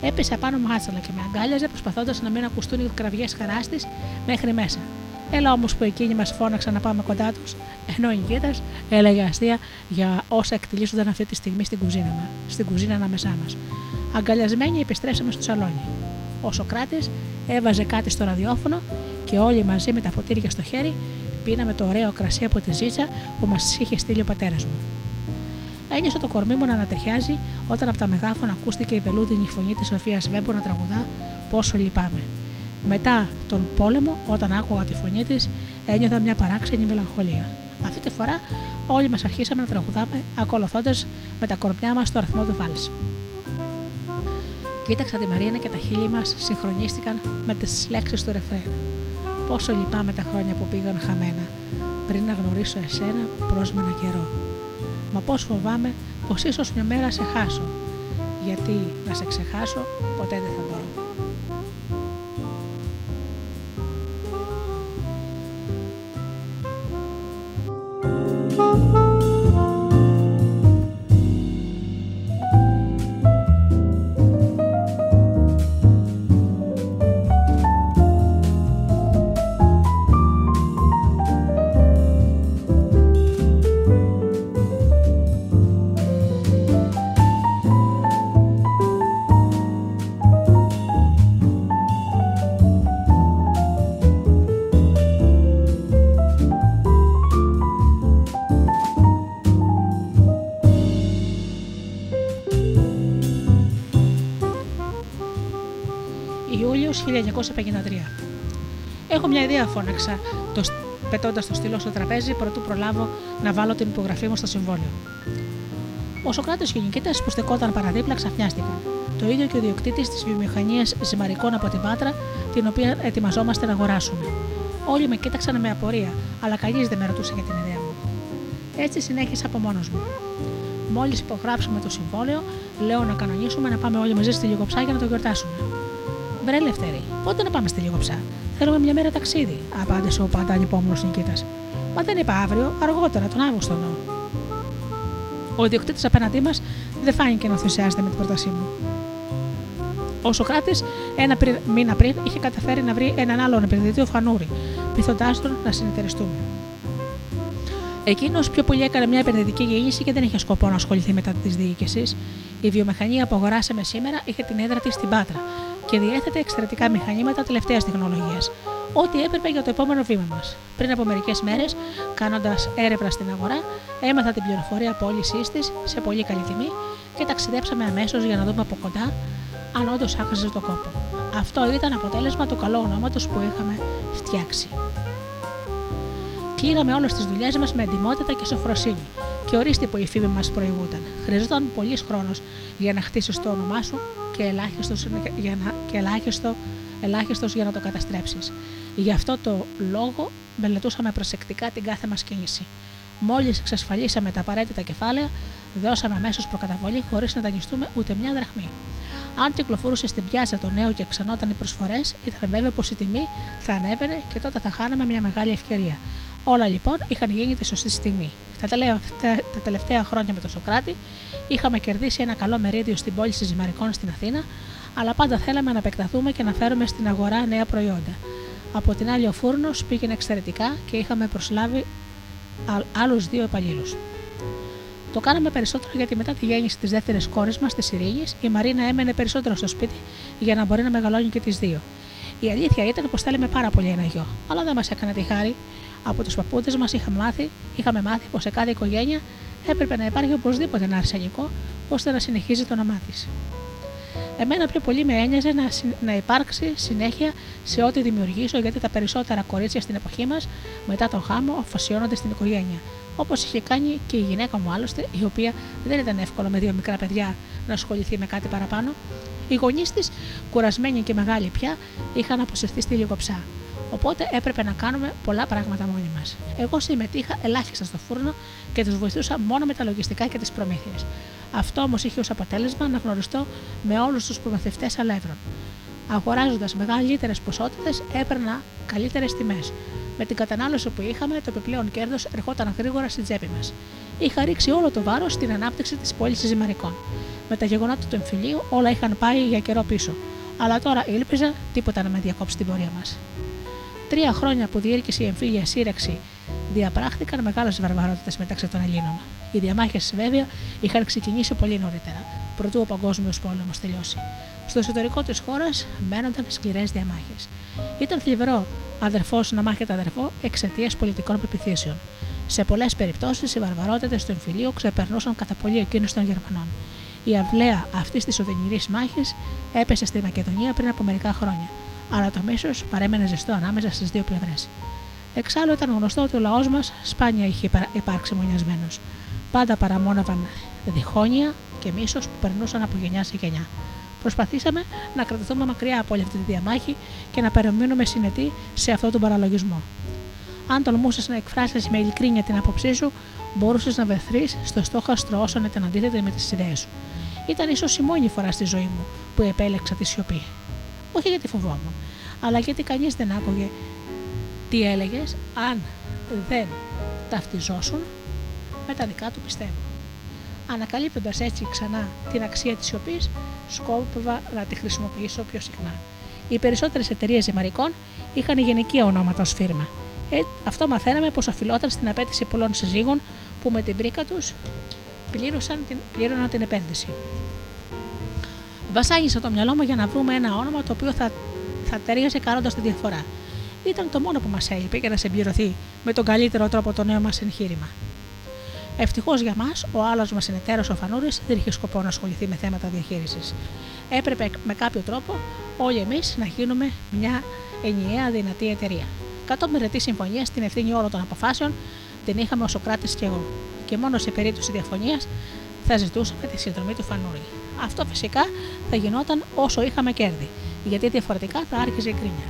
S2: Έπεσε πάνω μου άτσαλα και με αγκάλιαζε προσπαθώντας να μην ακουστούν οι κραυγές χαράς της μέχρι μέσα. Έλα όμως που εκείνοι μας φώναξαν να πάμε κοντά τους, ενώ η Γκίτα έλεγε αστεία για όσα εκτελήσονταν αυτή τη στιγμή στην κουζίνα, μα, στην κουζίνα ανάμεσά μας. Αγκαλιασμένοι επιστρέψαμε στο σαλόνι. Ο Σοκράτης έβαζε κάτι στο ραδιόφωνο και όλοι μαζί με τα ποτήρια στο χέρι πίναμε το ωραίο κρασί από τη ζήτσα που μας είχε στείλει ο πατέρας μου. Ένιωσα το κορμί μου να ανατριχιάζει όταν από τα μεγάφωνα ακούστηκε η βελούδινη φωνή της Σοφίας Βέμπο να τραγουδά Πόσο λυπάμαι. Μετά τον πόλεμο, όταν άκουγα τη φωνή της, ένιωθα μια παράξενη μελαγχολία. Αυτή τη φορά όλοι μας αρχίσαμε να τραγουδάμε, ακολουθώντας με τα κορμιά μας το αριθμό του βάλς. Κοίταξα τη Μαρίνα και τα χείλη μας συγχρονίστηκαν με τις λέξεις του ρεφρέν. Πόσο λυπάμαι τα χρόνια που πήγαν χαμένα, πριν να γνωρίσω εσένα πρόσμενα καιρό. Μα πώς φοβάμαι πως ίσως μια μέρα σε χάσω, γιατί να σε ξεχάσω ποτέ δεν θα 1953. Έχω μια ιδέα, φώναξα, το πετώντας το στυλό στο τραπέζι, προτού προλάβω να βάλω την υπογραφή μου στο συμβόλαιο. Ο Σοκράτης και ο Νικήτας που στεκόταν παραδίπλα ξαφνιάστηκαν. Το ίδιο και ο διοκτήτης της βιομηχανίας ζυμαρικών από την Πάτρα, την οποία ετοιμαζόμαστε να αγοράσουμε. Όλοι με κοίταξαν με απορία, αλλά κανείς δεν με ρωτούσε για την ιδέα μου. Έτσι συνέχισα από μόνος μου. Μόλις υπογράψουμε το συμβόλαιο, λέω να κανονίσουμε να πάμε όλοι μαζί στη Λιγοψά για να το γιορτάσουμε. Βρε ελεύθερη, πότε να πάμε στη Λιγοψά. Θέλουμε μια μέρα ταξίδι, απάντησε ο πάντα ανυπόμονο Νικήτας. Μα δεν είπα αύριο, αργότερα, τον Αύγουστο εννοώ. Ο ιδιοκτήτης απέναντί μας δεν φάνηκε να ενθουσιάζεται με την πρότασή μου. Ο Σοκράτης, ένα πριν, μήνα πριν, είχε καταφέρει να βρει έναν άλλον επενδυτή, ο Φανούρη, πειθοντά τον να συνεταιριστούμε. Εκείνος πιο πολύ έκανε μια επενδυτική γέννηση και δεν είχε σκοπό να ασχοληθεί μετά τη διοίκηση. Η βιομηχανία που αγοράσαμε σήμερα είχε την έδρα της στην Πάτρα και διέθετε εξαιρετικά μηχανήματα τελευταίας τεχνολογίας. Ό,τι έπρεπε για το επόμενο βήμα μας. Πριν από μερικές μέρες, κάνοντας έρευνα στην αγορά, έμαθα την πληροφορία πώλησής της σε πολύ καλή τιμή και ταξιδέψαμε αμέσως για να δούμε από κοντά αν όντως άξιζε το κόπο. Αυτό ήταν αποτέλεσμα του καλού ονόματος που είχαμε φτιάξει. Κλείναμε όλες τις δουλειές μας με εντυμότητα και σοφροσύνη, και ορίστε που η φήμη μας προηγούταν. Χρειαζόταν πολλή χρόνος για να χτίσεις το όνομά σου και ελάχιστος για να, και ελάχιστο, ελάχιστος για να το καταστρέψεις. Γι' αυτό το λόγο μελετούσαμε προσεκτικά την κάθε μας κίνηση. Μόλις εξασφαλίσαμε τα απαραίτητα κεφάλαια, δώσαμε αμέσως προκαταβολή χωρίς να δανειστούμε ούτε μια δραχμή. Αν κυκλοφορούσε στην πιάτσα το νέο και ξανόταν οι προσφορές, ήταν βέβαιο πως η τιμή θα ανέβαινε και τότε θα χάναμε μια μεγάλη ευκαιρία. Όλα λοιπόν είχαν γίνει τη σωστή στιγμή. Τα τελευταία, τα τελευταία χρόνια με τον Σοκράτη είχαμε κερδίσει ένα καλό μερίδιο στην πόλη Ζημαρικών στην Αθήνα, αλλά πάντα θέλαμε να επεκταθούμε και να φέρουμε στην αγορά νέα προϊόντα. Από την άλλη, ο φούρνος πήγαινε εξαιρετικά και είχαμε προσλάβει άλλους δύο υπαλλήλους. Το κάναμε περισσότερο γιατί μετά τη γέννηση της δεύτερης κόρης μας, της Ειρήνης, η Μαρίνα έμενε περισσότερο στο σπίτι για να μπορεί να μεγαλώνει και τις δύο. Η αλήθεια ήταν πως θέλαμε πάρα πολύ ένα γιο, αλλά δεν μας έκανε τη χάρη. Από τους παππούδες μας είχαμε μάθει, είχαμε μάθει πως σε κάθε οικογένεια έπρεπε να υπάρχει οπωσδήποτε ένα αρσενικό ώστε να συνεχίζει το όνομά της. Εμένα πιο πολύ με ένοιαζε να, να υπάρξει συνέχεια σε ό,τι δημιουργήσω, γιατί τα περισσότερα κορίτσια στην εποχή μας, μετά τον γάμο, αφοσιώνονται στην οικογένεια. Όπως είχε κάνει και η γυναίκα μου άλλωστε, η οποία δεν ήταν εύκολο με δύο μικρά παιδιά να ασχοληθεί με κάτι παραπάνω. Οι γονείς της, κουρασμένοι και μεγάλοι πια, είχαν αποσυρθεί στη λιγοψά. Οπότε έπρεπε να κάνουμε πολλά πράγματα μόνοι μας. Εγώ συμμετείχα ελάχιστα στο φούρνο και τους βοηθούσα μόνο με τα λογιστικά και τις προμήθειες. Αυτό όμως είχε ως αποτέλεσμα να γνωριστώ με όλους τους προμηθευτές αλεύρων. Αγοράζοντας μεγαλύτερες ποσότητες, έπαιρνα καλύτερες τιμές. Με την κατανάλωση που είχαμε, το επιπλέον κέρδος ερχόταν γρήγορα στην τσέπη μας. Είχα ρίξει όλο το βάρος στην ανάπτυξη της πώληση ζυμαρικών. Με τα γεγονότα του εμφυλίου όλα είχαν πάει για καιρό πίσω. Αλλά τώρα ήλπιζα τίποτα να με διακόψει την πορεία μας. Τρία χρόνια που διήρκησε η εμφύλια σύραξη διαπράχθηκαν μεγάλες βαρβαρότητες μεταξύ των Ελλήνων. Οι διαμάχες, βέβαια, είχαν ξεκινήσει πολύ νωρίτερα, προτού ο Παγκόσμιος Πόλεμος τελειώσει. Στο εσωτερικό της χώρας μένονταν σκληρές διαμάχες. Ήταν θλιβερό αδερφός να μάχεται αδερφό εξαιτίας πολιτικών πεπιθήσεων. Σε πολλές περιπτώσεις, οι βαρβαρότητες του εμφυλίου ξεπερνούσαν κατά πολύ εκείνους των Γερμανών. Η αυλαία αυτής της οδυνηρής μάχης έπεσε στη Μακεδονία πριν από μερικά χρόνια, αλλά το μίσος παρέμενε ζεστό ανάμεσα στις δύο πλευρές. Εξάλλου ήταν γνωστό ότι ο λαός μας σπάνια είχε υπάρξει μονιασμένος. Πάντα παραμόναβαν διχόνια και μίσος που περνούσαν από γενιά σε γενιά. Προσπαθήσαμε να κρατηθούμε μακριά από όλη αυτή τη διαμάχη και να παραμείνουμε συνετοί σε αυτόν τον παραλογισμό. Αν τολμούσες να εκφράσεις με ειλικρίνεια την άποψή σου, μπορούσες να βρεθείς στο στόχαστρο όσων ήταν αντίθετοι με τις ιδέες σου. Ήταν ίσως η μόνη φορά στη ζωή μου που επέλεξα τη σιωπή. Όχι γιατί φοβόμουν, αλλά γιατί κανείς δεν άκουγε τι έλεγες αν δεν ταυτιζόσουν με τα δικά του πιστεύω. Ανακαλύπτοντας έτσι ξανά την αξία της σιωπής, σκόπευα να τη χρησιμοποιήσω πιο συχνά. Οι περισσότερες εταιρείες ζυμαρικών είχαν γενική ονόματα ως φίρμα. Ε, αυτό μαθαίναμε πως οφειλόταν στην απέτηση πολλών συζύγων που με την πρίκα τους πλήρωναν την επένδυση. Βασάγισα το μυαλό μου για να βρούμε ένα όνομα το οποίο θα, θα ταιριάζει κάνοντας τη διαφορά. Ήταν το μόνο που μας έλειπε για να συμπληρωθεί με τον καλύτερο τρόπο το νέο μας εγχείρημα. Ευτυχώς για μας, ο άλλος μας συνεταίρος ο Φανούρης δεν είχε σκοπό να ασχοληθεί με θέματα διαχείρισης. Έπρεπε με κάποιο τρόπο όλοι εμείς να γίνουμε μια ενιαία δυνατή εταιρεία. Κατόπιν ρετής συμφωνίας, την ευθύνη όλων των αποφάσεων την είχαμε ο Σοκράτης και εγώ. Και μόνο σε περίπτωση διαφωνίας θα ζητούσαμε τη συνδρομή του Φανούρη. Αυτό φυσικά θα γινόταν όσο είχαμε κέρδη, γιατί διαφορετικά θα άρχιζε η κρίνια.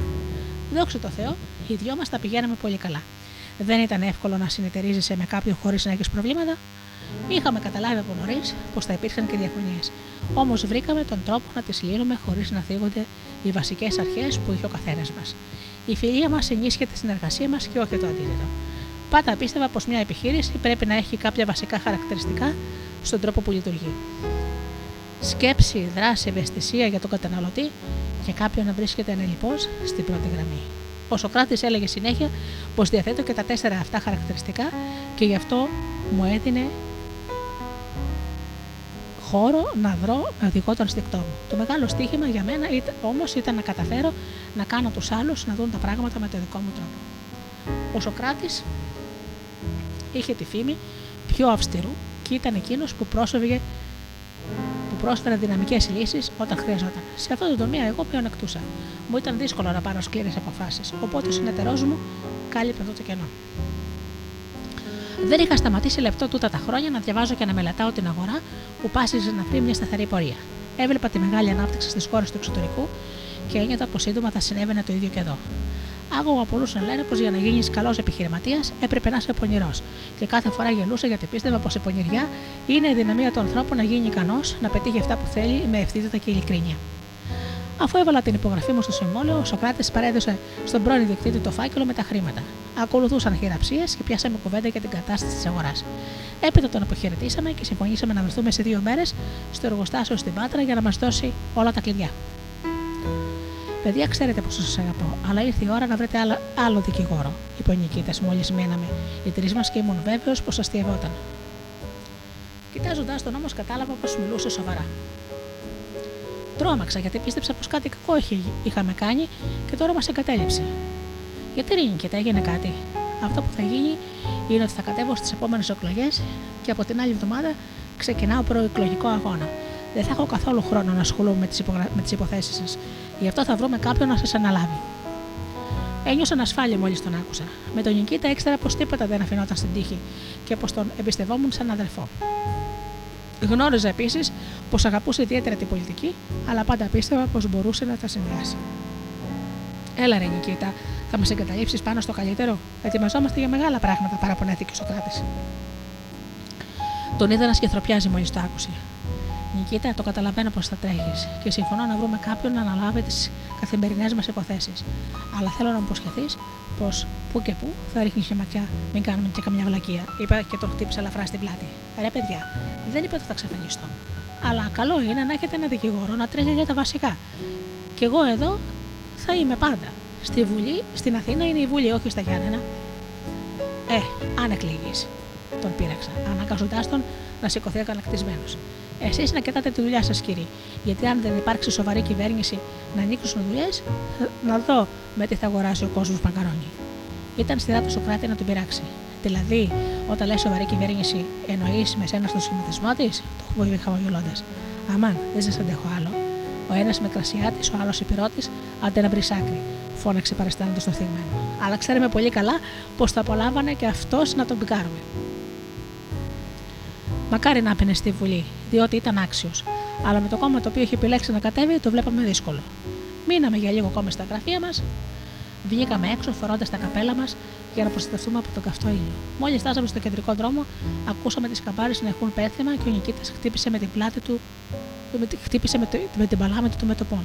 S2: Δόξα τω Θεώ, οι δυο μας τα πηγαίναμε πολύ καλά. Δεν ήταν εύκολο να συνεταιρίζεσαι με κάποιον χωρίς να έχεις προβλήματα. Είχαμε καταλάβει από νωρίς πως θα υπήρχαν και διαφωνίες. Όμως βρήκαμε τον τρόπο να τις λύνουμε χωρίς να θίγονται οι βασικές αρχές που είχε ο καθένας μας. Η φιλία μας ενίσχυε τη συνεργασία μας και όχι το αντίθετο. Πάντα πίστευα πως μια επιχείρηση πρέπει να έχει κάποια βασικά χαρακτηριστικά στον τρόπο που λειτουργεί. Σκέψη, δράση, ευαισθησία για τον καταναλωτή και κάποιον να βρίσκεται ανελειπώ στην πρώτη γραμμή. Ο Σοκράτης έλεγε συνέχεια πως διαθέτω και τα τέσσερα αυτά χαρακτηριστικά και γι' αυτό μου έδινε χώρο να βρω να οδηγώ τον στικτό μου. Το μεγάλο στίχημα για μένα όμως ήταν να καταφέρω να κάνω τους άλλους να δουν τα πράγματα με το δικό μου τρόπο. Ο Σοκράτης είχε τη φήμη πιο αυστηρού και ήταν εκείνος που πρόσφυγε πρόσφερε δυναμικές λύσεις όταν χρειαζόταν. Σε αυτό το τομέα εγώ πλεονεκτούσα. Μου ήταν δύσκολο να πάρω σκληρές αποφάσεις, οπότε ο συνεταιρός μου κάλυπτε αυτό το κενό. Δεν είχα σταματήσει λεπτό τούτα τα χρόνια να διαβάζω και να μελετάω την αγορά που πάσιζε να βρει μια σταθερή πορεία. Έβλεπα τη μεγάλη ανάπτυξη στις χώρες του εξωτερικού και ένιωτα πως σύντομα θα συνέβαινε το ίδιο και εδώ. Άκουγα πολλούς να λένε πως για να γίνεις καλός επιχειρηματίας έπρεπε να είσαι πονηρός. Και κάθε φορά γελούσα γιατί πίστευα πως η πονηριά είναι η δυναμία του ανθρώπου να γίνει ικανός να πετύχει αυτά που θέλει με ευθύτητα και ειλικρίνεια. Αφού έβαλα την υπογραφή μου στο συμβόλαιο, ο Σοκράτης παρέδωσε στον πρώην διεκτήτη το φάκελο με τα χρήματα. Ακολουθούσαν χειραψίες και πιάσαμε κουβέντα για την κατάσταση της αγοράς. Έπειτα τον αποχαιρετήσαμε και συμφωνήσαμε να βρεθούμε σε δύο μέρες στο εργοστάσιο στην Πάτρα για να μας δώσει όλα τα κλειδιά. Παιδιά, ξέρετε πόσο σας αγαπώ, αλλά ήρθε η ώρα να βρείτε άλλο, άλλο δικηγόρο, είπε ο Νικήτας μόλις μείναμε οι τρεις μας και ήμουν βέβαιος πως αστείευόταν. Κοιτάζοντάς τον όμως, κατάλαβα πως μιλούσε σοβαρά. Τρώμαξα γιατί πίστεψα πως κάτι κακό είχαμε κάνει και τώρα μας εγκατέλειψε. Γιατί Νικήτα, έγινε κάτι; Αυτό που θα γίνει είναι ότι θα κατέβω στις επόμενες εκλογές και από την άλλη εβδομάδα ξεκινάω προεκλογικό αγώνα. Δεν θα έχω καθόλου χρόνο να ασχολούμαι με τις υπογρα... υποθέσεις σας. Γι' αυτό θα βρούμε κάποιον να σας αναλάβει. Ένιωσα ανασφάλεια μόλις τον άκουσα. Με τον Νικήτα ήξερα πως τίποτα δεν αφινόταν στην τύχη και πως τον εμπιστευόμουν σαν αδελφό. Γνώριζα επίσης πως αγαπούσε ιδιαίτερα την πολιτική, αλλά πάντα πίστευα πως μπορούσε να τα συνδυάσει. Έλα, ρε Νικήτα, θα μας εγκαταλείψεις πάνω στο καλύτερο; Ετοιμαζόμαστε για μεγάλα πράγματα, παραπονέθηκε ο Σοκράτης. Τον είδα να σκεθροπιάζει μόλις το άκουσε. Νικήτα, το καταλαβαίνω πως θα τρέχεις και συμφωνώ να βρούμε κάποιον να αναλάβει τις καθημερινές μας υποθέσεις. Αλλά θέλω να μου υποσχεθείς πως που και που θα ρίχνεις και ματιά, μην κάνουμε και καμιά βλακεία. Είπα και τον χτύπησα ελαφρά στην πλάτη. Ρε παιδιά, δεν είπα ότι θα ξαφανιστώ. Αλλά καλό είναι να έχετε ένα δικηγόρο να τρέχει για τα βασικά. Και εγώ εδώ θα είμαι πάντα. Στη Βουλή, στην Αθήνα είναι η Βουλή, όχι στα Γιάννενα. Ε, αν εκλεγεί. Τον πείραξα, αναγκάζοντά τον να σηκωθεί ακαλακτισμένο. Εσείς να κοιτάτε τη δουλειά σας, κύριε. Γιατί αν δεν υπάρξει σοβαρή κυβέρνηση να ανοίξουν δουλειές, να δω με τι θα αγοράσει ο κόσμος μακαρόνι. Ήταν στη του Σοκράτη να τον πειράξει. Δηλαδή, όταν λέει σοβαρή κυβέρνηση, εννοείς με σένα στο σχηματισμό της, το έχω πει χαμογελώντας. Αμάν, δεν σας αντέχω άλλο. Ο ένας με κρασιάτης, ο άλλος υπηρώτη, άντε να βρεις άκρη, φώναξε παραστάνοντα το θύμενο. Αλλά ξέρουμε πολύ καλά πως θα απολάμβανε και αυτός να τον πικάρουμε. Μακάρι να έπαινε στη Βουλή, διότι ήταν άξιος. Αλλά με το κόμμα το οποίο είχε επιλέξει να κατέβει, το βλέπαμε δύσκολο. Μείναμε για λίγο ακόμα στα γραφεία μας, βγήκαμε έξω φορώντας τα καπέλα μας για να προστατευτούμε από τον καυτό ήλιο. Μόλις φτάσαμε στο κεντρικό δρόμο, ακούσαμε τις καμπάρες να έχουν πέθυμα και ο Νικήτας χτύπησε με την πλάτη του, χτύπησε με, με την παλάμη του το μέτωπό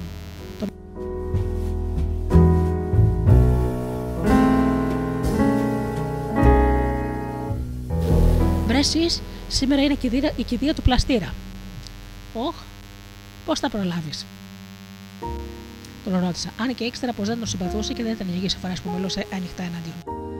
S2: Βρέσεις Σήμερα είναι η κηδεία του πλαστήρα. Όχ, πώς θα προλάβεις; Τον ρώτησα. Αν και ήξερα πως δεν τον συμπαθούσε και δεν ήταν λίγε φορέ που μιλούσε ανοιχτά εναντίον.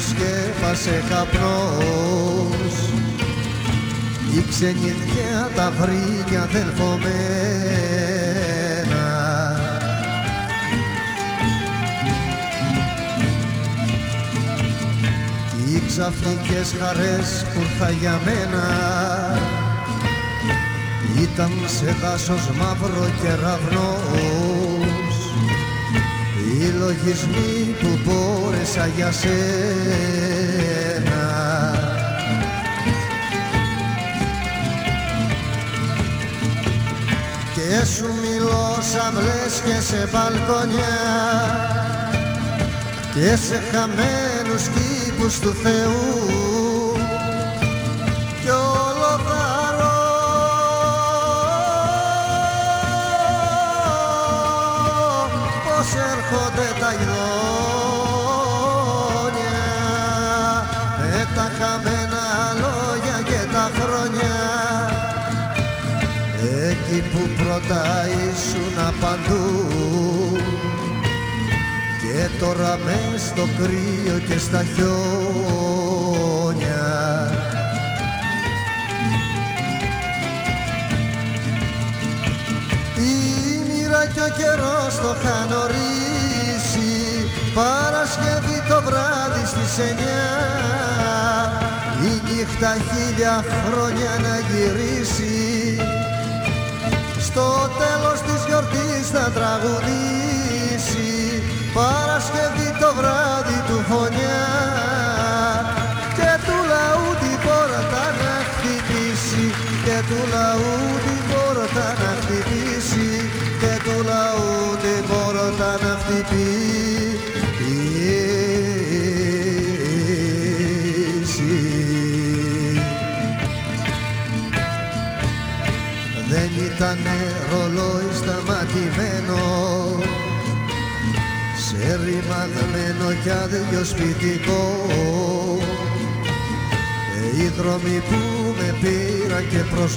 S3: Σε καπνός η ξενιδιά τα βρήκε αδελφομένα οι ξαφνικές χαρές που ήρθα για μένα ήταν σε δάσος μαύρο κεραυνός οι λογισμοί που μέσα για σένα. Και σου μιλώ σαν λες και σε μπαλκονιά και σε χαμένους κήπους του Θεού. Που πρώτα ήσουν παντού και τώρα μες στο κρύο και στα χιόνια. Η μοίρα και ο καιρός το είχαν ορίσει Παρασκευή το βράδυ στις εννιά. Η νύχτα χίλια χρόνια να γυρίσει στο τέλος της γιορτής θα τραγουδήσει. Παρασκευή το βράδυ του φωνιά και του λαού την πόρτα να χτυπήσει. Και του λαού την πόρτα να χτυπήσει. Και του λαού την πόρτα να χτυπήσει Δεν ήταν ρολόι σταματημένο. Σε ρημαγμένο κι άδειο σπιτικό. Ε, οι δρόμοι που με πήρα και προσμένο.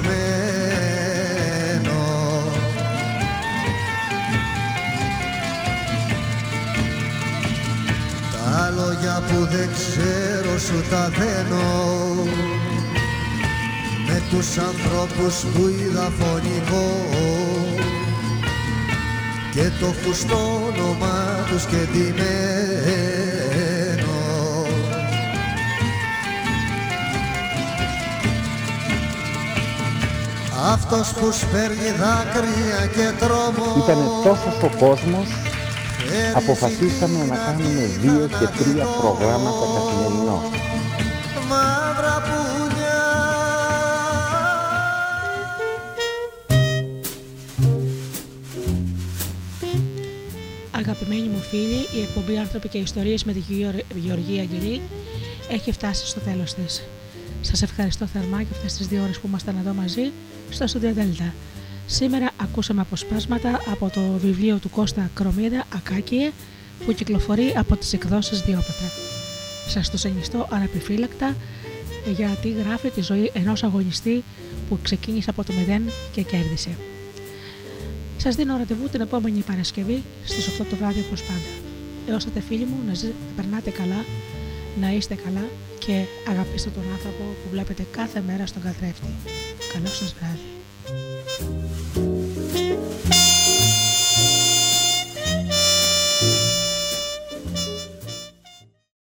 S3: Τα λόγια που δεν ξέρω σου τα δένω. με τους ανθρώπους που είδα φωνικό. Και το χουστό όνομα τους και ντυμένο Αυτός που σπέρνει δάκρυα και τρόμο.
S7: Ήτανε τόσος ο κόσμος αποφασίσαμε να κάνουμε δύο και τρία προγράμματα καθημερινό.
S2: Φίλοι, η εκπομπή Άνθρωποι και Ιστορίες με τη Γεωργ- Γεωργία Αγγελή έχει φτάσει στο τέλος της. Σας ευχαριστώ θερμά για αυτές τις δύο ώρες που ήμασταν εδώ μαζί στο Studio Delta. Σήμερα ακούσαμε αποσπάσματα από το βιβλίο του Κώστα Κρομίδα «Ακάκιε» που κυκλοφορεί από τις εκδόσεις Διόπετρα. Σας το συνιστώ αναπιφύλακτα γιατί γράφει τη ζωή ενός αγωνιστή που ξεκίνησε από το μηδέν και κέρδισε. Σας δίνω ραντεβού την επόμενη Παρασκευή στις 8 το βράδυ όπως πάντα. Έως τότε φίλοι μου να, ζει- να περνάτε καλά, να είστε καλά και αγαπήστε τον άνθρωπο που βλέπετε κάθε μέρα στον καθρέφτη. Καλό σας βράδυ.